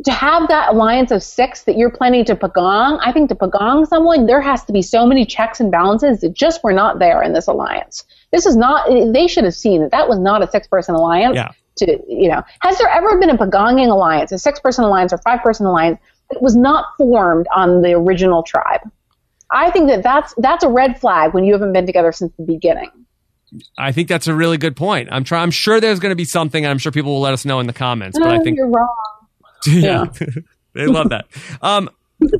to have that alliance of six that you're planning to pagong, I think to pagong someone, there has to be so many checks and balances that just were not there in this alliance. This is not, they should have seen that that was not a six person alliance. Yeah. To, you know, has there ever been a pagonging alliance, a six person alliance or five person alliance that was not formed on the original tribe? I think that that's, that's a red flag when you haven't been together since the beginning. I think that's a really good point. I'm trying. I'm sure there's going to be something. I'm sure people will let us know in the comments. But I think you're wrong. Yeah, they love that. Um,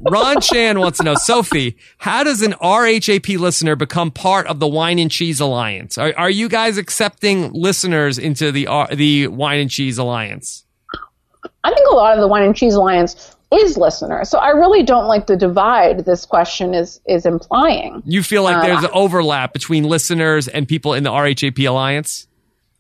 Ron Chan wants to know, Sophie, how does an RHAP listener become part of the Wine and Cheese Alliance? Are, are you guys accepting listeners into the uh, the Wine and Cheese Alliance? I think a lot of the Wine and Cheese Alliance is listeners. So I really don't like the divide this question is is implying. You feel like there's an overlap between listeners and people in the RHAP Alliance?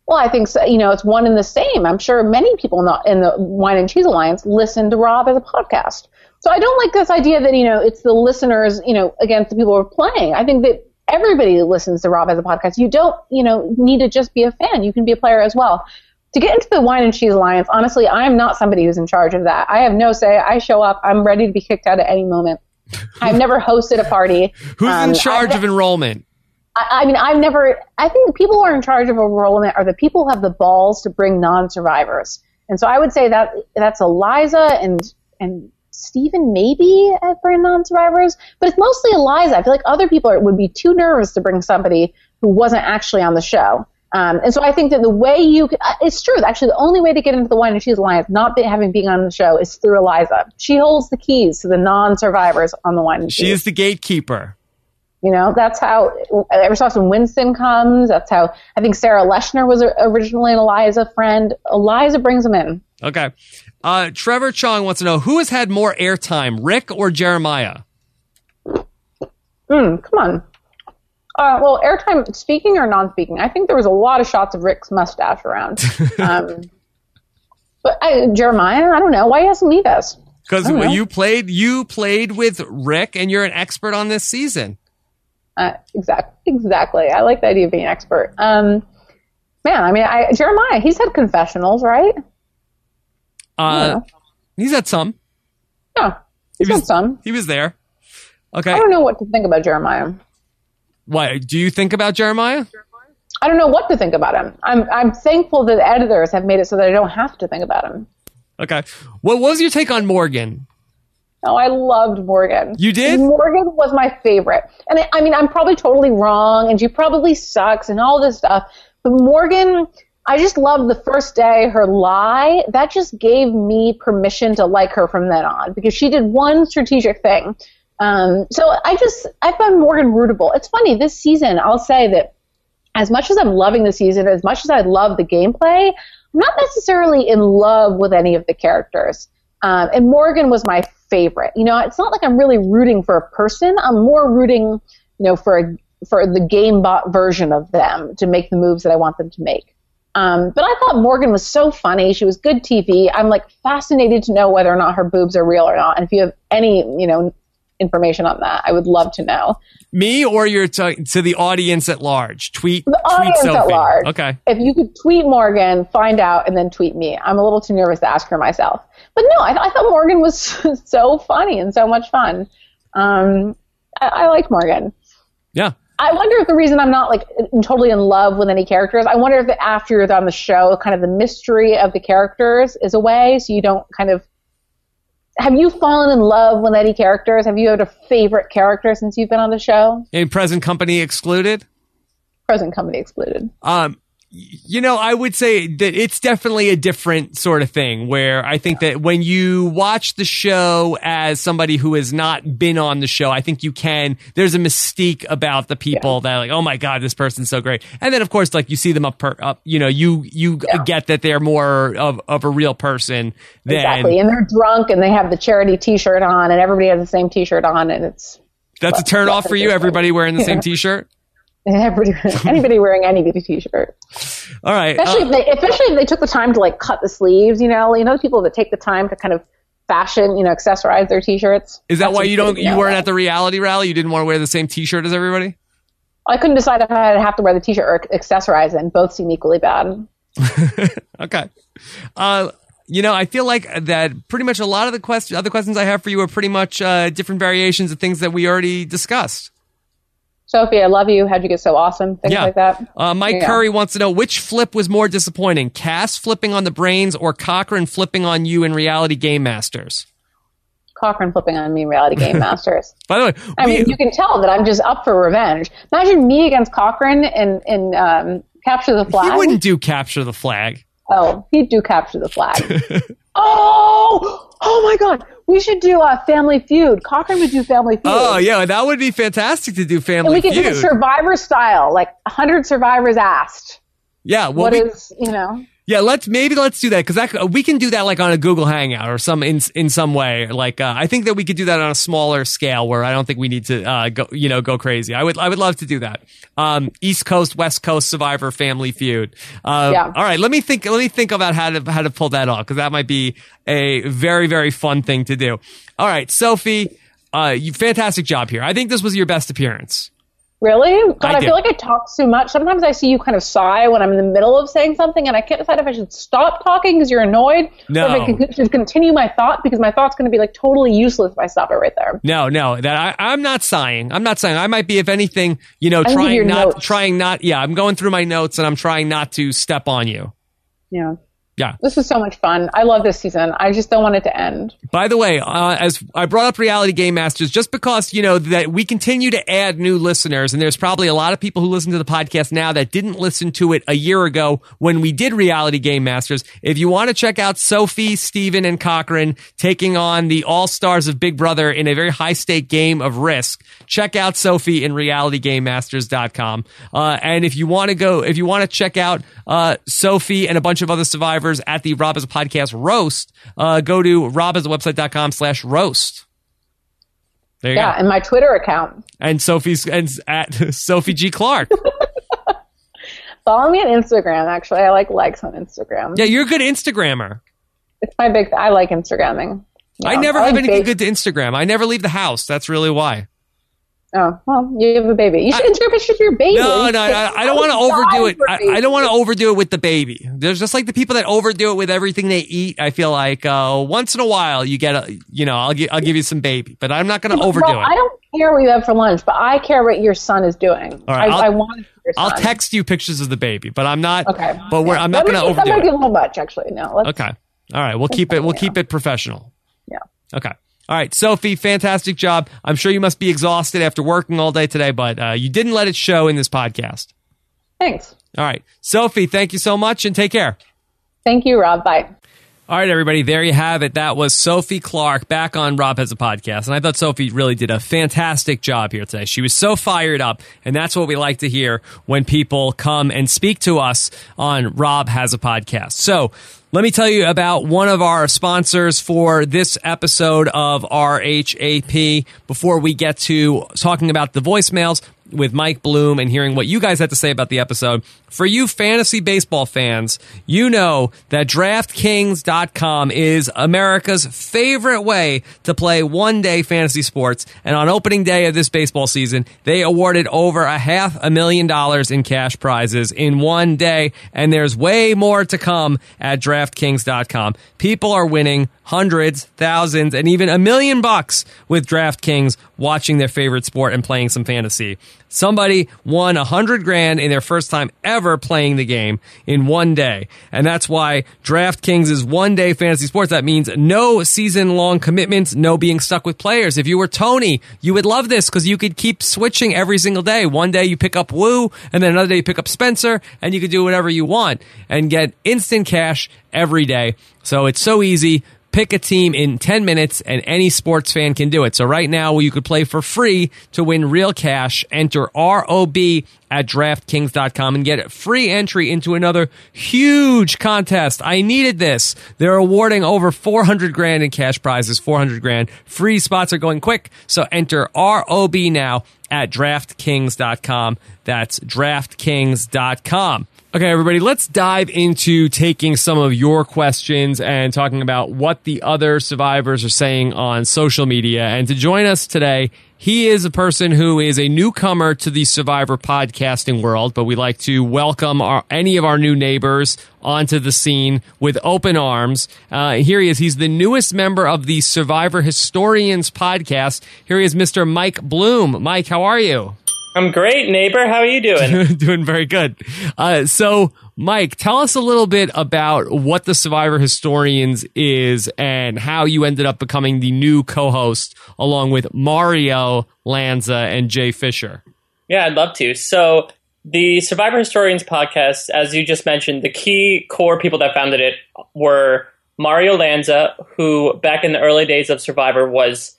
Well, I think so, you know it's one and the same. I'm sure many people in the Wine and Cheese Alliance listen to Rob Has a Podcast. So I don't like this idea that you know it's the listeners you know against the people who are playing. I think that everybody listens to Rob Has a Podcast. You don't you know need to just be a fan. You can be a player as well. To get into the Wine and Cheese Alliance, honestly, I'm not somebody who's in charge of that. I have no say. I show up. I'm ready to be kicked out at any moment. I've never hosted a party. Who's Um, in charge I've- of enrollment? I, I mean, I've never. I think the people who are in charge of enrollment are the people who have the balls to bring non-survivors, and so I would say that that's Eliza and and Stephen maybe at bring non-survivors, but it's mostly Eliza. I feel like other people are, would be too nervous to bring somebody who wasn't actually on the show. Um, and so I think that the way you, uh, it's true. Actually, the only way to get into the Wine and Cheese Alliance, not be, having been on the show, is through Eliza. She holds the keys to the non-survivors on the Wine and She Cheese. is the gatekeeper. You know, that's how every so often Winston comes. That's how I think Sarah Leshner was originally an Eliza friend. Eliza brings them in. Okay. Uh, Trevor Chong wants to know who has had more airtime, Rick or Jeremiah? Mm, come on. Uh, well, airtime, speaking or non-speaking, I think there was a lot of shots of Rick's mustache around. Um, but I, Jeremiah, I don't know. Why are you asking me this? Because I don't know. you played you played with Rick, and you're an expert on this season. Uh, exactly. Exactly. I like the idea of being an expert. Um, man, I mean, I, Jeremiah, he's had confessionals, right? Uh, He's had some. Yeah, he's He was- had some. He was there. Okay. I don't know what to think about Jeremiah. Why do you think about Jeremiah? I don't know what to think about him. I'm I'm thankful that editors have made it so that I don't have to think about him. Okay. What was your take on Morgan? Oh, I loved Morgan. You did? Morgan was my favorite. And I, I mean, I'm probably totally wrong, and she probably sucks, and all this stuff. But Morgan, I just loved the first day her lie. That just gave me permission to like her from then on because she did one strategic thing. Um, so I just I found Morgan rootable. It's funny this season. I'll say that as much as I'm loving the season, as much as I love the gameplay, I'm not necessarily in love with any of the characters. Um, and Morgan was my favorite. You know, it's not like I'm really rooting for a person. I'm more rooting, you know, for a, for the game bot version of them to make the moves that I want them to make. Um, but I thought Morgan was so funny. She was good TV. I'm like fascinated to know whether or not her boobs are real or not. And if you have any, you know, information on that, I would love to know. Me or you're to, to the audience at large? Tweet. The tweet audience Sophie. at large. Okay. If you could tweet Morgan, find out, and then tweet me. I'm a little too nervous to ask her myself. But no, I, I thought Morgan was so funny and so much fun. Um, I, I like Morgan. Yeah. I wonder if the reason I'm not like totally in love with any characters, I wonder if after you're on the show, kind of the mystery of the characters is away, so you don't kind of. Have you fallen in love with any characters? Have you had a favorite character since you've been on the show? In present company excluded. Present company excluded. Um, you know, I would say that it's definitely a different sort of thing where I think that when you watch the show as somebody who has not been on the show, I think you can, there's a mystique about the people that like, oh my God, this person's so great. And then of course, like you see them up, per, up you know, you, you Yeah. get that they're more of, of a real person than Exactly. And they're drunk and they have the charity t shirt on and everybody has the same t shirt on and it's that's a turn off for you. Everybody wearing the same t-shirt. Anybody wearing any Beauty t-shirt. All right. Especially, uh, if they, especially if they took the time to like cut the sleeves, you know, you know, people that take the time to kind of fashion, you know, accessorize their t-shirts. is that why you don't? You weren't at the reality rally. You didn't want to wear the same T-shirt as everybody. I couldn't decide if I'd have to wear the t-shirt or accessorize it. and Both seem equally bad. Okay. Uh, you know, I feel like that pretty much a lot of the questions, other questions I have for you are pretty much uh, different variations of things that we already discussed. Sophie, I love you. How'd you get so awesome? Things Yeah. like that. Uh, Mike Yeah. Curry wants to know which flip was more disappointing: Cass flipping on the brains or Cochran flipping on you in Reality Game Masters. Cochran flipping on me, reality game masters. By the way, I we- mean, you can tell that I'm just up for revenge. Imagine me against Cochran in in um, capture the flag. he wouldn't do capture the flag. Oh, he'd do capture the flag. oh, oh my God, we should do a Family Feud. Cochran would do Family Feud. Oh yeah, that would be fantastic to do and Family we could do Feud. it Survivor style, like hundred survivors asked. yeah, well, What we- is you know? Yeah, let's maybe let's do that because that we can do that like on a Google Hangout or some in in some way. Like uh, I think that we could do that on a smaller scale where I don't think we need to uh, go you know go crazy. I would I would love to do that. Um, East Coast West Coast Survivor Family Feud. Uh, Yeah. All right, let me think. Let me think about how to how to pull that off because that might be a very very fun thing to do. All right, Sophie, uh, you fantastic job here. I think this was your best appearance. Really? God, I I, feel like I talk too much. Sometimes I see you kind of sigh when I'm in the middle of saying something, and I can't decide if I should stop talking because you're annoyed, No. or if I can- should continue my thought because my thought's going to be like totally useless if I stop it right there. No, no, that I, I'm not sighing. I'm not sighing. I might be, if anything, you know, I trying not, notes. trying not. Yeah, I'm going through my notes and I'm trying not to step on you. Yeah. Yeah. This was so much fun. I love this season. I just don't want it to end. By the way, uh, as I brought up Reality Game Masters, just because you know that we continue to add new listeners, and there's probably a lot of people who listen to the podcast now that didn't listen to it a year ago when we did Reality Game Masters. If you want to check out Sophie, Stephen, and Cochran taking on the All Stars of Big Brother in a very high stake game of Risk, check out Sophie in RealityGameMasters.com. Uh, and if you want to go, if you want to check out uh, Sophie and a bunch of other survivors at the Rob Has a Podcast roast, uh, go to robhasawebsite.com slash roast. There you Yeah, go. and my Twitter account. And Sophie's and at Sophie G. Clarke. Follow me on Instagram. Actually, I like likes on Instagram. yeah, you're a good Instagrammer. It's my big. I like Instagramming. I Yeah. never like have anything good to Instagram. I never leave the house. That's really why. Oh well, you have a baby. You should Instagram pictures of your baby. No, no, I, I don't want to overdo it. I, I don't want to overdo it with the baby. There's just like the people that overdo it with everything they eat. I feel like uh, once in a while you get a, you know, I'll give I'll give you some baby, but I'm not going to overdo well, I don't care what you have for lunch, but I care what your son is doing. All right, I, I'll- want to see your I'll text you pictures of the baby, but I'm not. Okay, But we're, I'm not going to be- That overdo might be it. a little much, actually. No. Let's, Okay. All right. We'll keep it. We'll keep it professional. Yeah. Okay. All right, Sophie, fantastic job. I'm sure you must be exhausted after working all day today, but uh, you didn't let it show in this podcast. Thanks. All right, Sophie, thank you so much and take care. Thank you, Rob. Bye. All right, everybody, there you have it. That was Sophie Clarke back on Rob Has a Podcast. And I thought Sophie really did a fantastic job here today. She was so fired up. And that's what we like to hear when people come and speak to us on Rob Has a Podcast. So let me tell you about one of our sponsors for this episode of RHAP before we get to talking about the voicemails with Mike Bloom and hearing what you guys had to say about the episode. For you fantasy baseball fans, you know that DraftKings.com is America's favorite way to play one day fantasy sports. And on opening day of this baseball season, they awarded over a half a million dollars in cash prizes in one day. And there's way more to come at DraftKings.com. People are winning hundreds, thousands, and even a million bucks with DraftKings watching their favorite sport and playing some fantasy. Somebody won a hundred grand in their first time ever playing the game in one day. And that's why DraftKings is one day fantasy sports. That means no season long commitments, no being stuck with players. If you were Tony, you would love this because you could keep switching every single day. One day you pick up Woo, and then another day you pick up Spencer, and you could do whatever you want and get instant cash every day. So it's so easy pick a team in 10 minutes, and any sports fan can do it. So right now, you could play for free to win real cash. Enter ROB at DraftKings.com and get free entry into another huge contest. I needed this. They're awarding over 400 grand in cash prizes, 400 grand. Free spots are going quick. So enter ROB now at DraftKings.com. That's DraftKings.com. Okay, everybody, let's dive into taking some of your questions and talking about what the other survivors are saying on social media. And to join us today, he is a person who is a newcomer to the Survivor podcasting world, but we like to welcome our, any of our new neighbors onto the scene with open arms. Uh, here he is. He's the newest member of the Survivor Historians podcast. Here he is, Mr. Mike Bloom. Mike, how are you? I'm great, neighbor. How are you doing? Doing very good. Uh, so, Mike, tell us a little bit about what the Survivor Historians is and how you ended up becoming the new co-host along with Mario Lanza and Jay Fisher. Yeah, I'd love to. So, the Survivor Historians podcast, as you just mentioned, the key core people that founded it were Mario Lanza, who back in the early days of Survivor was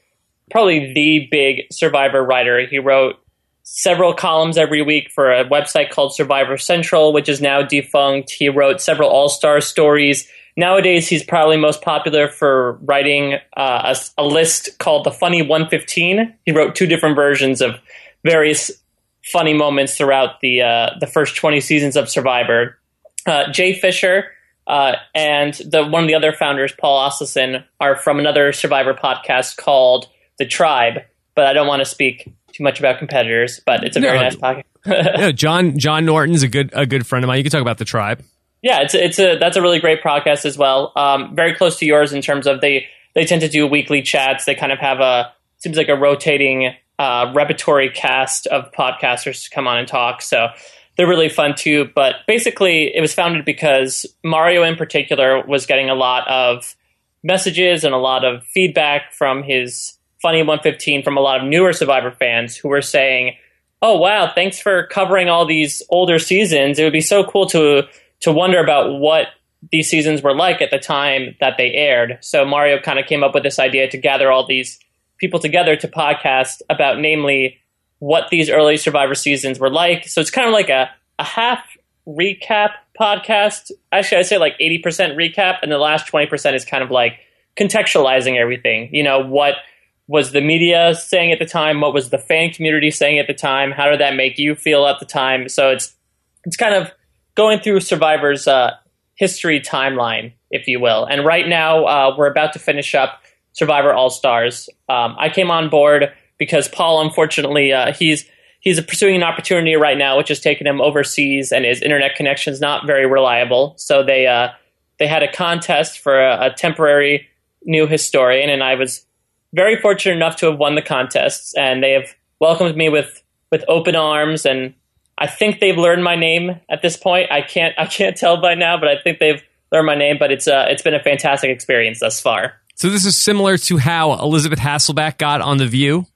probably the big Survivor writer. He wrote several columns every week for a website called Survivor Central, which is now defunct. He wrote several All Star stories. Nowadays, he's probably most popular for writing uh, a, a, list called the Funny 115. He wrote two different versions of various funny moments throughout the uh, the first 20 seasons of Survivor. Uh, Jay Fisher uh, and the one of the other founders, Paul Asleson, are from another Survivor podcast called The Tribe. But I don't want to speak too much about competitors, but it's a very no, nice podcast. yeah, John John Norton's a good a good friend of mine. You can talk about the tribe. Yeah, it's it's a that's a really great podcast as well. Um, very close to yours in terms of they they tend to do weekly chats. They kind of have a seems like a rotating uh, repertory cast of podcasters to come on and talk. So they're really fun too. But basically, it was founded because Mario in particular was getting a lot of messages and a lot of feedback from his Funny 115 from a lot of newer Survivor fans who were saying, "Oh wow, thanks for covering all these older seasons. It would be so cool to to wonder about what these seasons were like at the time that they aired." So Mario kind of came up with this idea to gather all these people together to podcast about, namely, what these early Survivor seasons were like. So it's kind of like a a half recap podcast. Actually, I'd say like 80% recap, and the last 20% is kind of like contextualizing everything. You know, what was the media saying at the time? What was the fan community saying at the time? How did that make you feel at the time? So it's it's kind of going through Survivor's uh, history timeline, if you will. And right now, uh, we're about to finish up Survivor All Stars. Um, I came on board because Paul, unfortunately, uh, he's he's pursuing an opportunity right now, which has taken him overseas, and his internet connection is not very reliable. So they uh, they had a contest for a, a temporary new historian, and I was very fortunate enough to have won the contests, and they have welcomed me with with open arms. And I think they've learned my name at this point. I can't I can't tell by now, but I think they've learned my name. But it's uh, it's been a fantastic experience thus far. So this is similar to how Elisabeth Hasselbeck got on the View.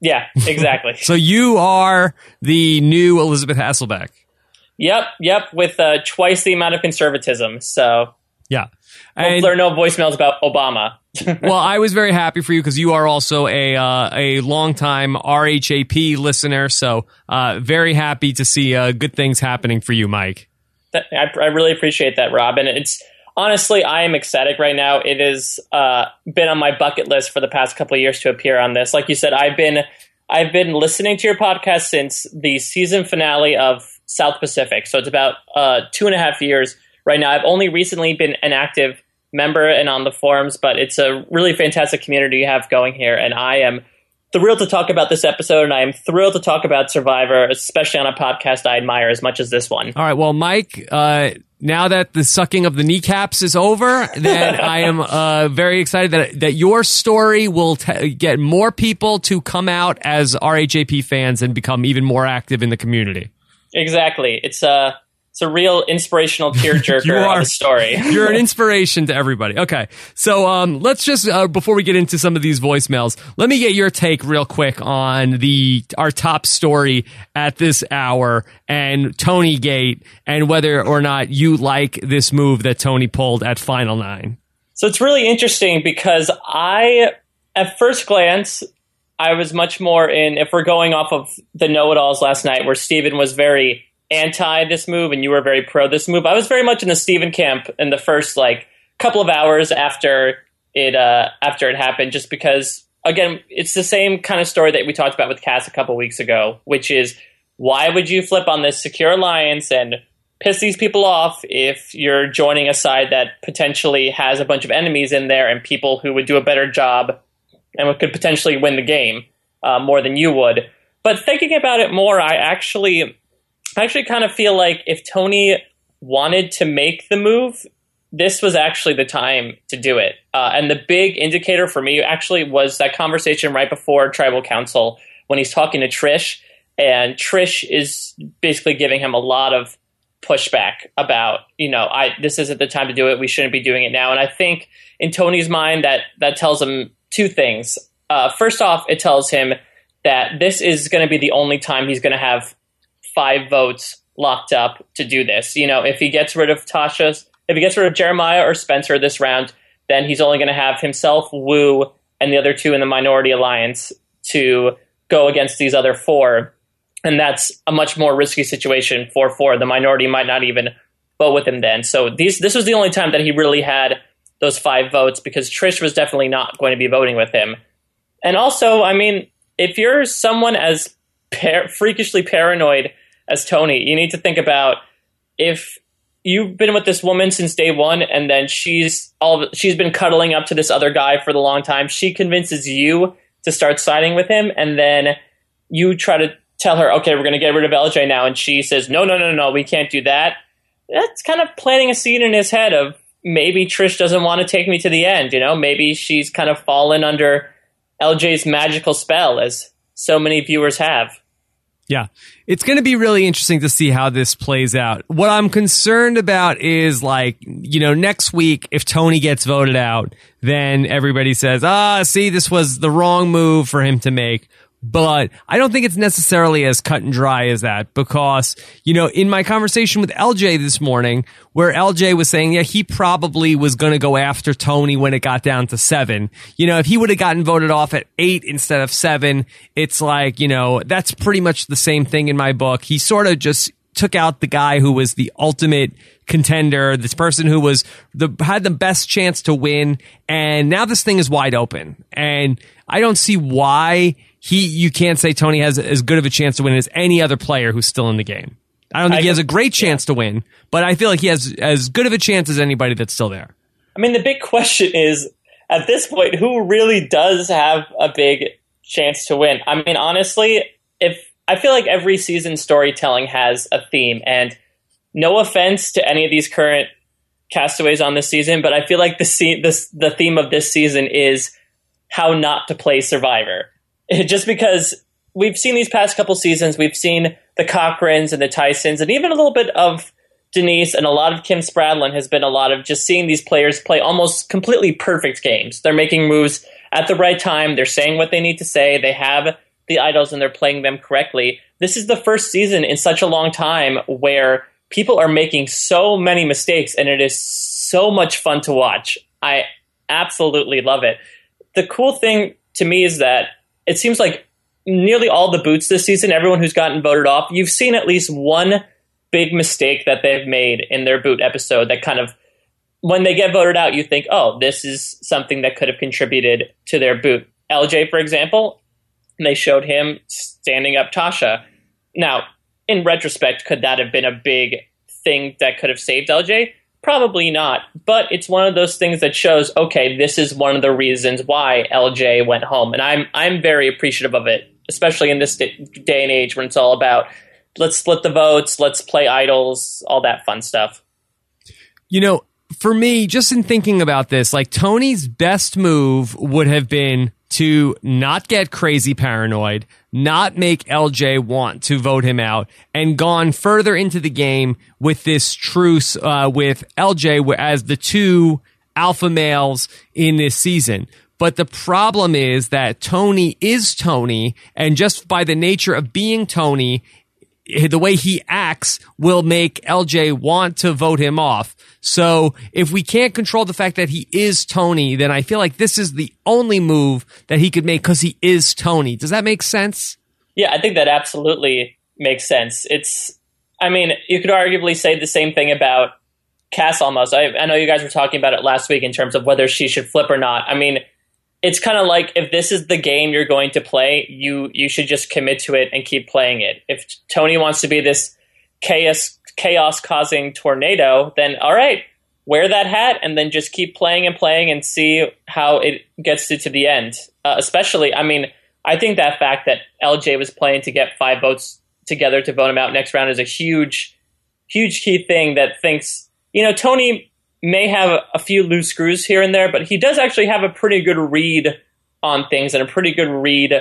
Yeah, exactly. so you are the new Elisabeth Hasselbeck. Yep, yep, with uh, twice the amount of conservatism. So yeah, and, there are no voicemails about Obama. well, I was very happy for you because you are also a uh, a longtime RHAP listener. So uh, very happy to see uh, good things happening for you, Mike. That, I, I, really appreciate that, Rob. And it's honestly, I am ecstatic right now. It has uh, been on my bucket list for the past couple of years to appear on this. Like you said, I've been I've been listening to your podcast since the season finale of South Pacific. So it's about uh, two and a half years right now. I've only recently been an active member and on the forums, but it's a really fantastic community you have going here. And I am thrilled to talk about this episode, and I am thrilled to talk about Survivor, especially on a podcast I admire as much as this one. All right. Well, Mike, uh, now that the sucking of the kneecaps is over, then I am uh, very excited that that your story will t- get more people to come out as RHAP fans and become even more active in the community. Exactly. It's uh it's a real inspirational tearjerker are, of a story. you're an inspiration to everybody. Okay, so um, let's just uh, before we get into some of these voicemails, let me get your take real quick on the our top story at this hour and Tony Gate and whether or not you like this move that Tony pulled at Final Nine. So it's really interesting because I, at first glance, I was much more in, if we're going off of the know it alls last night, where Stephen was very anti this move and you were very pro this move. I was very much in the Stephen camp in the first like couple of hours after it uh, after it happened, just because again, it's the same kind of story that we talked about with Cass a couple weeks ago, which is why would you flip on this secure alliance and piss these people off if you're joining a side that potentially has a bunch of enemies in there and people who would do a better job and could potentially win the game uh, more than you would. But thinking about it more, I actually I actually kind of feel like if Tony wanted to make the move, this was actually the time to do it. Uh, and the big indicator for me actually was that conversation right before Tribal Council when he's talking to Trish, and Trish is basically giving him a lot of pushback about, you know, I this isn't the time to do it. We shouldn't be doing it now. And I think in Tony's mind that that tells him two things. Uh, first off, it tells him that this is going to be the only time he's going to have five votes locked up to do this. You know, if he gets rid of Tasha's, if he gets rid of Jeremiah or Spencer this round, then he's only going to have himself, Woo, and the other two in the minority alliance to go against these other four. And that's a much more risky situation for four. The minority might not even vote with him then. So these this was the only time that he really had those five votes because Trish was definitely not going to be voting with him. And also, I mean, if you're someone as par- freakishly paranoid as Tony, you need to think about if you've been with this woman since day one, and then she's all she's been cuddling up to this other guy for the long time. She convinces you to start siding with him, and then you try to tell her, "Okay, we're going to get rid of LJ now," and she says, "No, no, no, no, we can't do that." That's kind of planting a seed in his head of maybe Trish doesn't want to take me to the end. You know, maybe she's kind of fallen under LJ's magical spell, as so many viewers have. Yeah. It's going to be really interesting to see how this plays out. What I'm concerned about is like, you know, next week, if Tony gets voted out, then everybody says, ah, see, this was the wrong move for him to make but I don't think it's necessarily as cut and dry as that because, you know, in my conversation with LJ this morning, where LJ was saying, yeah, he probably was going to go after Tony when it got down to seven. You know, if he would have gotten voted off at eight instead of seven, it's like, you know, that's pretty much the same thing in my book. He sort of just took out the guy who was the ultimate contender, this person who was the had the best chance to win, and now this thing is wide open. And I don't see why he you can't say Tony has as good of a chance to win as any other player who's still in the game. I don't think I he has a great chance yeah. to win, but I feel like he has as good of a chance as anybody that's still there. I mean, the big question is at this point, who really does have a big chance to win? I mean, honestly, if I feel like every season storytelling has a theme, and no offense to any of these current castaways on this season, but I feel like the se- this, the theme of this season is how not to play Survivor. just because we've seen these past couple seasons, we've seen the Cochrans and the Tysons, and even a little bit of Denise and a lot of Kim Spradlin has been a lot of just seeing these players play almost completely perfect games. They're making moves at the right time. They're saying what they need to say. They have the idols and they're playing them correctly. This is the first season in such a long time where people are making so many mistakes and it is so much fun to watch. I absolutely love it. The cool thing to me is that it seems like nearly all the boots this season, everyone who's gotten voted off, you've seen at least one big mistake that they've made in their boot episode that kind of when they get voted out, you think, oh, this is something that could have contributed to their boot. LJ, for example, they showed him standing up Tasha. Now, in retrospect, could that have been a big thing that could have saved LJ? Probably not, but it's one of those things that shows okay, this is one of the reasons why LJ went home, and I'm I'm very appreciative of it, especially in this day and age when it's all about let's split the votes, let's play idols, all that fun stuff. You know, for me, just in thinking about this, like Tony's best move would have been to not get crazy paranoid, not make LJ want to vote him out, and gone further into the game with this truce uh, with LJ as the two alpha males in this season. But the problem is that Tony is Tony, and just by the nature of being Tony, the way he acts will make LJ want to vote him off. So if we can't control the fact that he is Tony, then I feel like this is the only move that he could make because he is Tony. Does that make sense? Yeah, I think that absolutely makes sense. It's, I mean, you could arguably say the same thing about Cass almost. I, I know you guys were talking about it last week in terms of whether she should flip or not. I mean, it's kind of like if this is the game you're going to play, you you should just commit to it and keep playing it. If Tony wants to be this chaos chaos causing tornado, then all right, wear that hat and then just keep playing and playing and see how it gets to, to the end. Uh, especially, I mean, I think that fact that LJ was playing to get five votes together to vote him out next round is a huge, huge key thing that thinks, you know, Tony may have a few loose screws here and there, but he does actually have a pretty good read on things and a pretty good read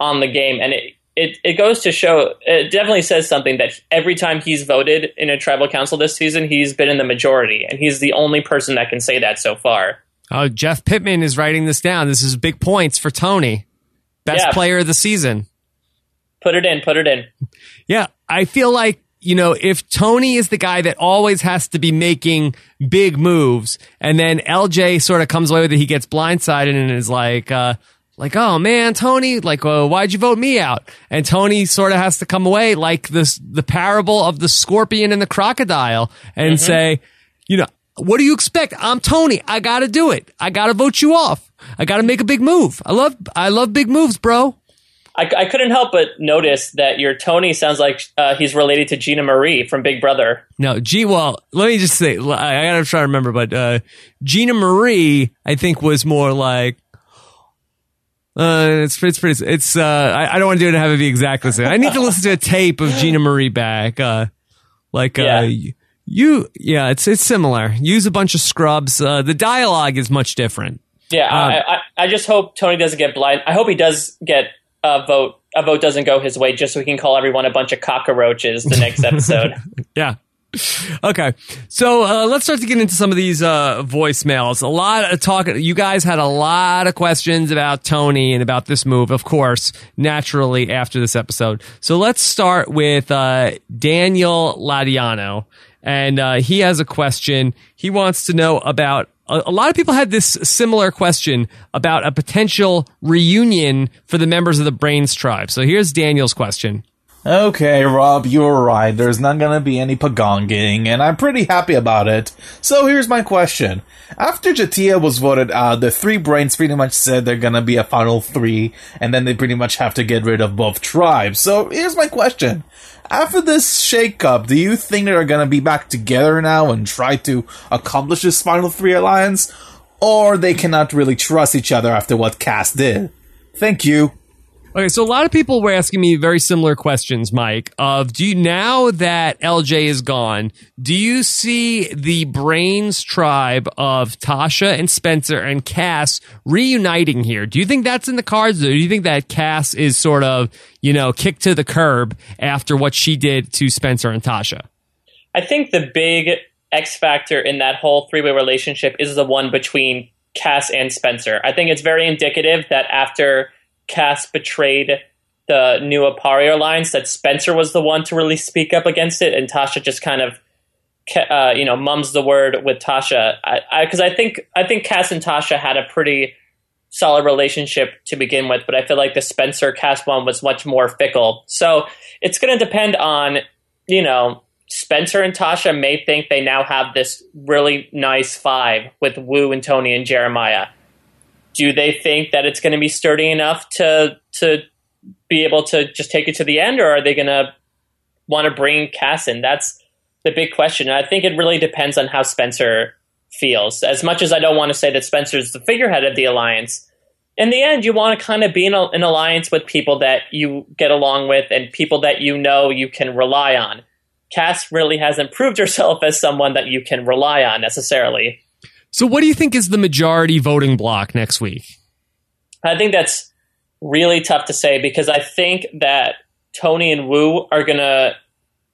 on the game. And it, it, it goes to show, it definitely says something that every time he's voted in a tribal council this season, he's been in the majority. And he's the only person that can say that so far. Oh, Jeff Pittman is writing this down. This is big points for Tony. Best yeah. player of the season. Put it in, put it in. Yeah, I feel like you know, if Tony is the guy that always has to be making big moves, and then LJ sort of comes away with it, he gets blindsided and is like, uh, like, oh man, Tony, like, well, why'd you vote me out? And Tony sort of has to come away like this, the parable of the scorpion and the crocodile and mm-hmm. say, you know, what do you expect? I'm Tony. I gotta do it. I gotta vote you off. I gotta make a big move. I love, I love big moves, bro. I, I couldn't help but notice that your Tony sounds like uh, he's related to Gina Marie from Big Brother. No, G. Well, let me just say, I gotta try to remember, but uh, Gina Marie, I think, was more like. Uh, it's it's pretty. It's uh, I, I don't want to do it and have it be exactly the same. I need to listen to a tape of Gina Marie back. Uh, like uh, yeah. you, yeah, it's it's similar. Use a bunch of scrubs. Uh, the dialogue is much different. Yeah, uh, I, I, I just hope Tony doesn't get blind. I hope he does get a vote a vote doesn't go his way just so we can call everyone a bunch of cockroaches the next episode. yeah. Okay, so uh, let's start to get into some of these uh, voicemails. A lot of talk. You guys had a lot of questions about Tony and about this move, of course, naturally after this episode. So let's start with uh, Daniel Ladiano, and uh, he has a question. He wants to know about a, lot of people had this similar question about a potential reunion for the members of the Brains tribe. So here's Daniel's question. Okay, Rob, you're right. There's not gonna be any pagonging, and I'm pretty happy about it. So here's my question. After J'Tia was voted out, the three brains pretty much said they're gonna be a final three, and then they pretty much have to get rid of both tribes. So here's my question. After this shakeup, do you think they're gonna be back together now and try to accomplish this final three alliance? Or they cannot really trust each other after what Cass did? Thank you. Okay, so a lot of people were asking me very similar questions, Mike. Of do you now that LJ is gone, do you see the Brains tribe of Tasha and Spencer and Cass reuniting here? Do you think that's in the cards, or do you think that Cass is sort of you know kicked to the curb after what she did to Spencer and Tasha? I think the big X factor in that whole three way relationship is the one between Cass and Spencer. I think it's very indicative that after Cass betrayed the new Aparri alliance, that Spencer was the one to really speak up against it, and Tasha just kind of, uh, you know, mums the word with Tasha. Because I, I, I think I think Cass and Tasha had a pretty solid relationship to begin with, but I feel like the Spencer Cass one was much more fickle. So it's going to depend on, you know, Spencer and Tasha may think they now have this really nice five with Woo and Tony and Jeremiah do they think that it's going to be sturdy enough to to be able to just take it to the end, or are they going to want to bring Cass in? That's the big question. And I think it really depends on how Spencer feels. As much as I don't want to say that Spencer's the figurehead of the alliance, in the end, you want to kind of be in an alliance with people that you get along with and people that you know you can rely on. Cass really hasn't proved herself as someone that you can rely on necessarily. So, what do you think is the majority voting block next week? I think that's really tough to say because I think that Tony and Woo are gonna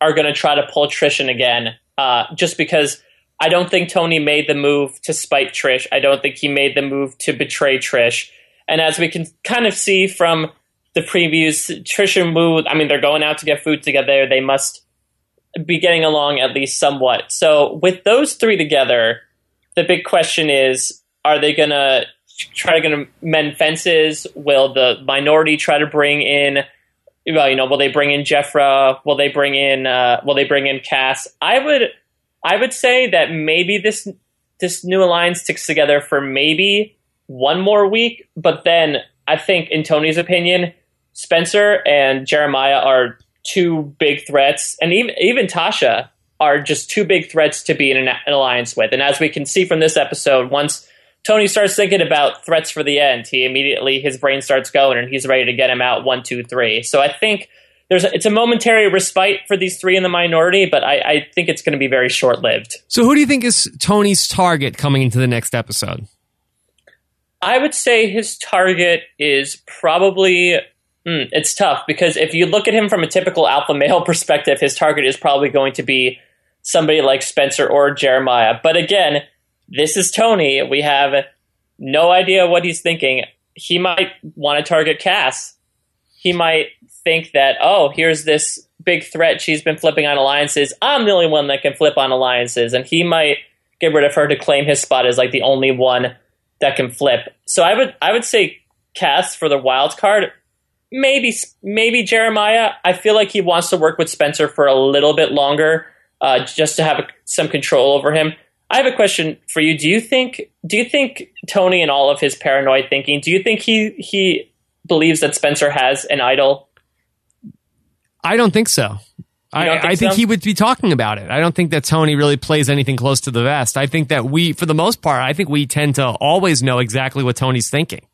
are gonna try to pull Trish in again. Uh, just because I don't think Tony made the move to spite Trish. I don't think he made the move to betray Trish. And as we can kind of see from the previews, Trish and Woo, I mean, they're going out to get food together. They must be getting along at least somewhat. So with those three together, the big question is: Are they going to try to mend fences? Will the minority try to bring in? Well, you know, will they bring in Jefra? Will they bring in? Uh, will they bring in Cass? I would, I would say that maybe this this new alliance sticks together for maybe one more week, but then I think, in Tony's opinion, Spencer and Jeremiah are two big threats, and even even Tasha are just two big threats to be in an, an alliance with. And as we can see from this episode, once Tony starts thinking about threats for the end, he immediately his brain starts going, and he's ready to get him out one, two, three. So I think there's a, it's a momentary respite for these three in the minority, but I, I think it's going to be very short lived. So who do you think is Tony's target coming into the next episode? I would say his target is probably Mm, it's tough because if you look at him from a typical alpha male perspective, his target is probably going to be somebody like Spencer or Jeremiah. But again, this is Tony. We have no idea what he's thinking. He might want to target Cass. He might think that, oh, here's this big threat. She's been flipping on alliances. I'm the only one that can flip on alliances. And he might get rid of her to claim his spot as like the only one that can flip. So I would I would say Cass for the wild card maybe maybe Jeremiah. I feel like he wants to work with Spencer for a little bit longer, uh, just to have a, some control over him. I have a question for you. Do you think do you think Tony and all of his paranoid thinking? Do you think he he believes that Spencer has an idol? I don't think so. I, think, I think so? he would be talking about it. I don't think that Tony really plays anything close to the vest. I think that we, for the most part, I think we tend to always know exactly what Tony's thinking.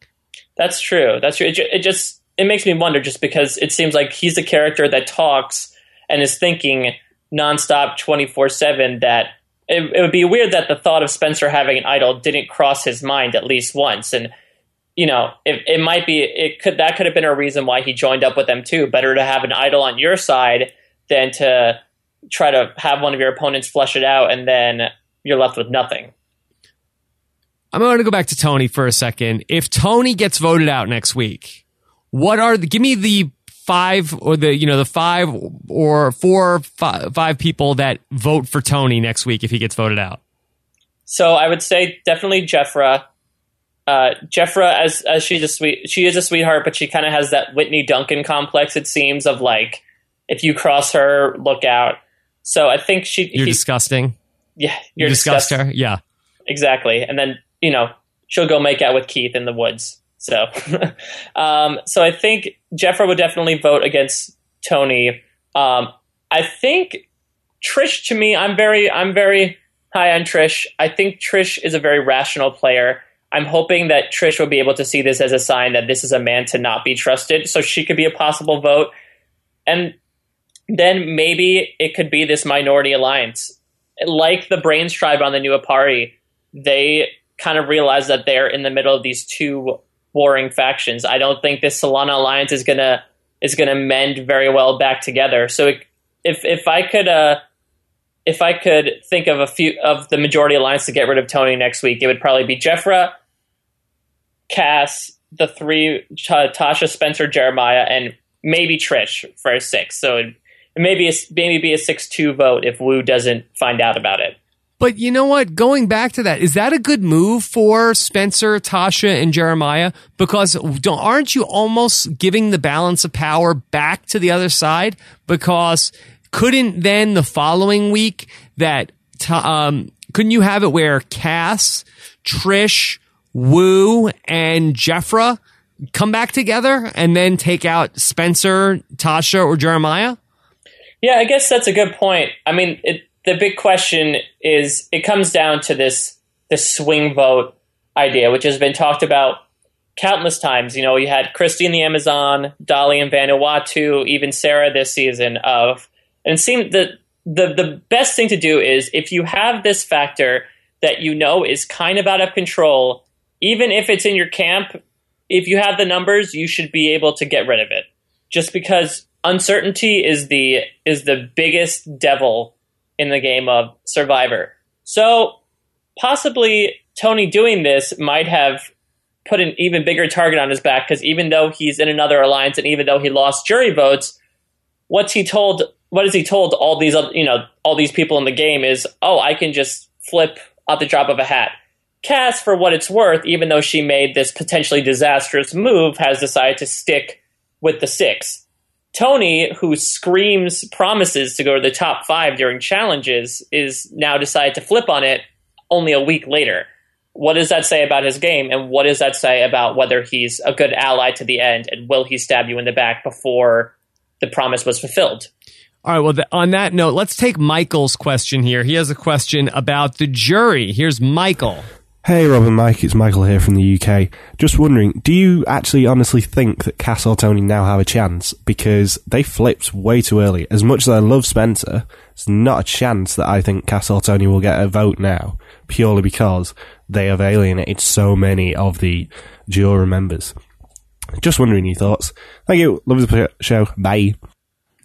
That's true. That's true. It, it just it makes me wonder just because it seems like he's a character that talks and is thinking nonstop 24 7 that it, it, would be weird that the thought of Spencer having an idol didn't cross his mind at least once. And, you know, it, it might be, it could, that could have been a reason why he joined up with them too. Better to have an idol on your side than to try to have one of your opponents flush it out and then you're left with nothing. I'm going to go back to Tony for a second. If Tony gets voted out next week, what are the, give me the five or the, you know, the five or four, five, five people that vote for Tony next week if he gets voted out? So I would say definitely Jefra. Uh, Jefra, as as she's a sweet, she is a sweetheart, but she kind of has that Whitney Duncan complex. It seems of like, if you cross her, look out. So I think she. You're he, disgusting. Yeah, you're you disgust her. Yeah, exactly. And then you know she'll go make out with Keith in the woods. So, um, so I think Jefra would definitely vote against Tony. Um, I think Trish, to me, I'm very, I'm very high on Trish. I think Trish is a very rational player. I'm hoping that Trish will be able to see this as a sign that this is a man to not be trusted. So she could be a possible vote. And then maybe it could be this minority alliance. Like the Brains tribe on the new Aparri, they kind of realize that they're in the middle of these two warring factions. I don't think this Solana alliance is gonna is gonna mend very well back together. So it, if if I could uh, if I could think of a few of the majority alliance to get rid of Tony next week, it would probably be Jefra, Cass, the three Tasha, Spencer, Jeremiah, and maybe Trish for a six. So it, maybe maybe be a six two vote if Woo doesn't find out about it. But you know what? Going back to that, is that a good move for Spencer, Tasha, and Jeremiah? Because aren't you almost giving the balance of power back to the other side? Because couldn't then the following week that um, couldn't you have it where Cass, Trish, Woo, and Jefra come back together and then take out Spencer, Tasha, or Jeremiah? Yeah, I guess that's a good point. I mean, it, the big question is it comes down to this this swing vote idea, which has been talked about countless times. You know, you had Christy in the Amazon, Dolly and Vanuatu, even Sarah this season of and it seemed that the the best thing to do is if you have this factor that you know is kind of out of control, even if it's in your camp, if you have the numbers, you should be able to get rid of it. Just because uncertainty is the is the biggest devil in the game of Survivor. So possibly Tony doing this might have put an even bigger target on his back because even though he's in another alliance and even though he lost jury votes, what's he told? What is he told all these other, you know all these people in the game is oh I can just flip at the drop of a hat. Cass, for what it's worth, even though she made this potentially disastrous move, has decided to stick with the six. Tony, who screams promises to go to the top five during challenges, is now decided to flip on it only a week later. What does that say about his game, and what does that say about whether he's a good ally to the end, and will he stab you in the back before the promise was fulfilled? All right. Well, on that note, let's take Michael's question here. He has a question about the jury. Here's Michael. Hey, Rob and Mike, it's Michael here from the UK. Just wondering, do you actually honestly think that Cass or Tony now have a chance? Because they flipped way too early. As much as I love Spencer, it's not a chance that I think Cass or Tony will get a vote now, purely because they have alienated so many of the juror members. Just wondering your thoughts. Thank you. Love the show. Bye.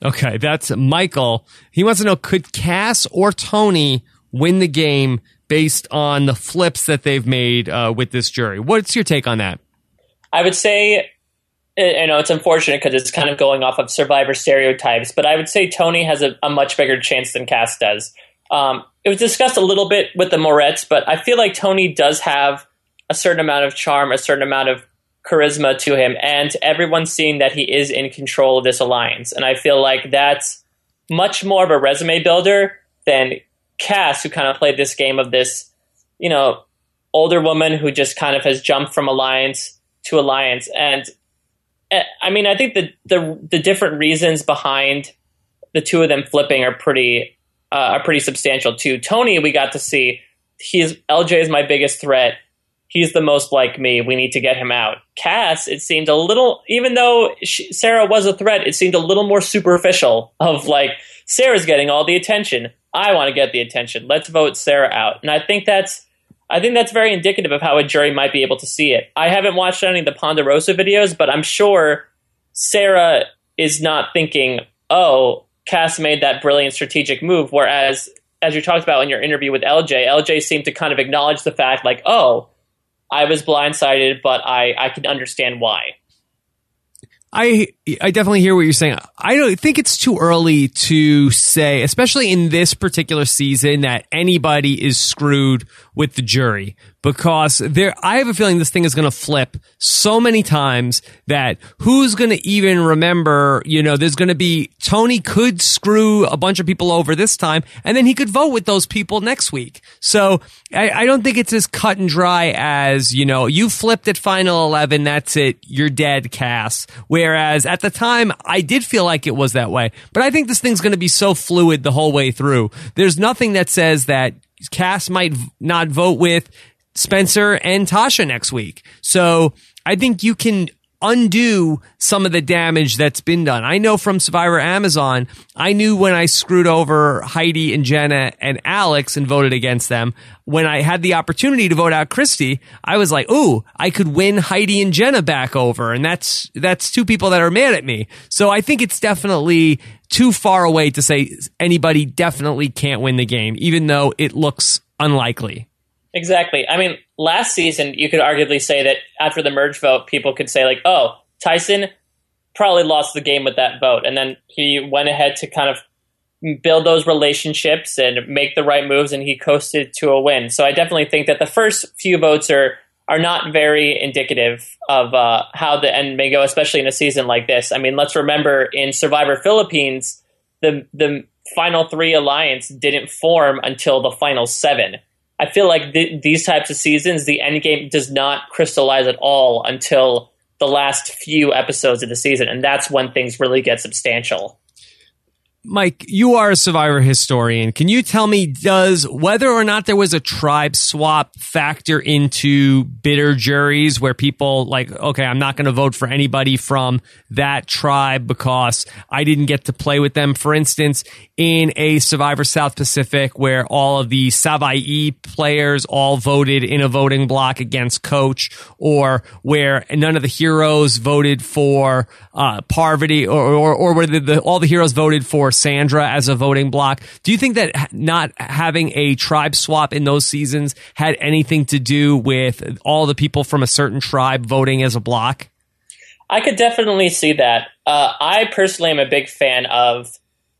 Okay, that's Michael. He wants to know could Cass or Tony win the game based on the flips that they've made uh, with this jury? What's your take on that? I would say, you know, it's unfortunate because it's kind of going off of survivor stereotypes, but I would say Tony has a, a much bigger chance than Cass does. Um, it was discussed a little bit with the Moretz, but I feel like Tony does have a certain amount of charm, a certain amount of charisma to him, and everyone's seeing that he is in control of this alliance. And I feel like that's much more of a resume builder than Cass, who kind of played this game of this, you know, older woman who just kind of has jumped from alliance to alliance. And eh, I mean, I think the the, the different reasons behind the two of them flipping are pretty uh, are pretty substantial too. Tony, we got to see he's LJ is my biggest threat he's the most like me. We need to get him out. Cass, it seemed a little, even though she, Sarah was a threat, it seemed a little more superficial of like, Sarah's getting all the attention. I want to get the attention. Let's vote Sarah out. And I think that's, I think that's very indicative of how a jury might be able to see it. I haven't watched any of the Ponderosa videos, but I'm sure Sarah is not thinking, oh, Cass made that brilliant strategic move. Whereas, as you talked about in your interview with LJ, LJ seemed to kind of acknowledge the fact, like, oh, I was blindsided, but I, I can understand why. I I definitely hear what you're saying. I don't think it's too early to say, especially in this particular season, that anybody is screwed with the jury because there I have a feeling this thing is going to flip so many times that who's going to even remember, you know, there's going to be Tony could screw a bunch of people over this time and then he could vote with those people next week. So I, I don't think it's as cut and dry as, you know, you flipped at final 11, that's it, you're dead, Cass. Whereas at the time, I did feel like it was that way. But I think this thing's going to be so fluid the whole way through. There's nothing that says that Cass might not vote with Spencer and Tasha next week. So I think you can undo some of the damage that's been done. I know from Survivor Amazon, I knew when I screwed over Heidi and Jenna and Alex and voted against them, when I had the opportunity to vote out Christy, I was like, ooh, I could win Heidi and Jenna back over. And that's, that's two people that are mad at me. So I think it's definitely too far away to say anybody definitely can't win the game, even though it looks unlikely. Exactly. I mean, last season, you could arguably say that after the merge vote, people could say, like, oh, Tyson probably lost the game with that vote. And then he went ahead to kind of build those relationships and make the right moves, and he coasted to a win. So I definitely think that the first few votes are are not very indicative of uh, how the end may go, especially in a season like this. I mean, let's remember in Survivor Philippines, the the final three alliance didn't form until the final seven. I feel like th- these types of seasons, the end game does not crystallize at all until the last few episodes of the season, and that's when things really get substantial. Mike, you are a survivor historian. Can you tell me, does whether or not there was a tribe swap factor into bitter juries where people like, okay, I'm not going to vote for anybody from that tribe because I didn't get to play with them? For instance, in a Survivor South Pacific where all of the Savaii players all voted in a voting block against coach or where none of the heroes voted for uh, Parvati or, or, or where the, the, all the heroes voted for Sandra as a voting block. Do you think that not having a tribe swap in those seasons had anything to do with all the people from a certain tribe voting as a block? I could definitely see that. Uh, I personally am a big fan of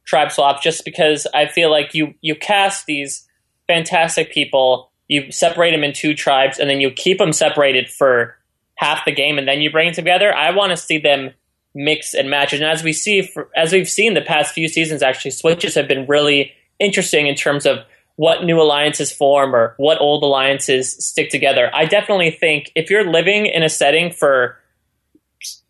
tribe swaps just because I feel like you you cast these fantastic people, you separate them in two tribes, and then you keep them separated for half the game, and then you bring them together. I want to see them mix and match, and as we see, for, as we've seen the past few seasons, actually switches have been really interesting in terms of what new alliances form or what old alliances stick together. I definitely think if you're living in a setting for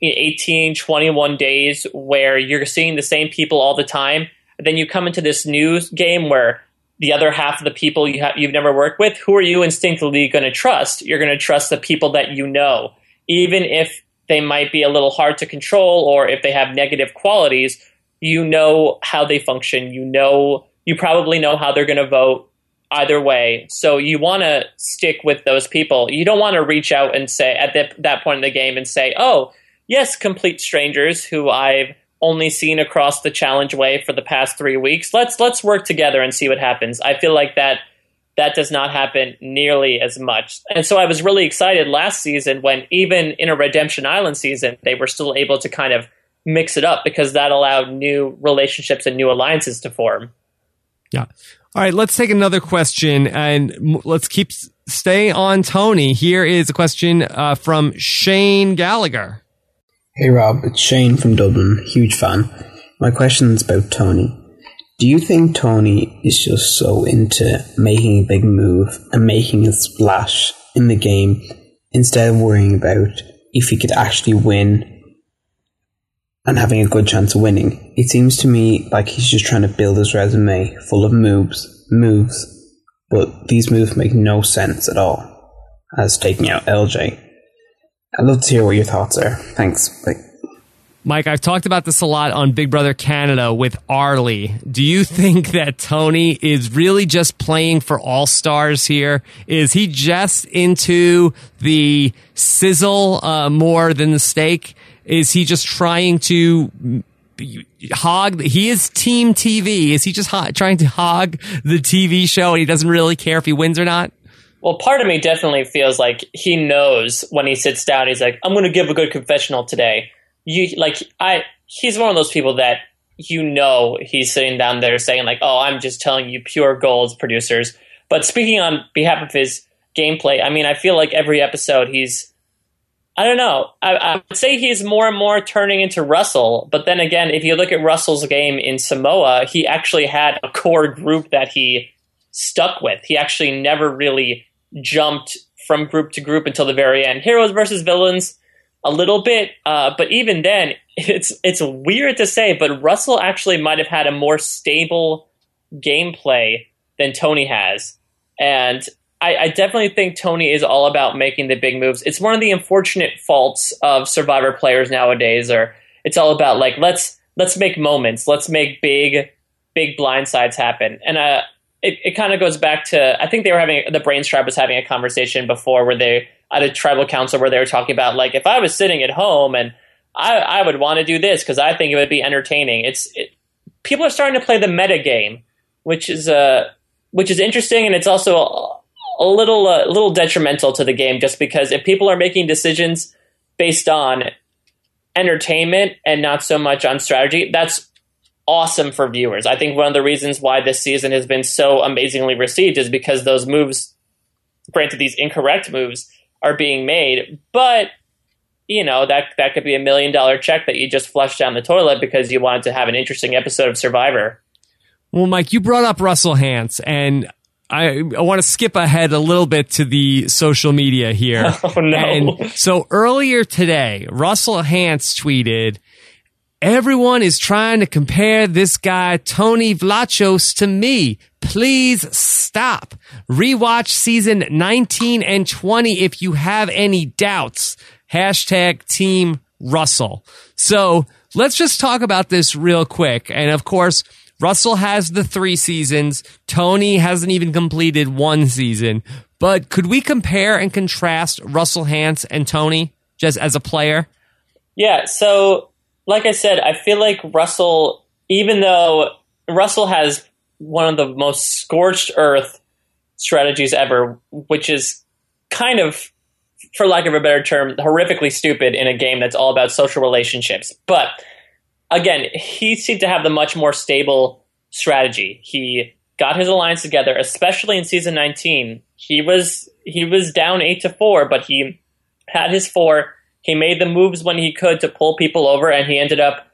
18, 21 days where you're seeing the same people all the time. Then you come into this new game where the other half of the people you have, you've never worked with, who are you instinctively going to trust? You're going to trust the people that you know, even if they might be a little hard to control or if they have negative qualities. You know how they function. You know, you probably know how they're going to vote either way. So you want to stick with those people. You don't want to reach out and say at the, that point in the game and say, "Oh, yes, complete strangers who I've only seen across the challenge way for the past three weeks. Let's let's work together and see what happens. I feel like that that does not happen nearly as much. And so I was really excited last season when even in a Redemption Island season, they were still able to kind of mix it up because that allowed new relationships and new alliances to form. Yeah. All right, let's take another question and let's keep stay on Tony. Here is a question uh, from Shane Gallagher. Hey Rob, it's Shane from Dublin, huge fan. My question is about Tony. Do you think Tony is just so into making a big move and making a splash in the game instead of worrying about if he could actually win and having a good chance of winning? It seems to me like he's just trying to build his resume full of moves, moves, but these moves make no sense at all, as taking out LJ I'd love to hear what your thoughts are. Thanks. Bye. Mike, I've talked about this a lot on Big Brother Canada with Arlie. Do you think that Tony is really just playing for all stars here? Is he just into the sizzle uh, more than the steak? Is he just trying to hog? He is team TV. Is he just ho- trying to hog the TV show and he doesn't really care if he wins or not? Well, part of me definitely feels like he knows when he sits down. He's like, "I'm going to give a good confessional today." You like, I. He's one of those people that you know he's sitting down there saying like, "Oh, I'm just telling you pure gold, producers." But speaking on behalf of his gameplay, I mean, I feel like every episode he's. I don't know. I, I would say he's more and more turning into Russell. But then again, if you look at Russell's game in Samoa, he actually had a core group that he stuck with. He actually never really jumped from group to group until the very end. Heroes versus villains, a little bit, uh, but even then, it's it's weird to say, but Russell actually might have had a more stable gameplay than Tony has, and I, I definitely think Tony is all about making the big moves. It's one of the unfortunate faults of Survivor players nowadays, or it's all about like let's let's make moments, let's make big big blindsides happen, and uh, it, it kind of goes back to I think they were having the Brains Tribe was having a conversation before where they at a tribal council where they were talking about like if I was sitting at home and I, I would want to do this because I think it would be entertaining. It's it, people are starting to play the meta game, which is uh which is interesting and it's also a, a little uh, a little detrimental to the game just because if people are making decisions based on entertainment and not so much on strategy, that's awesome for viewers. I think one of the reasons why this season has been so amazingly received is because those moves, granted, these incorrect moves are being made, but you know that that could be a million dollar check that you just flushed down the toilet because you wanted to have an interesting episode of Survivor. Well, Mike, you brought up Russell Hantz, and I, I want to skip ahead a little bit to the social media here. Oh no! And so earlier today, Russell Hantz tweeted Everyone is trying to compare this guy, Tony Vlachos, to me. Please stop. Rewatch season 19 and 20 if you have any doubts. Hashtag Team Russell. So let's just talk about this real quick. And of course, Russell has the three seasons. Tony hasn't even completed one season. But could we compare and contrast Russell Hantz and Tony just as a player? Yeah. So like I said, I feel like Russell even though Russell has one of the most scorched earth strategies ever, which is kind of, for lack of a better term, horrifically stupid in a game that's all about social relationships. But again, he seemed to have the much more stable strategy. He got his alliance together, especially in season 19. He was he was down 8 to 4, but he had his 4. He made the moves when he could to pull people over and he ended up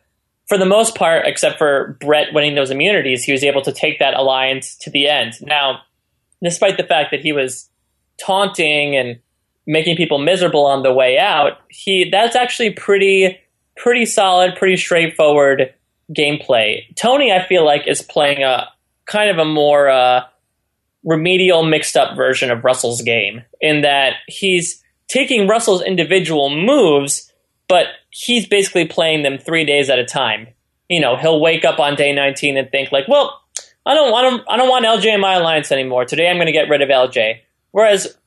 for the most part except for Brett winning those immunities, he was able to take that alliance to the end. Now, despite the fact that he was taunting and making people miserable on the way out, he that's actually pretty pretty solid, pretty straightforward gameplay. Tony, I feel like, is playing a kind of a more uh, remedial, mixed up version of Russell's game in that he's taking Russell's individual moves, but he's basically playing them three days at a time. You know, he'll wake up on day 19 and think like, well, I don't, don't, I don't want LJ in my alliance anymore. Today I'm going to get rid of LJ. Whereas,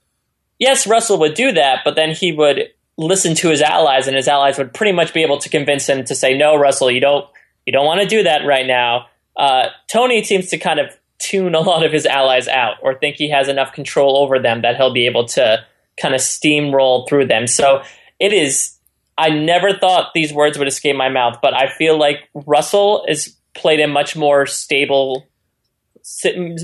yes, Russell would do that, but then he would listen to his allies, and his allies would pretty much be able to convince him to say, "No, Russell, you don't, you don't want to do that right now." Uh, Tony seems to kind of tune a lot of his allies out, or think he has enough control over them that he'll be able to kind of steamroll through them. So it is. I never thought these words would escape my mouth, but I feel like Russell is played a much more stable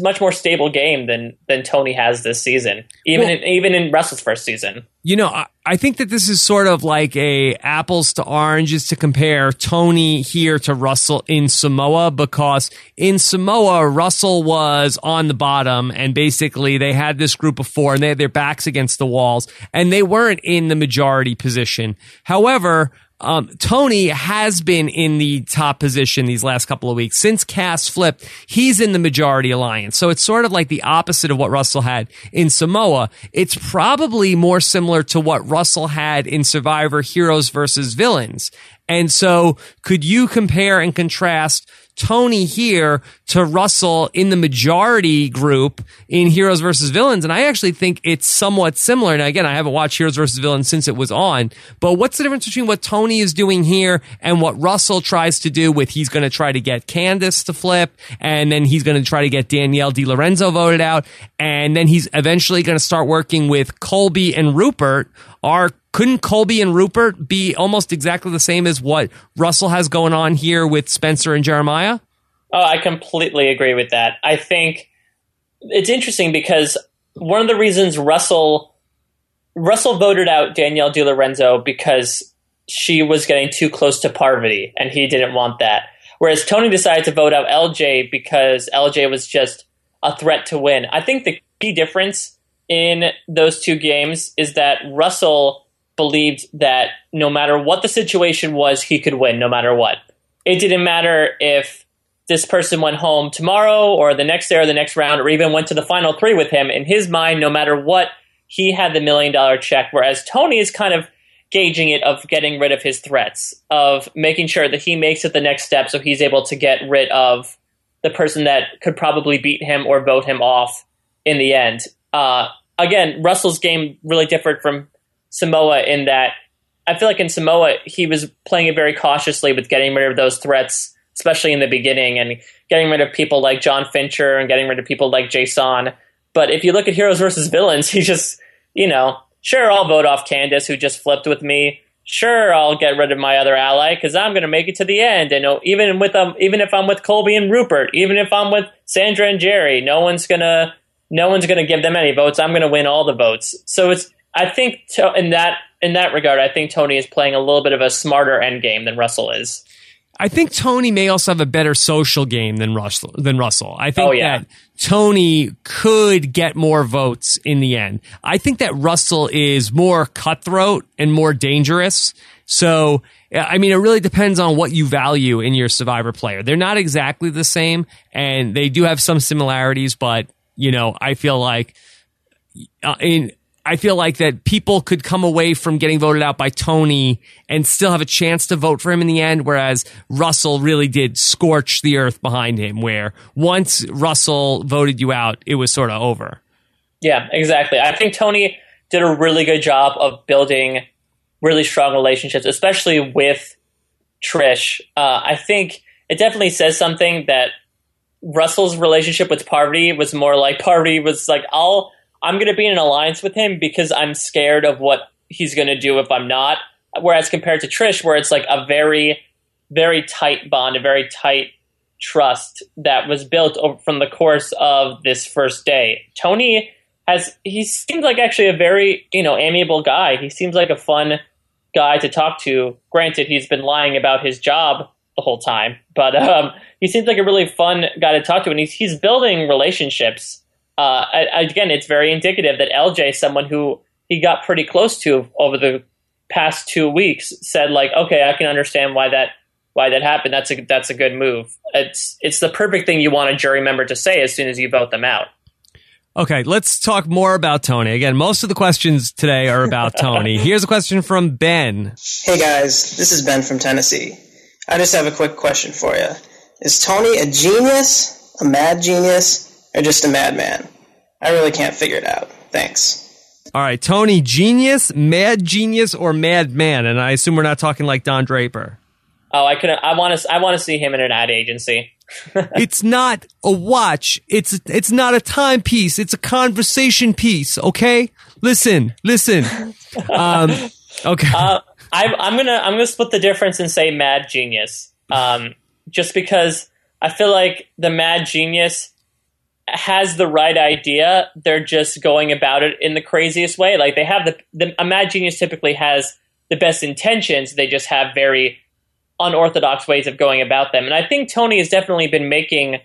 much more stable game than than Tony has this season, even well, in, even in Russell's first season. You know, I, I, think that this is sort of like a apples to oranges to compare Tony here to Russell in Samoa because in Samoa Russell was on the bottom and basically they had this group of four and they had their backs against the walls and they weren't in the majority position. However, um, Tony has been in the top position these last couple of weeks. Since Cass flipped, he's in the majority alliance. So it's sort of like the opposite of what Russell had in Samoa. It's probably more similar to what Russell had in Survivor Heroes versus Villains. And so could you compare and contrast Tony here to Russell in the majority group in Heroes versus Villains. And I actually think it's somewhat similar. Now, again, I haven't watched Heroes versus Villains since it was on, but what's the difference between what Tony is doing here and what Russell tries to do with he's going to try to get Candice to flip and then he's going to try to get Danielle DiLorenzo voted out. And then he's eventually going to start working with Colby and Rupert. Are couldn't Colby and Rupert be almost exactly the same as what Russell has going on here with Spencer and Jeremiah? Oh, I completely agree with that. I think it's interesting because one of the reasons Russell Russell voted out Danielle DiLorenzo because she was getting too close to Parvati and he didn't want that. Whereas Tony decided to vote out LJ because LJ was just a threat to win. I think the key difference in those two games is that Russell believed that no matter what the situation was, he could win no matter what. It didn't matter if this person went home tomorrow or the next day or the next round or even went to the final three with him. In his mind, no matter what, he had the million dollar check. Whereas Tony is kind of gauging it of getting rid of his threats, of making sure that he makes it the next step so he's able to get rid of the person that could probably beat him or vote him off in the end. Uh, again, Russell's game really differed from Samoa in that I feel like in Samoa he was playing it very cautiously with getting rid of those threats, especially in the beginning, and getting rid of people like John Fincher and getting rid of people like Jason. But if you look at Heroes versus Villains, he just, you know, sure I'll vote off Candice who just flipped with me. Sure, I'll get rid of my other ally because I'm going to make it to the end. And even with um, even if I'm with Colby and Rupert, even if I'm with Sandra and Jerry, no one's gonna no one's gonna give them any votes. I'm going to win all the votes. So it's I think to, in that in that regard, I think Tony is playing a little bit of a smarter end game than Russell is. I think Tony may also have a better social game than Russell. Than Russell, I think oh, yeah. that Tony could get more votes in the end. I think that Russell is more cutthroat and more dangerous. So, I mean, it really depends on what you value in your Survivor player. They're not exactly the same, and they do have some similarities, but you know, I feel like uh, in I feel like that people could come away from getting voted out by Tony and still have a chance to vote for him in the end, whereas Russell really did scorch the earth behind him, where once Russell voted you out, it was sort of over. Yeah, exactly. I think Tony did a really good job of building really strong relationships, especially with Trish. Uh, I think it definitely says something that Russell's relationship with Parvati was more like Parvati was like, I'll I'm going to be in an alliance with him because I'm scared of what he's going to do if I'm not. Whereas compared to Trish, where it's like a very, very tight bond, a very tight trust that was built from the course of this first day. Tony has he seems like actually a very you know amiable guy. He seems like a fun guy to talk to. Granted, he's been lying about his job the whole time, but um, he seems like a really fun guy to talk to, and he's he's building relationships. Uh, again, it's very indicative that LJ, someone who he got pretty close to over the past two weeks, said like, "Okay, I can understand why that why that happened. That's a that's a good move. It's it's the perfect thing you want a jury member to say as soon as you vote them out." Okay, let's talk more about Tony. Again, most of the questions today are about Tony. Here's a question from Ben. Hey guys, this is Ben from Tennessee. I just have a quick question for you. Is Tony a genius, a mad genius, or just a madman? I really can't figure it out. Thanks. All right, Tony, genius, mad genius, or madman? And I assume we're not talking like Don Draper. Oh, I can. I want to. I want to see him in an ad agency. it's not a watch. It's it's not a timepiece. It's a conversation piece. Okay, listen, listen. Um, okay. Uh, I, I'm gonna I'm gonna split the difference and say mad genius. Um, just because I feel like the mad genius has the right idea. They're just going about it in the craziest way. Like they have the, the a mad genius typically has the best intentions. They just have very unorthodox ways of going about them. And I think Tony has definitely been making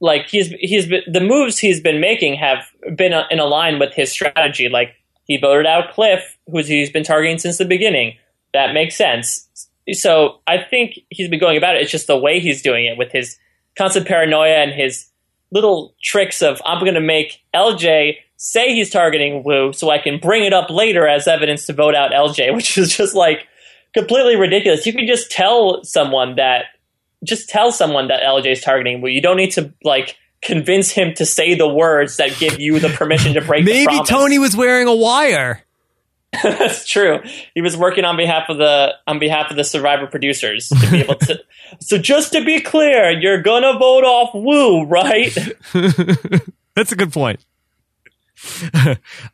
like he's he's been, the moves he's been making have been uh, in a line with his strategy. Like he voted out Cliff, who he's been targeting since the beginning. That makes sense. So I think he's been going about it. It's just the way he's doing it with his constant paranoia and his little tricks of I'm going to make LJ say he's targeting Woo so I can bring it up later as evidence to vote out LJ, which is just like completely ridiculous. You can just tell someone that, just tell someone that LJ is targeting Woo. You don't need to like convince him to say the words that give you the permission to break. Maybe Tony was wearing a wire. That's true. He was working on behalf of the on behalf of the Survivor producers to be able to. so just to be clear, you're gonna vote off Woo, right? That's a good point.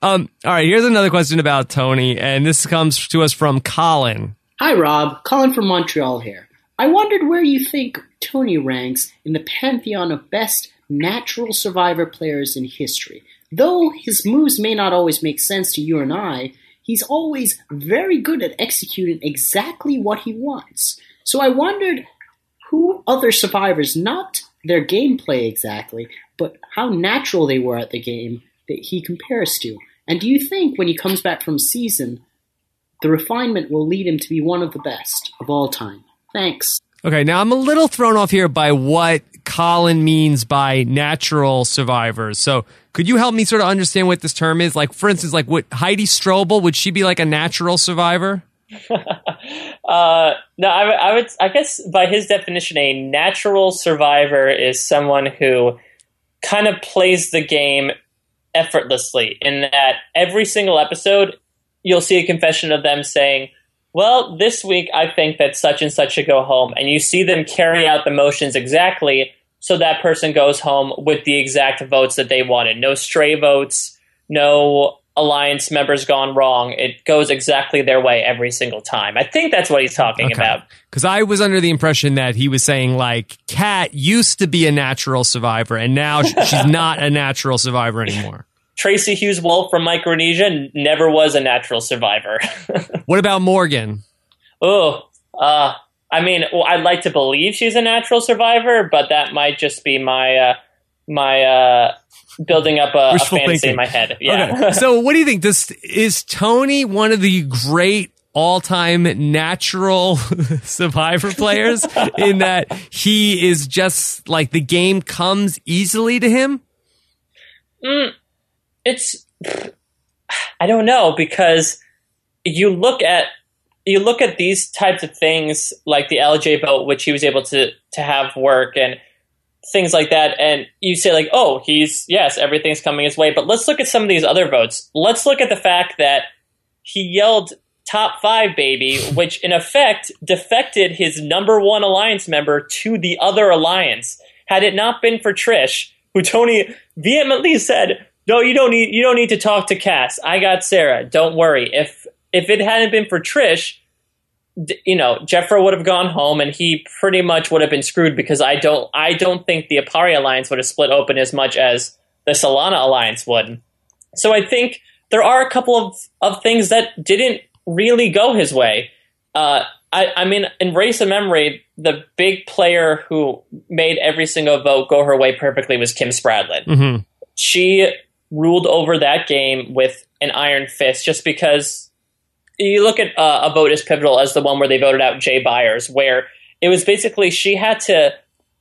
um, all right, here's another question about Tony, and this comes to us from Colin. Hi, Rob. Colin from Montreal here. I wondered where you think Tony ranks in the pantheon of best natural survivor players in history. Though his moves may not always make sense to you and I, he's always very good at executing exactly what he wants. So I wondered who other survivors, not their gameplay exactly, but how natural they were at the game that he compares to. And do you think when he comes back from season, the refinement will lead him to be one of the best of all time. Thanks. Okay, now I'm a little thrown off here by what Colin means by natural survivors. So, could you help me sort of understand what this term is? Like, for instance, like what Heidi Strobel would she be like a natural survivor? uh, no, I, I would. I guess by his definition, a natural survivor is someone who kind of plays the game effortlessly. In that every single episode you'll see a confession of them saying, well, this week I think that such and such should go home. And you see them carry out the motions exactly so that person goes home with the exact votes that they wanted. No stray votes, no alliance members gone wrong. It goes exactly their way every single time. I think that's what he's talking okay. about. Because I was under the impression that he was saying like Kat used to be a natural survivor and now she's not a natural survivor anymore. Tracy Hughes Wolf from Micronesia never was a natural survivor. what about Morgan? Oh, uh, I mean, well, I'd like to believe she's a natural survivor, but that might just be my uh, my uh, building up a, a fantasy thinking. in my head. Yeah. Okay. so, what do you think? This is Tony one of the great all-time natural survivor players in that he is just like the game comes easily to him. Mm, it's I don't know because you look at you look at these types of things like the LJ vote, which he was able to to have work and things like that, and you say like, oh, he's yes, everything's coming his way. But let's look at some of these other votes. Let's look at the fact that he yelled top five, baby, which in effect defected his number one alliance member to the other alliance. Had it not been for Trish, who Tony vehemently said, "No, you don't need you don't need to talk to Cass. I got Sarah. Don't worry." If if it hadn't been for Trish, you know, Jefra would have gone home and he pretty much would have been screwed because I don't I don't think the Aparri alliance would have split open as much as the Solana alliance would. So I think there are a couple of, of things that didn't really go his way. Uh, I, I mean, in Race of Memory, the big player who made every single vote go her way perfectly was Kim Spradlin. Mhm. She ruled over that game with an iron fist just because you look at uh, a vote as pivotal as the one where they voted out Jay Byers, where it was basically she had to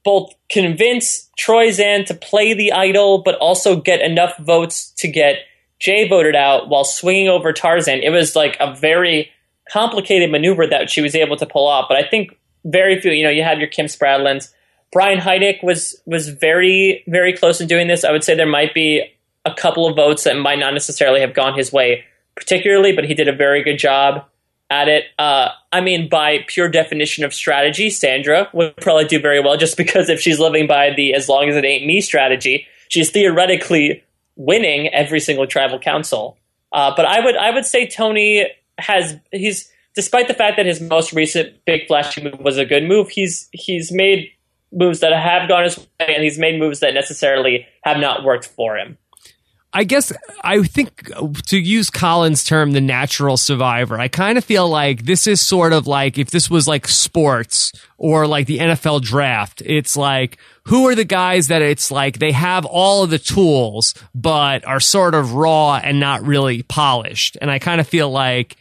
both convince Troyzan to play the idol, but also get enough votes to get Jay voted out while swinging over Tarzan. It was like a very complicated maneuver that she was able to pull off. But I think very few, you know, you have your Kim Spradlins. Brian Heidik was was very very close in doing this. I would say there might be a couple of votes that might not necessarily have gone his way particularly, but he did a very good job at it. Uh, I mean, by pure definition of strategy, Sandra would probably do very well just because if she's living by the as long as it ain't me strategy, she's theoretically winning every single tribal council. Uh, but I would I would say Tony has he's despite the fact that his most recent big flashy move was a good move, he's he's made moves that have gone his way and he's made moves that necessarily have not worked for him. I guess I think to use Colin's term, the natural survivor, I kind of feel like this is sort of like if this was like sports or like the NFL draft, it's like who are the guys that it's like they have all of the tools, but are sort of raw and not really polished. And I kind of feel like,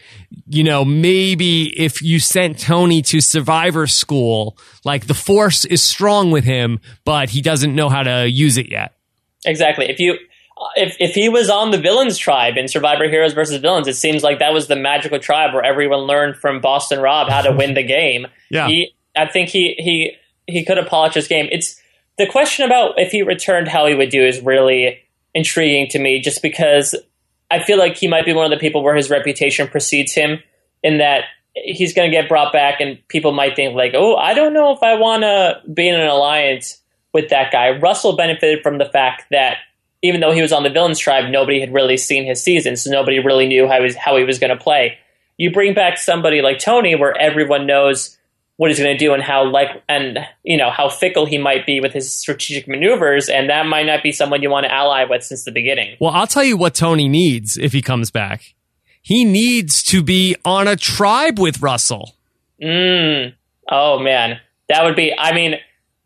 you know, maybe if you sent Tony to survivor school, like the force is strong with him, but he doesn't know how to use it yet. Exactly. If you if if he was on the villains tribe in Survivor Heroes versus Villains, it seems like that was the magical tribe where everyone learned from Boston Rob how to win the game. Yeah. He, I think he he he could have polished his game. It's the question about if he returned, how he would do is really intriguing to me, just because I feel like he might be one of the people where his reputation precedes him, in that he's going to get brought back, and people might think like, oh, I don't know if I want to be in an alliance with that guy. Russell benefited from the fact that even though he was on the villains tribe, nobody had really seen his season, so nobody really knew how he was, how he was going to play. You bring back somebody like Tony, where everyone knows what he's going to do and how like and you know how fickle he might be with his strategic maneuvers, and that might not be someone you want to ally with since the beginning. Well, I'll tell you what Tony needs if he comes back. He needs to be on a tribe with Russell. Mm. Oh man, that would be. I mean,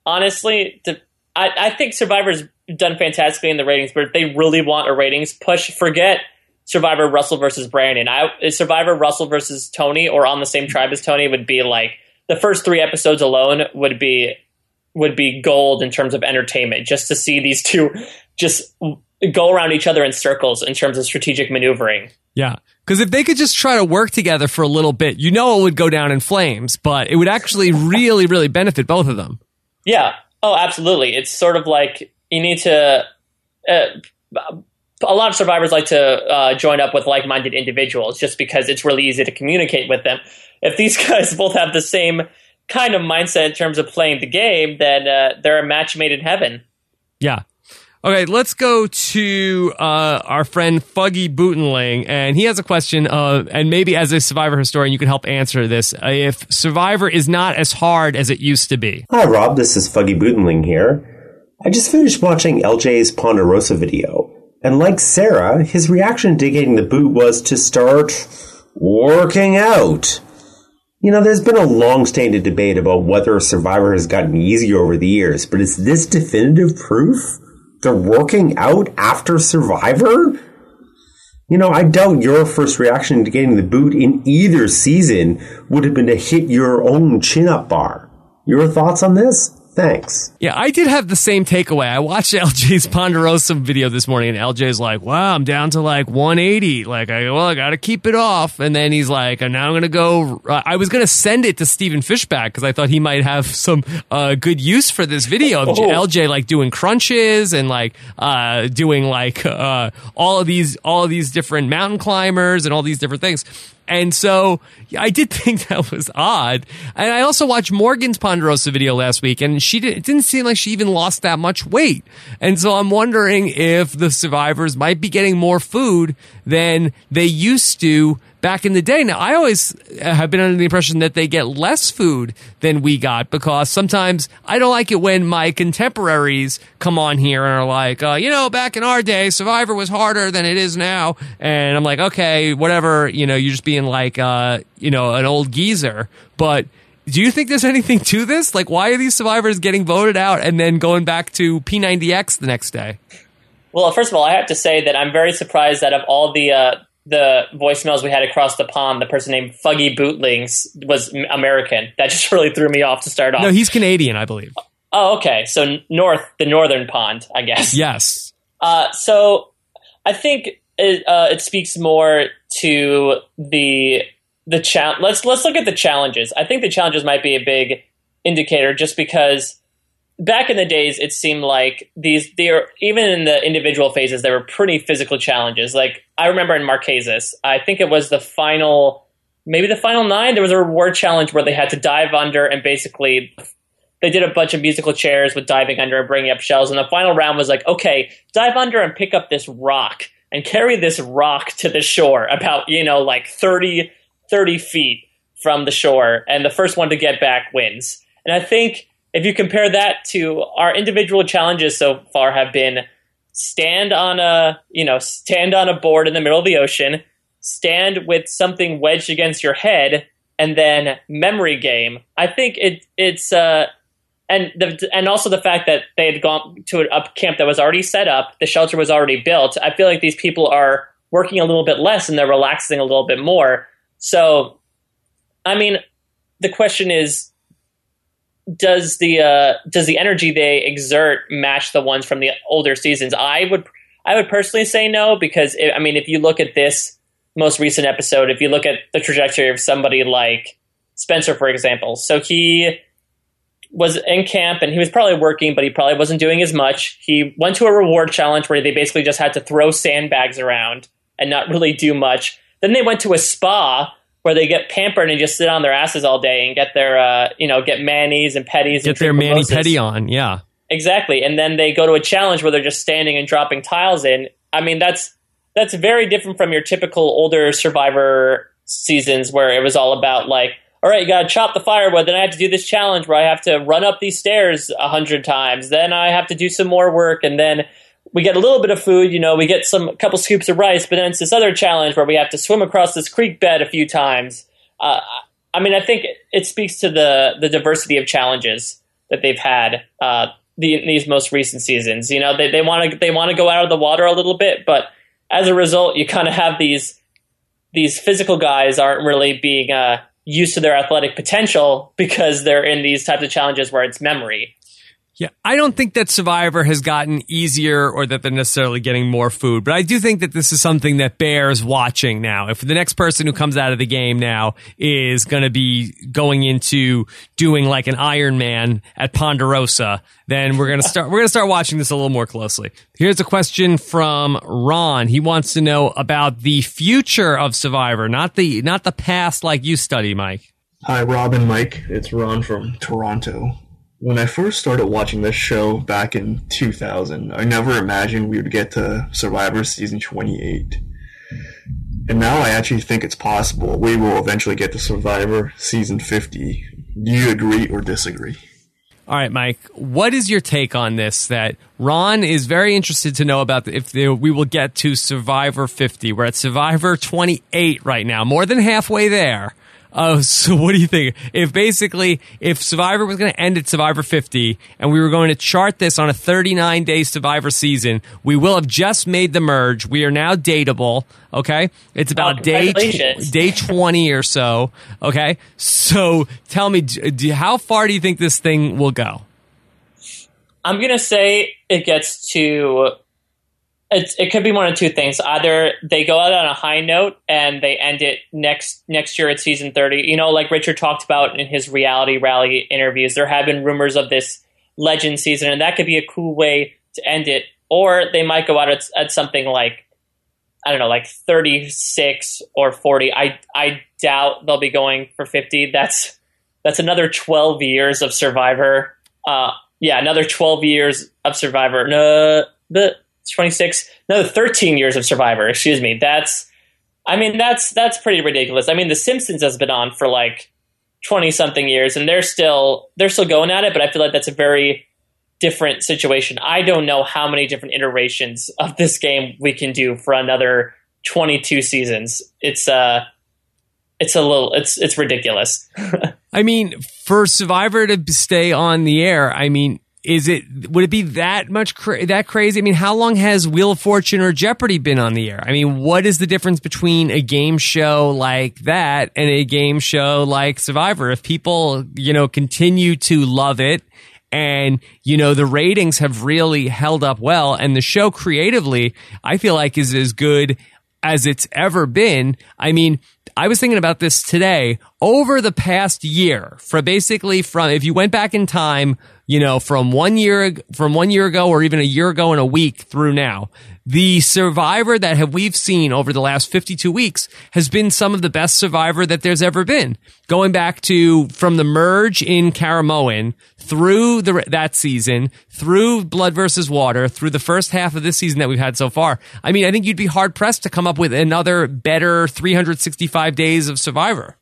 honestly, to, I, I think Survivor's done fantastically in the ratings, but if they really want a ratings push, forget Survivor Russell versus Brandon. I Survivor Russell versus Tony or on the same tribe as Tony would be like the first three episodes alone would be would be gold in terms of entertainment. Just to see these two just go around each other in circles in terms of strategic maneuvering. Yeah. Because if they could just try to work together for a little bit, you know it would go down in flames, but it would actually really, really benefit both of them. Yeah. Oh, absolutely. It's sort of like you need to. Uh, a lot of survivors like to uh, join up with like-minded individuals just because it's really easy to communicate with them. If these guys both have the same kind of mindset in terms of playing the game, then uh, they're a match made in heaven. Yeah. Okay, let's go to uh, our friend Fuggy Bootenling, and he has a question. Uh, and maybe as a Survivor historian, you can help answer this. Uh, if Survivor is not as hard as it used to be, Hi, Rob. This is Fuggy Bootenling here. I just finished watching LJ's Ponderosa video, and like Sarah, his reaction to getting the boot was to start working out. You know, there's been a long standing debate about whether Survivor has gotten easier over the years, but is this definitive proof? They're working out after Survivor? You know, I doubt your first reaction to getting the boot in either season would have been to hit your own chin up bar. Your thoughts on this? Thanks. yeah, I did have the same takeaway. I watched LJ's Ponderosa video this morning, and LJ's like, "Wow, I'm down to like 180. Like, I well, I got to keep it off." And then he's like, "And now I'm gonna go." Uh, I was gonna send it to Stephen Fishbach because I thought he might have some uh, good use for this video. of Oh. LJ like doing crunches and like uh, doing like uh, all of these all of these different mountain climbers and all these different things. And so I did think that was odd. And I also watched Morgan's Ponderosa video last week, and she did, it didn't seem like she even lost that much weight. And so I'm wondering if the survivors might be getting more food than they used to back in the day. Now, I always have been under the impression that they get less food than we got because sometimes I don't like it when my contemporaries come on here and are like, uh, you know, back in our day, Survivor was harder than it is now. And I'm like, okay, whatever, you know, you're just being like, uh, you know, an old geezer. But do you think there's anything to this? Like, why are these survivors getting voted out and then going back to P90X the next day? Well, first of all, I have to say that I'm very surprised that of all the uh, the voicemails we had across the pond, the person named Fuggy Bootlings was American. That just really threw me off to start off. No, he's Canadian, I believe. Oh, okay. So north, the northern pond, I guess. Yes. Uh, so I think it, uh, it speaks more to the the challenge. Let's let's look at the challenges. I think the challenges might be a big indicator, just because back in the days, it seemed like these they are even in the individual phases, there were pretty physical challenges. Like I remember in Marquesas, I think it was the final, maybe the final nine. There was a reward challenge where they had to dive under and basically they did a bunch of musical chairs with diving under and bringing up shells. And the final round was like, okay, dive under and pick up this rock and carry this rock to the shore about you know like 30, 30 feet from the shore, and the first one to get back wins. And I think if you compare that to our individual challenges so far have been stand on a you know stand on a board in the middle of the ocean stand with something wedged against your head and then memory game. I think it it's uh and the, and also the fact that they had gone to a camp that was already set up the shelter was already built i feel like these people are working a little bit less and they're relaxing a little bit more. So i mean the question is does the uh, does the energy they exert match the ones from the older seasons? I would I would personally say no because it, I mean if you look at this most recent episode, if you look at the trajectory of somebody like Spencer, for example, so he was in camp and he was probably working, but he probably wasn't doing as much. He went to a reward challenge where they basically just had to throw sandbags around and not really do much. Then they went to a spa where they get pampered and just sit on their asses all day and get their uh, you know get manis and petties get and their mani petty on yeah. Exactly. And then they go to a challenge where they're just standing and dropping tiles in. I mean that's that's very different from your typical older survivor seasons where it was all about like all right you gotta chop the firewood then i have to do this challenge where i have to run up these stairs a hundred times then i have to do some more work and then we get a little bit of food, you know, we get some a couple scoops of rice, but then it's this other challenge where we have to swim across this creek bed a few times. Uh, I mean, I think it speaks to the the diversity of challenges that they've had uh, the, these most recent seasons. You know, they want to they want to go out of the water a little bit, but as a result, you kind of have these these physical guys aren't really being uh, used to their athletic potential because they're in these types of challenges where it's memory. Yeah, I don't think that Survivor has gotten easier or that they're necessarily getting more food, but I do think that this is something that bears watching now. If the next person who comes out of the game now is going to be going into doing like an Iron Man at Ponderosa, then we're going to start, we're going to start watching this a little more closely. Here's a question from Ron. He wants to know about the future of Survivor, not the, not the past like you study, Mike. Hi, Rob and Mike. It's Ron from Toronto. When I first started watching this show back in 2000, I never imagined we would get to Survivor season 28. And now I actually think it's possible we will eventually get to Survivor season 50. Do you agree or disagree? All right, Mike, what is your take on this? That Ron is very interested to know about if we will get to Survivor 50. We're at Survivor 28 right now, more than halfway there. Uh, so what do you think? If basically, if Survivor was going to end at Survivor 50 and we were going to chart this on a 39 day Survivor season, we will have just made the merge. We are now dateable. Okay. It's about Oh, day, day 20 or so. Okay. So tell me, do, how far do you think this thing will go? I'm gonna say it gets to. It's, it could be one of two things. Either they go out on a high note and they end it next next year at season thirty. You know, like Richard talked about in his reality rally interviews, there have been rumors of this legend season, and that could be a cool way to end it. Or they might go out at, at something like I don't know, like 36 or 40. I I doubt they'll be going for 50. That's that's another 12 years of Survivor. Uh, yeah, another 12 years of Survivor. No, the 26, no, 13 years of Survivor. Excuse me. That's, I mean, that's that's pretty ridiculous. I mean, The Simpsons has been on for like 20 something years, and they're still they're still going at it. But I feel like that's a very different situation. I don't know how many different iterations of this game we can do for another 22 seasons. It's uh it's a little it's it's ridiculous. I mean, for Survivor to stay on the air, I mean, is it would it be that much cra- that crazy? I mean, how long has Wheel of Fortune or Jeopardy been on the air? I mean, what is the difference between a game show like that and a game show like Survivor? If people, you know, continue to love it and you know the ratings have really held up well and the show creatively i feel like is as good as it's ever been i mean i was thinking about this today over the past year for basically from if you went back in time you know, from one year, from one year ago or even a year ago and a week through now, the survivor that have we've seen over the last 52 weeks has been some of the best survivor that there's ever been. Going back to from the merge in Caramoan through the, that season, through Blood versus Water, through the first half of this season that we've had so far. I mean, I think you'd be hard pressed to come up with another better 365 days of survivor.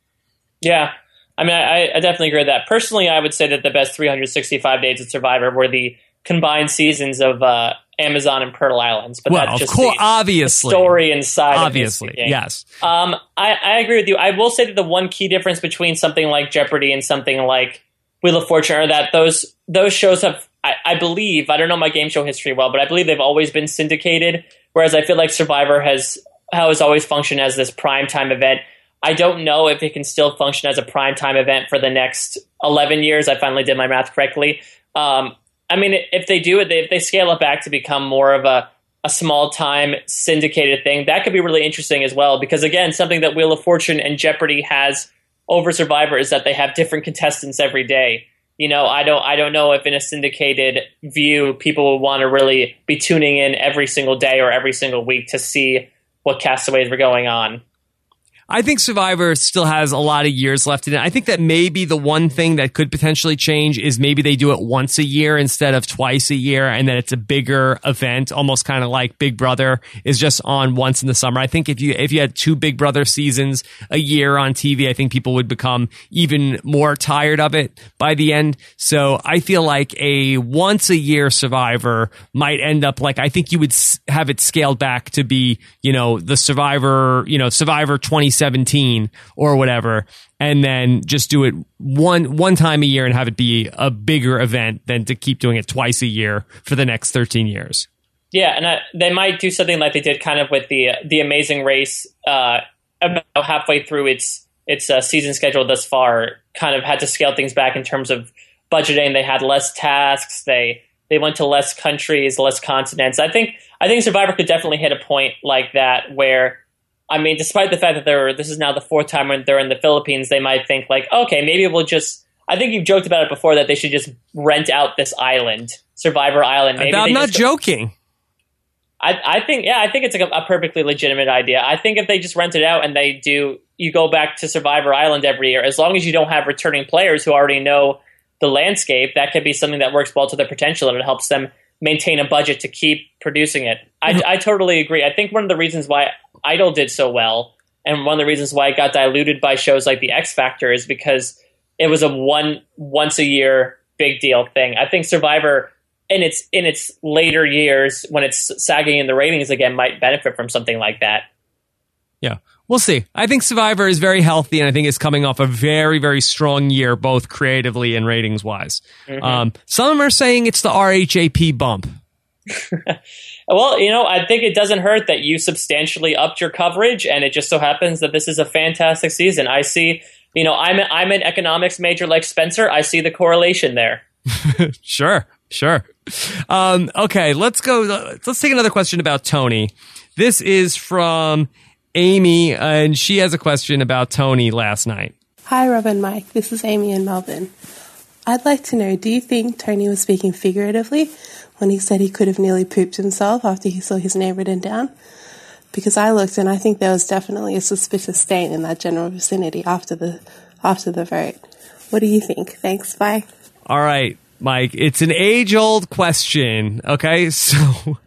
Yeah. I mean, I, I, definitely agree with that. Personally, I would say that the best 365 days of Survivor were the combined seasons of uh, Amazon and Pearl Islands. But well, that's just of course, the, obviously, the story inside. Obviously, yes. Um, I, I agree with you. I will say that the one key difference between something like Jeopardy and something like Wheel of Fortune are that those those shows have, I, I believe, I don't know my game show history well, but I believe they've always been syndicated. Whereas I feel like Survivor has has always functioned as this prime time event. I don't know if it can still function as a prime time event for the next 11 years. I finally did my math correctly. Um, I mean, if they do it, if they scale it back to become more of a, a small time syndicated thing, that could be really interesting as well. Because again, something that Wheel of Fortune and Jeopardy has over Survivor is that they have different contestants every day. You know, I don't, I don't know if in a syndicated view, people would want to really be tuning in every single day or every single week to see what castaways were going on. I think Survivor still has a lot of years left in it. I think that maybe the one thing that could potentially change is maybe they do it once a year instead of twice a year and that it's a bigger event, almost kind of like Big Brother is just on once in the summer. I think if you, if you had two Big Brother seasons a year on TV, I think people would become even more tired of it by the end. So I feel like a once a year Survivor might end up like, I think you would have it scaled back to be, you know, the Survivor, you know, Survivor 20 2017 or whatever, and then just do it one one time a year and have it be a bigger event than to keep doing it twice a year for the next 13 years. Yeah, and I, they might do something like they did kind of with the the Amazing Race uh, about halfway through its its uh, season schedule thus far. Kind of had to scale things back in terms of budgeting. They had less tasks. They they went to less countries, less continents. I think I think Survivor could definitely hit a point like that where I mean, despite the fact that they're this is now the fourth time when they're in the Philippines, they might think like, okay, maybe we'll just. I think you've joked about it before that they should just rent out this island, Survivor Island. Maybe I'm not joking. I, I think yeah, I think it's like a, a, perfectly legitimate idea. I think if they just rent it out and they do, you go back to Survivor Island every year, as long as you don't have returning players who already know the landscape, that could be something that works well to their potential and it helps them maintain a budget to keep producing it. I. I totally agree. I think one of the reasons why Idol did so well, and one of the reasons why it got diluted by shows like The X Factor is because it was a one once a year big deal thing. I think Survivor in its in its later years when it's sagging in the ratings again might benefit from something like that. Yeah. We'll see. I think Survivor is very healthy, and I think it's coming off a very, very strong year, both creatively and ratings wise. Mm-hmm. Um, some are saying it's the RHAP bump. well, you know, I think it doesn't hurt that you substantially upped your coverage, and it just so happens that this is a fantastic season. I see, you know, I'm a, I'm an economics major like Spencer. I see the correlation there. sure, sure. Um, okay, let's go. Let's take another question about Tony. This is from Amy, and she has a question about Tony last night. Hi, Rob and Mike. This is Amy in Melbourne. I'd like to know do you think Tony was speaking figuratively when he said he could have nearly pooped himself after he saw his name written down? because I looked and I think there was definitely a suspicious stain in that general vicinity after the after the vote. What do you think? Thanks. Bye. All right, Mike. It's an age old question. Okay, so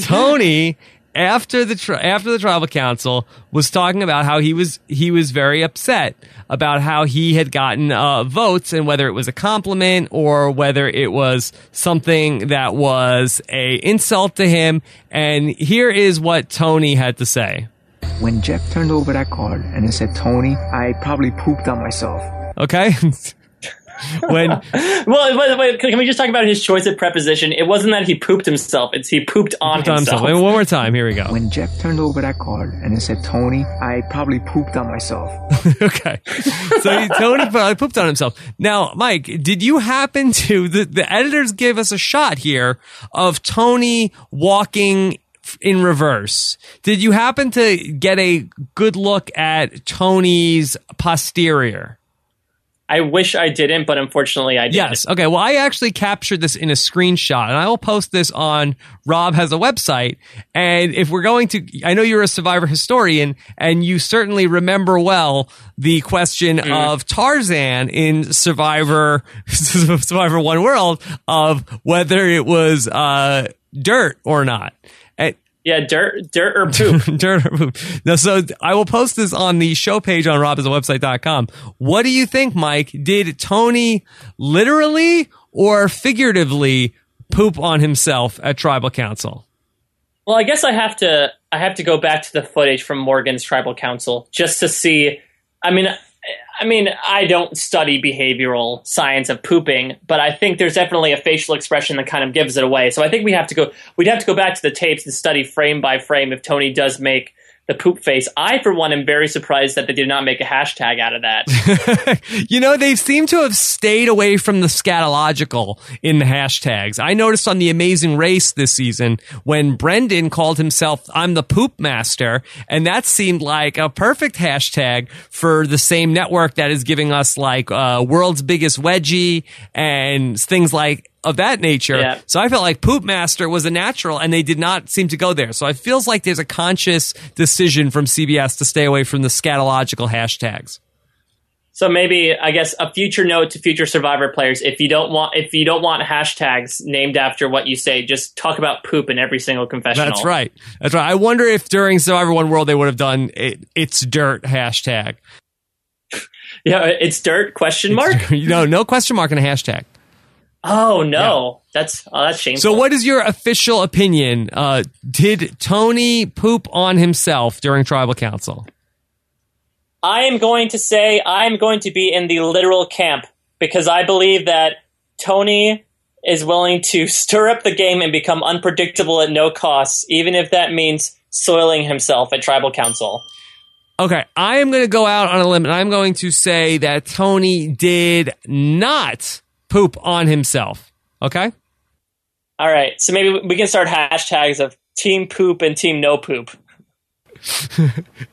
Tony. After the tri- after the tribal council was talking about how he was he was very upset about how he had gotten uh, votes and whether it was a compliment or whether it was something that was a insult to him. And here is what Tony had to say. When Jeff turned over that card and it said Tony, I probably pooped on myself. Okay. when well, wait, wait, can we just talk about his choice of preposition? It wasn't that he pooped himself; it's he pooped on Pooped on himself. himself. Wait, one more time. Here we go. When Jeff turned over that card and it said Tony, I probably pooped on myself. okay. So he- Tony probably pooped on himself. Now, Mike, did you happen to the, the editors gave us a shot here of Tony walking in reverse. Did you happen to get a good look at Tony's posterior? I wish I didn't, but unfortunately, I did. Yes. Okay. Well, I actually captured this in a screenshot, and I will post this on Rob has a website. And if we're going to, I know you're a Survivor historian, and you certainly remember well the question of Tarzan in Survivor Survivor One World of whether it was uh, dirt or not. Yeah, dirt, dirt or poop. dirt or poop. Now, so I will post this on the show page on robhasawebsite.com. What do you think, Mike? Did Tony literally or figuratively poop on himself at tribal council? Well, I guess I have to I have to go back to the footage from Morgan's tribal council just to see. I mean, I mean, I don't study behavioral science of pooping, but I think there's definitely a facial expression that kind of gives it away. So I think we have to go. We'd have to go back to the tapes and study frame by frame if Tony does make the poop face. I, for one, am very surprised that they did not make a hashtag out of that. you know, they seem to have stayed away from the scatological in the hashtags. I noticed on the Amazing Race this season when Brendan called himself "I'm the Poop Master," and that seemed like a perfect hashtag for the same network that is giving us like uh, "World's Biggest Wedgie" and things like of that nature. Yeah. So I felt like Poop Master was a natural, and they did not seem to go there. So it feels like there's a conscious decision from CBS to stay away from the scatological hashtags. So maybe I guess a future note to future Survivor players: if you don't want if you don't want hashtags named after what you say, just talk about poop in every single confessional. That's right. That's right. I wonder if during Survivor One World they would have done it, "It's dirt" hashtag. Yeah, it's dirt question mark. you know, no question mark in a hashtag. Oh no, that's oh, that's shameful. So, what is your official opinion? Uh, did Tony poop on himself during Tribal Council? I am going to say I'm going to be in the literal camp because I believe that Tony is willing to stir up the game and become unpredictable at no cost, even if that means soiling himself at Tribal Council. Okay, I am going to go out on a limb and I'm going to say that Tony did not poop on himself. Okay? All right, so maybe we can start hashtags of Team Poop and Team No Poop.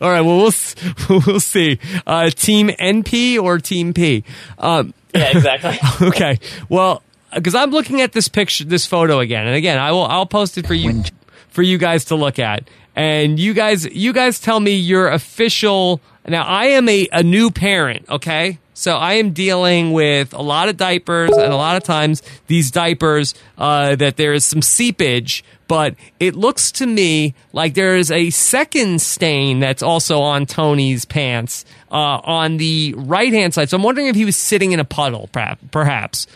All right. Well, we'll we'll see. Uh, team NP or Team P. Um, Yeah, exactly. okay. Well, because I'm looking at this picture, this photo again, and again, I will I'll post it for you for you guys to look at, and you guys you guys tell me your official. Now, I am a a new parent. Okay. So I am dealing with a lot of diapers, and a lot of times these diapers uh, that there is some seepage. But it looks to me like there is a second stain that's also on Tony's pants uh, on the right hand side. So I'm wondering if he was sitting in a puddle, perhaps.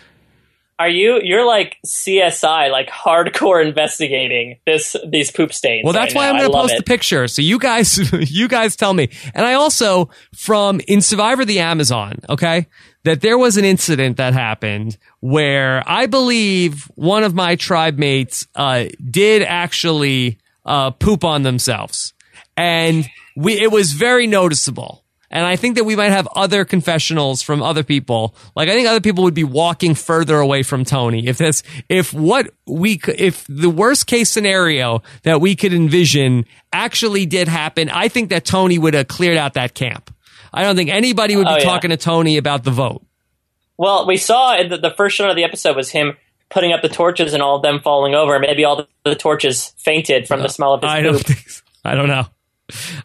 Are you you're like CSI, like hardcore investigating this these poop stains? Well, that's right why now. I'm going to post it. the picture. So you guys, you guys tell me. And I also from in Survivor the Amazon, okay, that there was an incident that happened where I believe one of my tribe mates uh, did actually uh, poop on themselves, and we it was very noticeable. And I think that we might have other confessionals from other people. Like I think other people would be walking further away from Tony if this, if what we, if the worst case scenario that we could envision actually did happen, I think that Tony would have cleared out that camp. I don't think anybody would be Oh, yeah. talking to Tony about the vote. Well, we saw in the, the first shot of the episode was him putting up the torches and all of them falling over. Maybe all the, the torches fainted from the uh, smell of his I poop. don't. So. I don't know.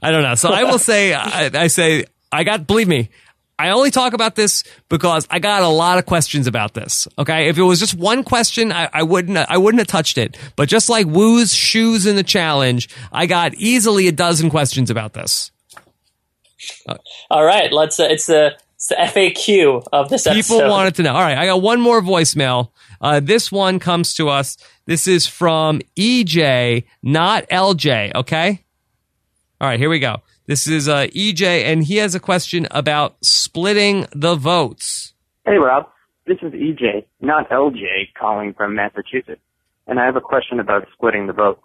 I don't know. So I will say, I, I say, I got, believe me, I only talk about this because I got a lot of questions about this. Okay. If it was just one question, I, I wouldn't, I wouldn't have touched it. But just like Woo's shoes in the challenge, I got easily a dozen questions about this. All right, let's. Uh, it's the it's the FAQ of this People episode. wanted to know. All right, I got one more voicemail. Uh, this one comes to us. This is from EJ, not LJ. Okay. All right, here we go. This is uh, EJ, and he has a question about splitting the votes. Hey, Rob. This is EJ, not LJ, calling from Massachusetts. And I have a question about splitting the vote.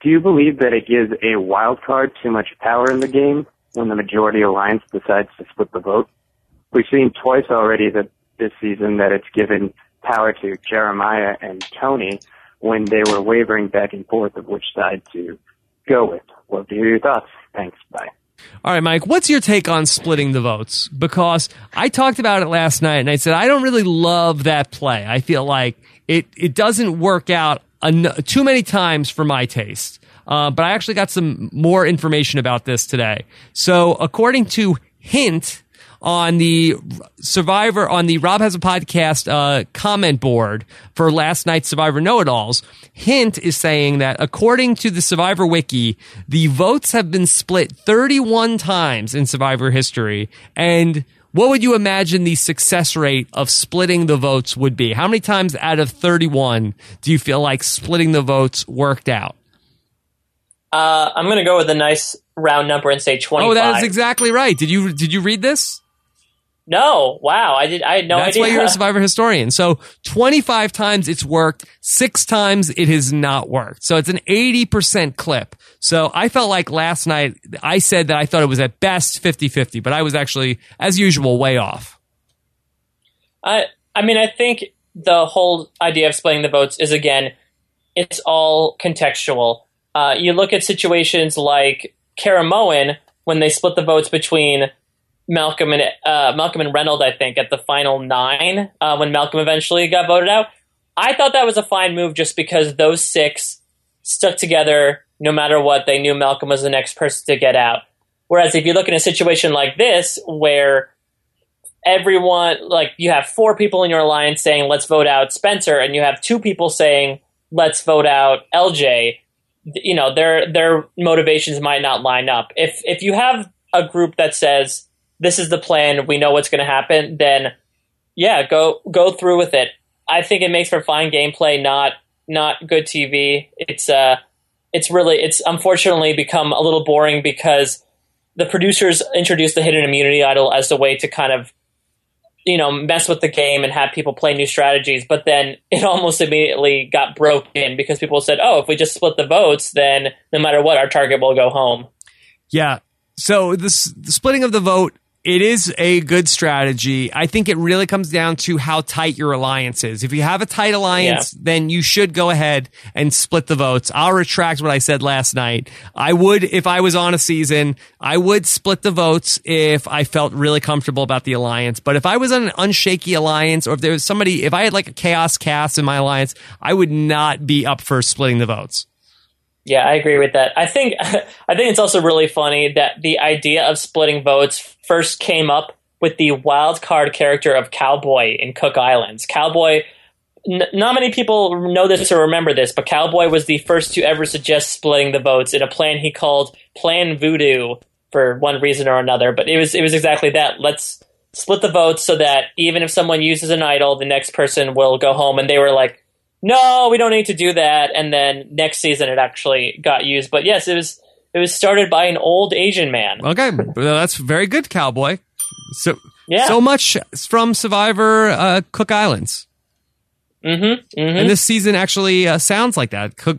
Do you believe that it gives a wild card too much power in the game when the majority alliance decides to split the vote? We've seen twice already that this season that it's given power to Jeremiah and Tony when they were wavering back and forth of which side to go with. Love to hear your thoughts. Thanks. Bye. All right, Mike, what's your take on splitting the votes? Because I talked about it last night and I said I don't really love that play. I feel like it, it doesn't work out too many times for my taste. Uh, but I actually got some more information about this today. So according to Hint, on the Survivor on the Rob has a podcast uh, comment board for last night's Survivor Know It Alls. Hint is saying that according to the Survivor Wiki, the votes have been split 31 times in Survivor history, and what would you imagine the success rate of splitting the votes would be? How many times out of 31 do you feel like splitting the votes worked out? Uh, I'm going to go with a nice round number and say 25. Oh, that is exactly right. Did you did you read this? No, wow, I did. I had no idea. That's idea. why you're a survivor historian. So 25 times it's worked, six times it has not worked. So it's an 80% clip. So I felt like last night I said that I thought it was at best 50 50, but I was actually, as usual, way off. I I mean, I think the whole idea of splitting the votes is again, it's all contextual. Uh, you look at situations like Caramoan when they split the votes between Malcolm and uh, Malcolm and Reynolds. I think at the final nine uh, when Malcolm eventually got voted out. I thought that was a fine move just because those six stuck together no matter what. They knew Malcolm was the next person to get out. Whereas if you look in a situation like this where everyone like you have four people in your alliance saying let's vote out Spencer and you have two people saying let's vote out LJ you know their their motivations might not line up if if you have a group that says this is the plan we know what's going to happen then yeah go go through with it. I think it makes for fine gameplay not not good tv it's uh it's really it's unfortunately become a little boring because the producers introduced the hidden immunity idol as a way to kind of you know mess with the game and have people play new strategies but then it almost immediately got broken because people said oh if we just split the votes then no matter what our target will go home. Yeah. So this the splitting of the vote, it is a good strategy. I think it really comes down to how tight your alliance is. If you have a tight alliance, then you should go ahead and split the votes. I'll retract what I said last night. I would, if I was on a season, I would split the votes if I felt really comfortable about the alliance. But if I was on an unshaky alliance or if there was somebody, if I had like a chaos Kass in my alliance, I would not be up for splitting the votes. Yeah, I agree with that. I think I think it's also really funny that the idea of splitting votes first came up with the wild card character of Cowboy in Cook Islands. Cowboy n- not many people know this or remember this, but Cowboy was the first to ever suggest splitting the votes in a plan he called Plan Voodoo for one reason or another. But it was it was exactly that. Let's split the votes so that even if someone uses an idol, the next person will go home. And they were like, no, we don't need to do that. And then next season it actually got used. But yes, it was it was started by an old Asian man. Okay, well, that's very good, cowboy. So, Yeah. so much from Survivor uh, Cook Islands, Mm-hmm. mm-hmm. and this season actually uh, sounds like that. Cook.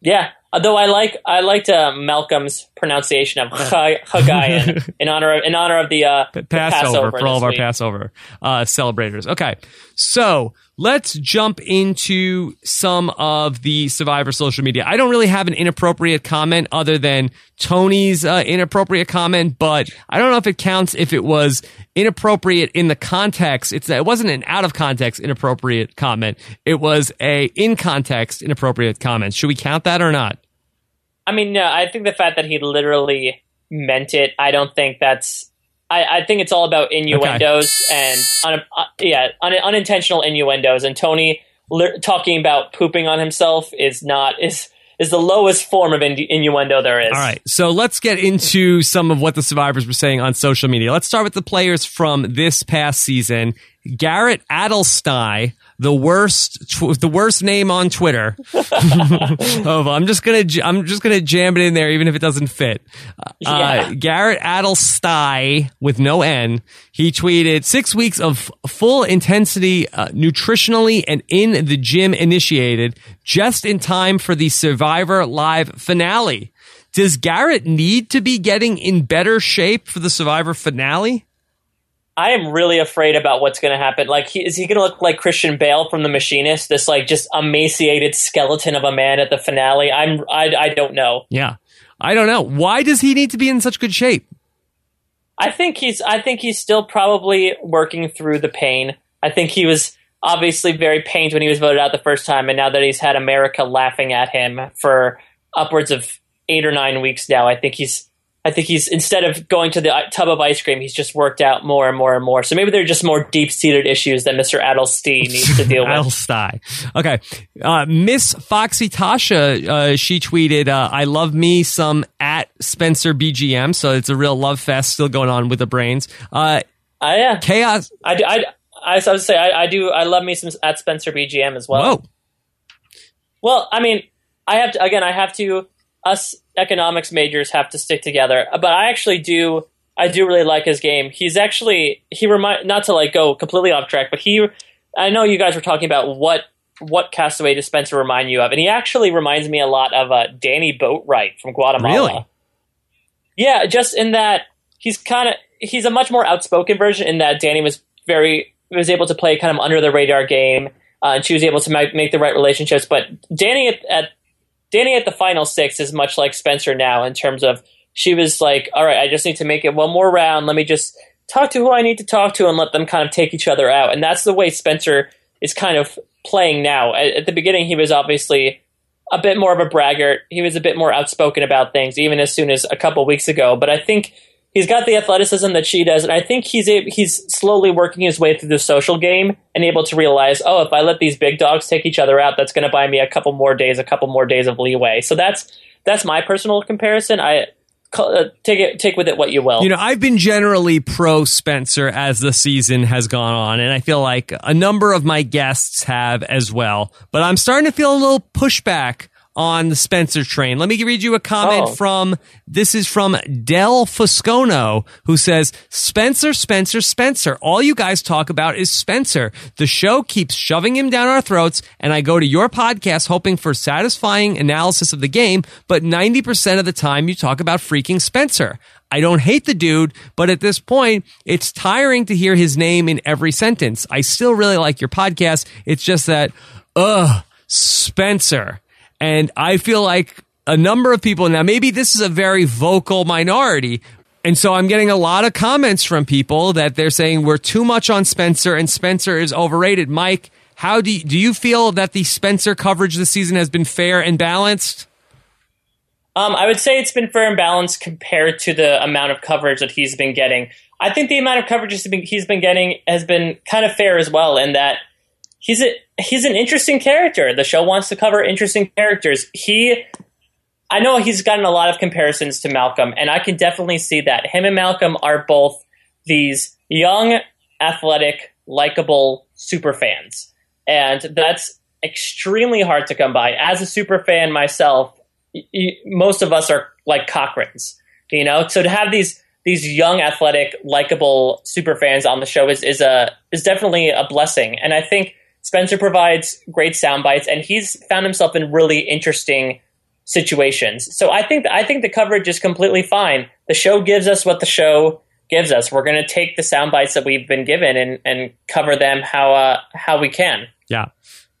Yeah, although I like I liked uh, Malcolm's pronunciation of Hagayan in honor of in honor of the, uh, the Passover, for all of our week. Passover uh, celebrators. Okay, so let's jump into some of the Survivor social media. I don't really have an inappropriate comment other than Tony's uh, inappropriate comment, but I don't know if it counts if it was inappropriate in the context. It's it wasn't an out of context inappropriate comment. It was a in context inappropriate comment. Should we count that or not? I mean, no, I think the fact that he literally meant it, I don't think that's. I, I think it's all about innuendos and un, uh, yeah, un, unintentional innuendos. And Tony li- talking about pooping on himself is not is is the lowest form of innu- innuendo there is. All right, so let's get into some of what the survivors were saying on social media. Let's start with the players from this past season. Garrett Adelstein, the worst, tw- the worst name on Twitter. oh, I'm just gonna, j- I'm just gonna jam it in there, even if it doesn't fit. Uh, Yeah. Garrett Adelstein with no N. He tweeted six weeks of full intensity, uh, nutritionally and in the gym initiated, just in time for the Survivor Live finale. Does Garrett need to be getting in better shape for the Survivor finale? I am really afraid about what's going to happen. Like, he, is he going to look like Christian Bale from The Machinist? This like just emaciated skeleton of a man at the finale. I'm I, I don't know. Yeah. I don't know. Why does he need to be in such good shape? I think he's I think he's still probably working through the pain. I think he was obviously very pained when he was voted out the first time, and now that he's had America laughing at him for upwards of eight or nine weeks now, I think he's I think he's instead of going to the tub of ice cream, he's just worked out more and more and more. So maybe they're just more deep seated issues that Mr. Adelstein needs to deal with. Adelstein. Okay. Uh, Miss Foxy Tasha, uh, she tweeted, uh, I love me some at Spencer BGM. So it's a real love fest still going on with the brains. Uh, uh, yeah. Chaos. I, do, I, I, I would say I, I do I love me some at Spencer BGM as well. Whoa. Well, I mean, I have to again. I have to. Us economics majors have to stick together. But I actually do. I do really like his game. He's actually he remind not to like go completely off track, but he. I know you guys were talking about what what Castaway does Spencer remind you of, and he actually reminds me a lot of uh, Danni Boatwright from Guatemala. Really? Yeah, just in that he's kind of he's a much more outspoken version. In that Danni was very was able to play kind of under the radar game, uh, and she was able to make, make the right relationships. But Danni at, at Danni at the final six is much like Spencer now in terms of she was like, all right, I just need to make it one more round. Let me just talk to who I need to talk to and let them kind of take each other out. And that's the way Spencer is kind of playing now. At, at the beginning, he was obviously a bit more of a braggart. He was a bit more outspoken about things, even as soon as a couple weeks ago. But I think he's got the athleticism that she does, and I think he's a, he's slowly working his way through the social game and able to realize, oh, if I let these big dogs take each other out, that's going to buy me a couple more days, a couple more days of leeway. So that's that's my personal comparison. I uh, take it take with it what you will. You know, I've been generally pro Spencer as the season has gone on, and I feel like a number of my guests have as well. But I'm starting to feel a little pushback on the Spencer train. Let me read you a comment Oh. from this is from Del Foscono who says, Spencer, Spencer, Spencer. All you guys talk about is Spencer. The show keeps shoving him down our throats, and I go to your podcast hoping for satisfying analysis of the game, but 90% of the time you talk about freaking Spencer. I don't hate the dude, but at this point, it's tiring to hear his name in every sentence. I still really like your podcast. It's just that, ugh, Spencer. And I feel like a number of people now, maybe this is a very vocal minority. And so I'm getting a lot of comments from people that they're saying we're too much on Spencer and Spencer is overrated. Mike, how do you, do you feel that the Spencer coverage this season has been fair and balanced? Um, I would say it's been fair and balanced compared to the amount of coverage that he's been getting. I think the amount of coverage he's been, he's been getting has been kind of fair as well, in that he's a he's an interesting character. The show wants to cover interesting characters. He, I know he's gotten a lot of comparisons to Malcolm, and I can definitely see that him and Malcolm are both these young, athletic, likable super fans, and that's extremely hard to come by. As a super fan myself, y- y- most of us are like Cochrans, you know. So to have these these young, athletic, likable super fans on the show is is a is definitely a blessing, and I think Spencer provides great sound bites, and he's found himself in really interesting situations. So I think I think the coverage is completely fine. The show gives us what the show gives us. We're going to take the sound bites that we've been given and and cover them how uh, how we can. Yeah.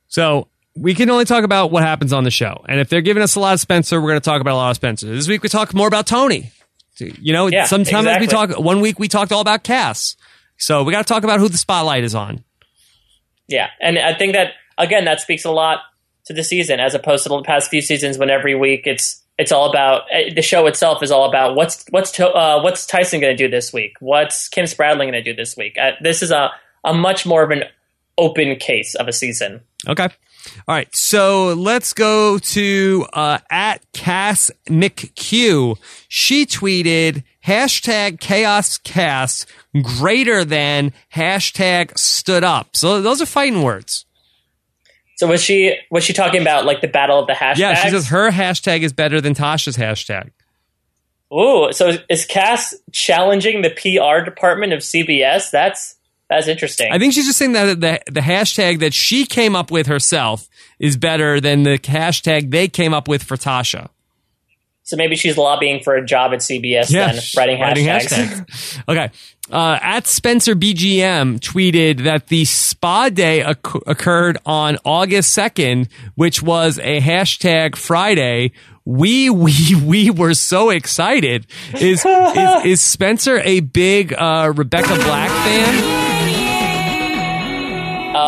So we can only talk about what happens on the show. And if they're giving us a lot of Spencer, we're going to talk about a lot of Spencer. This week we talk more about Tony. You know, Yeah, sometimes we talk, one week we talked all about Kass. So we got to talk about who the spotlight is on. Yeah, and I think that again that speaks a lot to the season as opposed to the past few seasons when every week it's it's all about uh, the show itself is all about what's what's uh, what's Tyson going to do this week? What's Kim Spradling going to do this week? Uh, this is a a much more of an open case of a season. Okay. All right. So let's go to uh, at Kass McQ. She tweeted hashtag chaos Kass greater than hashtag stood up. So those are fighting words. So was she was she talking about like the battle of the hashtags? Yeah, she says her hashtag is better than Tasha's hashtag. Ooh, so is Kass challenging the PR department of CBS? That's that's interesting. I think she's just saying that the the hashtag that she came up with herself is better than the hashtag they came up with for Tasha. So maybe she's lobbying for a job at CBS Yeah, then, writing writing hashtags. hashtags. Okay. Uh, at Spencer BGM tweeted that the spa day occ- occurred on August 2nd, which was a hashtag Friday. We, we, we were so excited. Is, is, is Spencer a big, uh, Rebecca Black fan? Uh,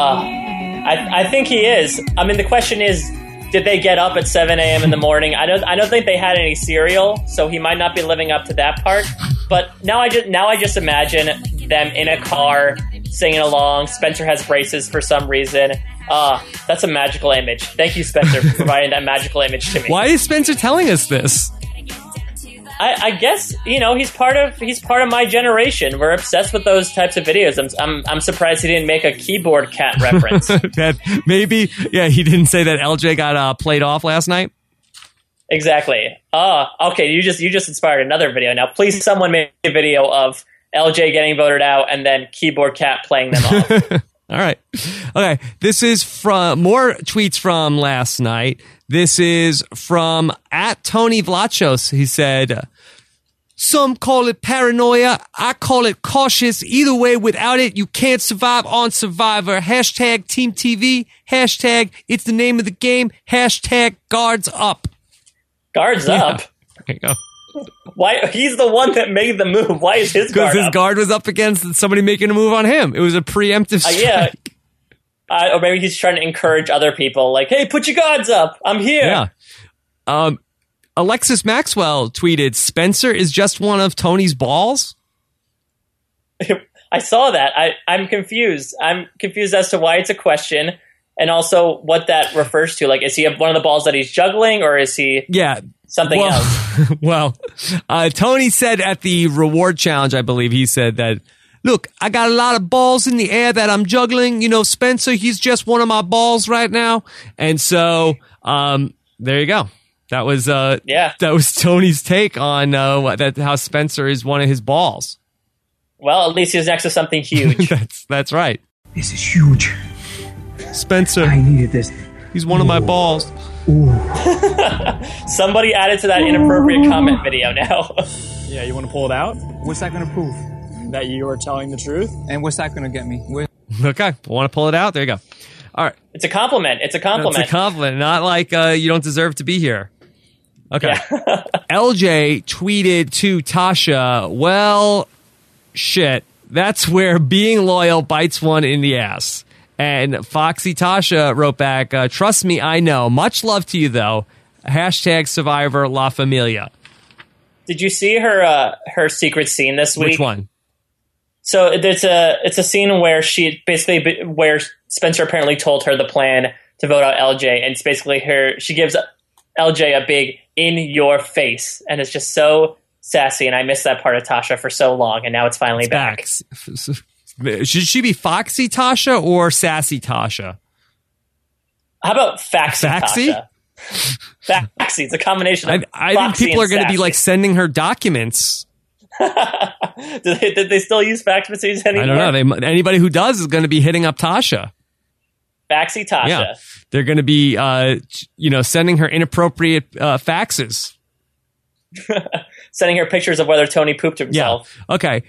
I, I think he is. I mean, the question is, did they get up at 7 a.m. in the morning? I don't. I don't think they had any cereal, so he might not be living up to that part. But now I just now I just imagine them in a car singing along. Spencer has braces for some reason. Ah, that's a magical image. Thank you, Spencer, for providing that magical image to me. Why is Spencer telling us this? I, I guess you know he's part of he's part of my generation. We're obsessed with those types of videos. I'm I'm, I'm surprised he didn't make a keyboard cat reference. that maybe, yeah, he didn't say that LJ got uh, played off last night. exactly. Ah, okay. You just you just inspired another video. Now, please, someone make a video of LJ getting voted out and then keyboard cat playing them off. All right. Okay. This is from more tweets from last night. This is from at Tony Vlachos. He said, some call it paranoia. I call it cautious. Either way, without it, you can't survive on Survivor. Hashtag Team TV. Hashtag it's the name of the game. Hashtag guards up. Guards up. There you go. Why? He's the one that made the move. Why is his guard? Because his up? guard was up against somebody making a move on him. It was a preemptive Uh, strike. yeah. Uh, or maybe he's trying to encourage other people, like, "Hey, put your guards up. I'm here." Yeah. Um, Alexis Maxwell tweeted, Spencer is just one of Tony's balls. I saw that. I, I'm confused. I'm confused as to why it's a question, and also what that refers to. Like, is he one of the balls that he's juggling, or is he Yeah. something well, else? well, uh, Tony said at the reward challenge, I believe he said that, look, I got a lot of balls in the air that I'm juggling. You know, Spencer, he's just one of my balls right now. And so, um, there you go. That was, uh, Yeah. that was Tony's take on, uh, that, how Spencer is one of his balls. Well, at least he's next to something huge. that's, that's right. This is huge. Spencer. I needed this. He's one of my balls. Somebody added to that inappropriate comment video now. Yeah, you want to pull it out? What's that going to prove? That you are telling the truth? And what's that going to get me? Where- Okay. Want to pull it out? There you go. All right. it's a compliment. It's a compliment. It's a compliment, not like uh, you don't deserve to be here. Okay. LJ tweeted to Tasha, well, shit, that's where being loyal bites one in the ass. And Foxy Tasha wrote back, uh, trust me, I know. Much love to you, though. Hashtag survivor La Familia. Did you see her uh, her secret scene this week? Which one? So it's a it's a scene where she basically where Spencer apparently told her the plan to vote out LJ, and it's basically her she gives LJ a big in your face, and it's just so sassy. And I missed that part of Tasha for so long, and now it's finally back. Should she be Foxy Tasha or Sassy Tasha? How about Faxy, Faxy? Tasha? Faxy. It's a combination I, of. I think people are going to be like sending her documents. did, they, did they still use fax machines anymore? I don't know. They, anybody who does is going to be hitting up Tasha. Faxy Tasha. Yeah, they're going to be, uh, you know, sending her inappropriate uh, faxes. Sending her pictures of whether Tony pooped himself. Yeah. Okay.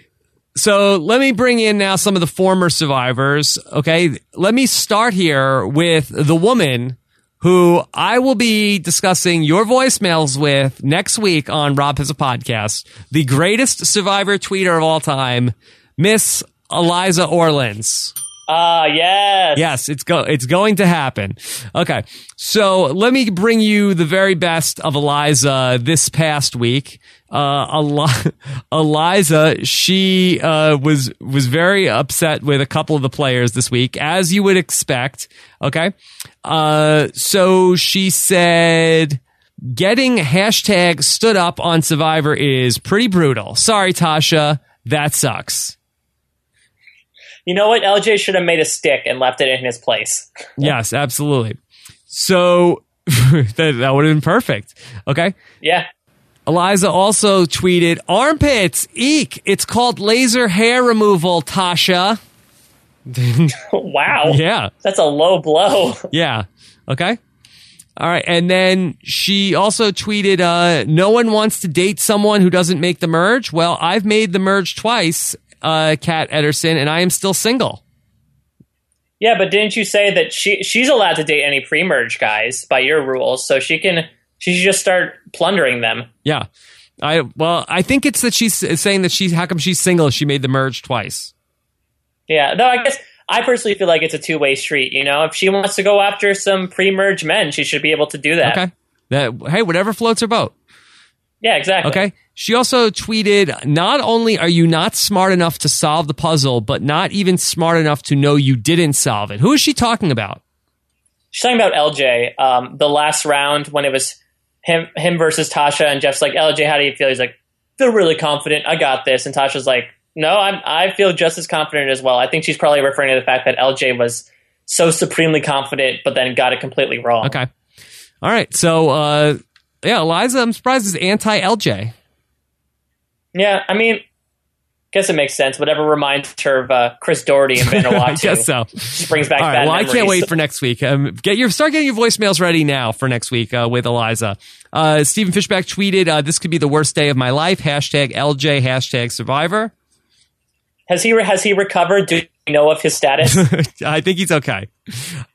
So let me bring in now some of the former survivors. Okay. Let me start here with the woman who I will be discussing your voicemails with next week on Rob Has a Podcast. The greatest survivor tweeter of all time, Miss Eliza Orlins. Ah, yes. Yes, it's go it's going to happen. Okay. So let me bring you the very best of Eliza this past week. Uh, Eliza, she uh, was was very upset with a couple of the players this week, as you would expect. Okay, uh, so she said, "Getting hashtag stood up on Survivor is pretty brutal." Sorry, Tasha, that sucks. You know what? LJ should have made a stick and left it in his place. Yes, absolutely. So that, that would have been perfect. Okay. Yeah. Eliza also tweeted, armpits, eek. It's called laser hair removal, Tasha. wow. Yeah. That's a low blow. Yeah. Okay. All right. And then she also tweeted, uh, no one wants to date someone who doesn't make the merge. Well, I've made the merge twice, uh, Kat Edorsson, and I am still single. Yeah, but didn't you say that she she's allowed to date any pre-merge guys by your rules? So she can she should just start plundering them. Yeah. I, well, I think it's that she's saying that she's, how come she's single? She made the merge twice. Yeah, no, I guess I personally feel like it's a two-way street. You know, if she wants to go after some pre-merge men, she should be able to do that. Okay. That, hey, whatever floats her boat. Yeah, exactly. Okay. She also tweeted, not only are you not smart enough to solve the puzzle, but not even smart enough to know you didn't solve it. Who is she talking about? She's talking about LJ. Um, the last round when it was him him versus Tasha, and Jeff's like, LJ, how do you feel? He's like, feel really confident. I got this. And Tasha's like, no, I'm I feel just as confident as well. I think she's probably referring to the fact that LJ was so supremely confident, but then got it completely wrong. Okay. All right. So, uh, yeah, Eliza, I'm surprised is anti LJ. Yeah, I mean, guess it makes sense. Whatever reminds her of uh, Chris Daugherty and I Vanuatu. guess so. Just brings back All right. Well, I can't wait for next week. Um, get your start getting your voicemails ready now for next week uh, with Eliza. Uh, Stephen Fishbach tweeted, uh, "This could be the worst day of my life." Hashtag LJ. Hashtag Survivor. Has he has he recovered? Do you know of his status? I think he's okay.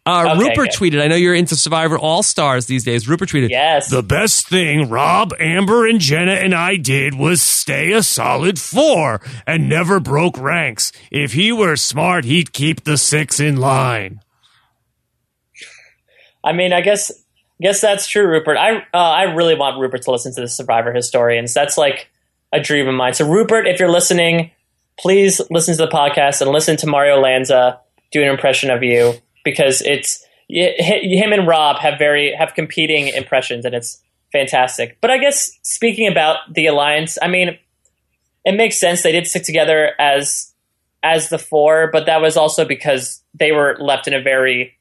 Uh, Okay, Rupert good. tweeted, I know you're into Survivor All Stars these days. Rupert tweeted, Yes. The best thing Rob, Amber, and Jenna and I did was stay a solid four and never broke ranks. If he were smart, he'd keep the six in line. I mean, I guess guess that's true, Rupert. I uh, I really want Rupert to listen to the Survivor Historians. That's like a dream of mine. So, Rupert, if you're listening, please listen to the podcast and listen to Mario Lanza do an impression of you because it's him and Rob have very have competing impressions and it's fantastic. But I guess speaking about the alliance, I mean, it makes sense they did stick together as as the four, but that was also because they were left in a very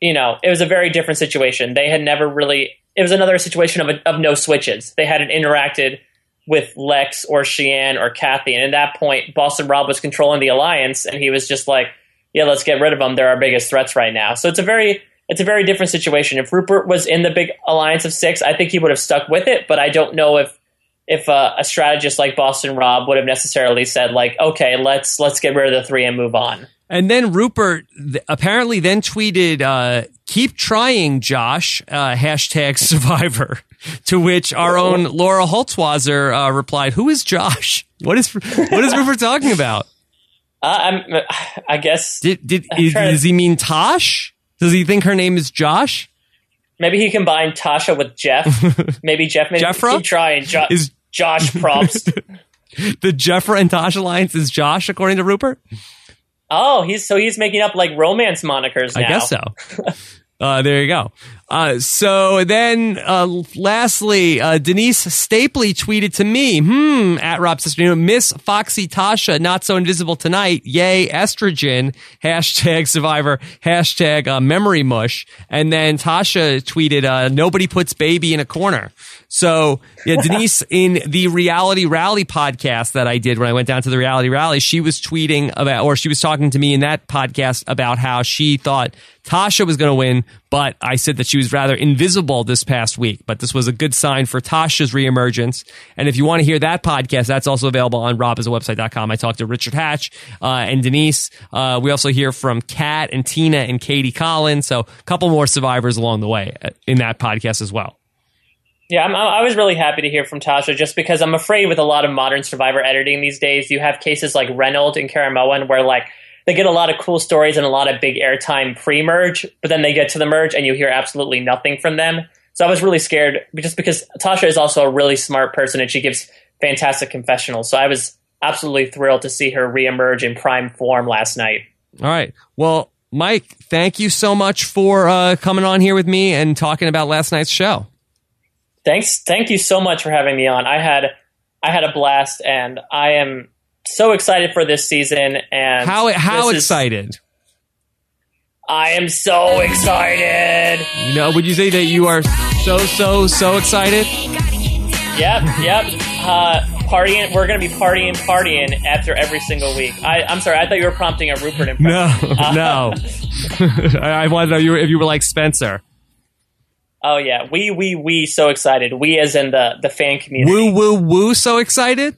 you know, it was a very different situation. They had never really. It was another situation of of no switches. They hadn't interacted with Lex or Cheyenne or Kathy, and at that point, Boston Rob was controlling the alliance, and he was just like, "Yeah, let's get rid of them. They're our biggest threats right now." So it's a very it's a very different situation. If Rupert was in the big alliance of six, I think he would have stuck with it. But I don't know if if uh, a strategist like Boston Rob would have necessarily said like, "Okay, let's let's get rid of the three and move on." And then Rupert apparently then tweeted, uh, keep trying, Josh, uh, hashtag survivor. To which our own Laura Holtzwasser uh, replied, who is Josh? What is, what is Rupert talking about? Uh, I'm, I guess. Did, did, trying does he mean Tosh? Does he think her name is Josh? Maybe he combined Tasha with Jeff. Maybe Jeff made Jefra? keep trying. Jo- Is- Josh props. The Jefra and Tosh alliance is Josh, according to Rupert? oh, he's so he's making up like romance monikers now. I guess so. Uh, there you go. Uh, so then, uh, lastly, uh, Denise Stapley tweeted to me, hmm, at Rob Sister, Miss Foxy Tasha, not so invisible tonight. Yay, estrogen. Hashtag survivor. Hashtag uh, memory mush. And then Tasha tweeted, uh, nobody puts baby in a corner. So yeah, Denise in the reality rally podcast that I did when I went down to the reality rally, she was tweeting about, or she was talking to me in that podcast about how she thought Tasha was going to win, but I said that she was rather invisible this past week. But this was a good sign for Tasha's reemergence. And if you want to hear that podcast, that's also available on robhasawebsite.com. I talked to Richard Hatch uh, and Denise. Uh, we also hear from Kat and Tina and Katie Collins. So a couple more survivors along the way uh, in that podcast as well. Yeah, I'm, I was really happy to hear from Tasha just because I'm afraid with a lot of modern survivor editing these days, you have cases like Reynolds and Caramoan where like they get a lot of cool stories and a lot of big airtime pre-merge, but then they get to the merge and you hear absolutely nothing from them. So I was really scared just because Tasha is also a really smart person and she gives fantastic confessionals. So I was absolutely thrilled to see her reemerge in prime form last night. All right. Well, Mike, thank you so much for uh, coming on here with me and talking about last night's show. Thanks. Thank you so much for having me on. I had I had a blast and I am so excited for this season and How how this is- excited? I am so excited. You know, would you say that you are so so so excited? Yep, yep. Uh, partying. We're gonna be partying, partying after every single week. I, I'm sorry. I thought you were prompting a Rupert impression. No, Uh, no. I I wanted to know if you were like Spencer. Oh yeah, we we we so excited. We as in the the fan community. Woo woo woo! So excited.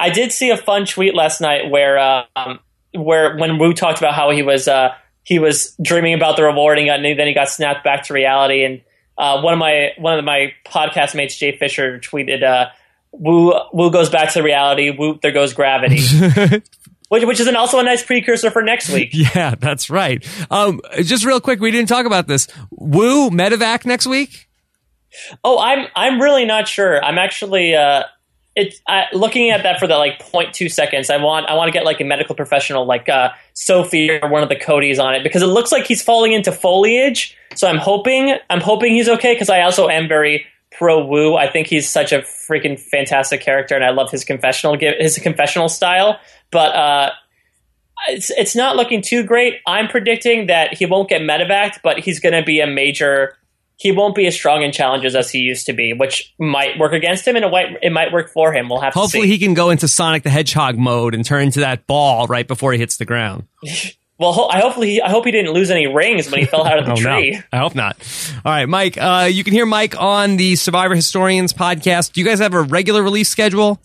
I did see a fun tweet last night where um, where when Woo talked about how he was uh, he was dreaming about the reward and, got, and then he got snapped back to reality. And uh, one of my one of my podcast mates, Jay Fisher, tweeted, uh, "Woo Woo goes back to reality. Woo there goes gravity." Which, which is an, also a nice precursor for next week. Yeah, that's right. Um, just real quick, we didn't talk about this. Woo Medevac next week. Oh, I'm I'm really not sure. I'm actually uh, it's I, looking at that for the like 0.2 seconds. I want I want to get like a medical professional like uh, Sophie or one of the Codys on it because it looks like he's falling into foliage. So I'm hoping I'm hoping he's okay because I also am very pro Woo. I think he's such a freaking fantastic character, and I love his confessional his confessional style. But uh, it's it's not looking too great. I'm predicting that he won't get medevaced, but he's going to be a major. He won't be as strong in challenges as he used to be, which might work against him, and it might it might work for him. We'll have Hopefully, to see. Hopefully he can go into Sonic the Hedgehog mode and turn into that ball right before he hits the ground. well, ho- I hopefully I hope he didn't lose any rings when he fell out of the Oh, no. tree. I hope not. All right, Mike. Uh, you can hear Mike on the Survivor Historians podcast. Do you guys have a regular release schedule?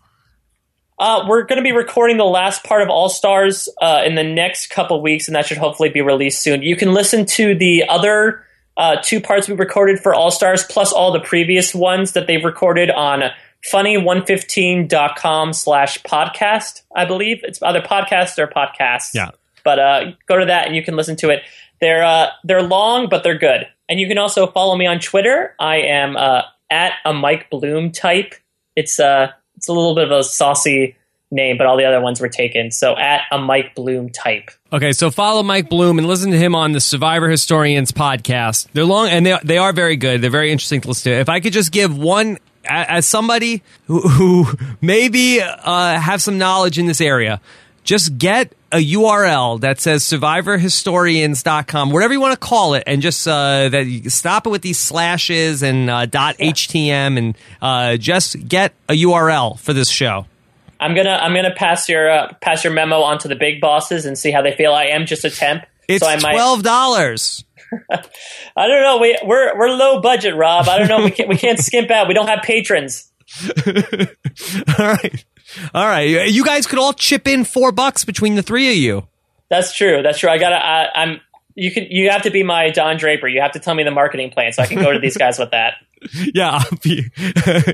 Uh, we're going to be recording the last part of All Stars uh, in the next couple weeks, and that should hopefully be released soon. You can listen to the other uh, two parts we recorded for All Stars, plus all the previous ones that they've recorded on funny115.com slash podcast, I believe. It's either podcast or podcast. Yeah. But uh, go to that and you can listen to it. They're uh, they're long, but they're good. And you can also follow me on Twitter. I am uh, at a Mike Bloom type. It's uh it's a little bit of a saucy name, but all the other ones were taken. So at a Mike Bloom type. Okay, so follow Mike Bloom and listen to him on the Survivor Historians podcast. They're long and they they are very good. They're very interesting to listen to. If I could just give one as somebody who, who maybe uh, have some knowledge in this area, just get a URL that says survivorhistorians.com, whatever you want to call it, and just uh, that you stop it with these slashes and uh, .htm and uh, just get a URL for this show. I'm gonna I'm gonna pass your uh, pass your memo on to the big bosses and see how they feel. I am just a temp, It's so I might. twelve dollars. I don't know. We we're we're low budget, Rob. I don't know. We can't we can't skimp out. We don't have patrons. all right, all right. You guys could all chip in four bucks between the three of you. That's true. That's true. I gotta. I, I'm. You can. You have to be my Don Draper. You have to tell me the marketing plan so I can go to these guys with that. Yeah,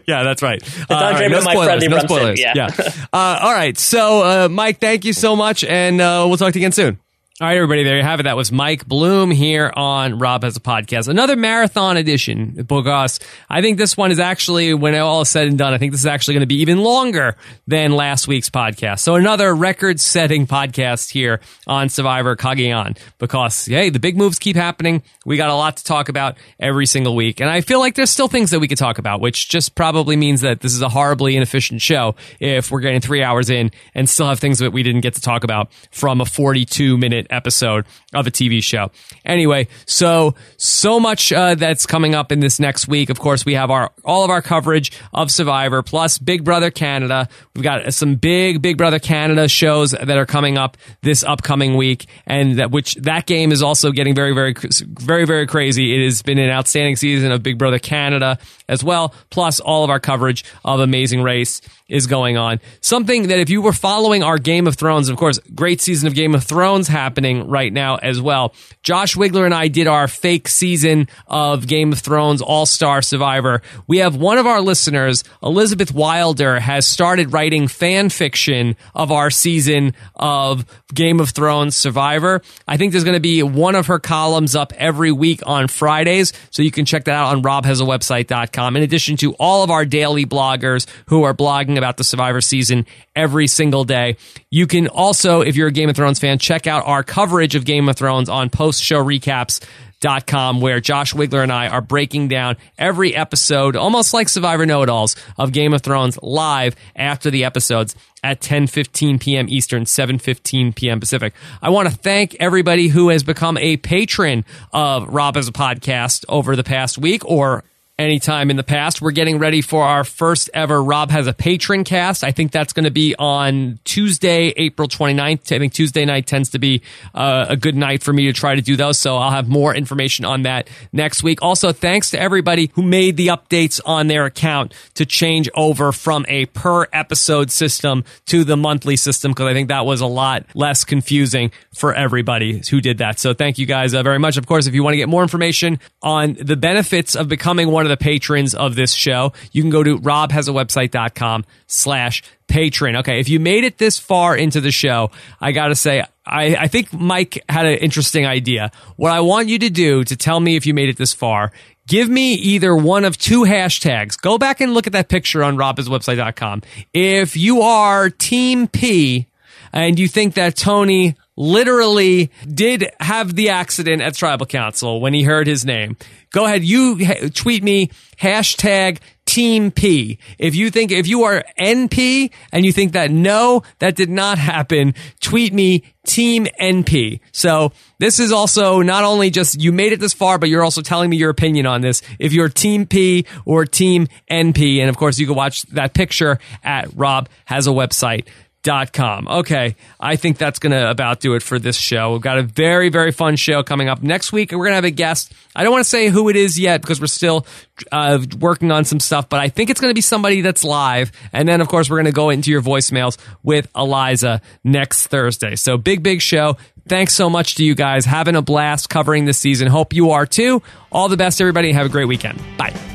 yeah, that's right. Uh, all right, no spoilers. No spoilers. yeah. Uh, all right. So, uh, Mike, thank you so much, and uh, we'll talk to you again soon. All right, everybody, there you have it. That was Mike Bloom here on Rob Has a Podcast. Another marathon edition because I think this one is actually, when all is said and done, I think this is actually going to be even longer than last week's podcast. So another record setting podcast here on Survivor Cagayan because, hey, the big moves keep happening. We got a lot to talk about every single week. And I feel like there's still things that we could talk about, which just probably means that this is a horribly inefficient show if we're getting three hours in and still have things that we didn't get to talk about from a 42 minute episode of a TV show. Anyway, so so much uh, that's coming up in this next week. Of course, we have our all of our coverage of Survivor plus Big Brother Canada. We've got some big Big Brother Canada shows that are coming up this upcoming week, and that which that game is also getting very very very very crazy. It has been an outstanding season of Big Brother Canada as well. Plus, all of our coverage of Amazing Race is going on. Something that if you were following our Game of Thrones, of course, great season of Game of Thrones happening right now. As well. Josh Wigler and I did our fake season of Game of Thrones All Star Survivor. We have one of our listeners, Elizabeth Wilder, has started writing fan fiction of our season of Game of Thrones Survivor. I think there's going to be one of her columns up every week on Fridays, so you can check that out on robhasawebsite.com. In addition to all of our daily bloggers who are blogging about the Survivor season every single day. You can also, if you're a Game of Thrones fan, check out our coverage of Game of Thrones on post show recaps. Dot com where Josh Wigler and I are breaking down every episode, almost like Survivor Know It Alls of Game of Thrones live after the episodes at 10:15 p.m. Eastern, 7:15 p.m. Pacific. I want to thank everybody who has become a patron of Rob Has a Podcast over the past week or anytime in the past. We're getting ready for our first ever Rob has a patron cast. I think that's going to be on Tuesday, April 29th. I think Tuesday night tends to be uh, a good night for me to try to do those. So I'll have more information on that next week. Also, thanks to everybody who made the updates on their account to change over from a per episode system to the monthly system because I think that was a lot less confusing for everybody who did that. So thank you guys uh, very much. Of course, if you want to get more information on the benefits of becoming one of the patrons of this show, you can go to robhasawebsite.com slash patron. Okay, if you made it this far into the show, I gotta say, I, I think Mike had an interesting idea. What I want you to do to tell me if you made it this far, give me either one of two hashtags. Go back and look at that picture on robhasawebsite.com. If you are Team P and you think that Tony literally did have the accident at tribal council when he heard his name. Go ahead, you tweet me hashtag team P. If you think, if you are NP and you think that no, that did not happen, tweet me team NP. So this is also not only just you made it this far, but you're also telling me your opinion on this. If you're team P or team NP, and of course you can watch that picture at Rob has a website dot com. Okay, I think that's going to about do it for this show. We've got a very, very fun show coming up next week. We're going to have a guest. I don't want to say who it is yet because we're still uh, working on some stuff, but I think it's going to be somebody that's live. And then, of course, we're going to go into your voicemails with Eliza next Thursday. So big, big show. Thanks so much to you guys. Having a blast covering this season. Hope you are too. All the best, everybody. Have a great weekend. Bye.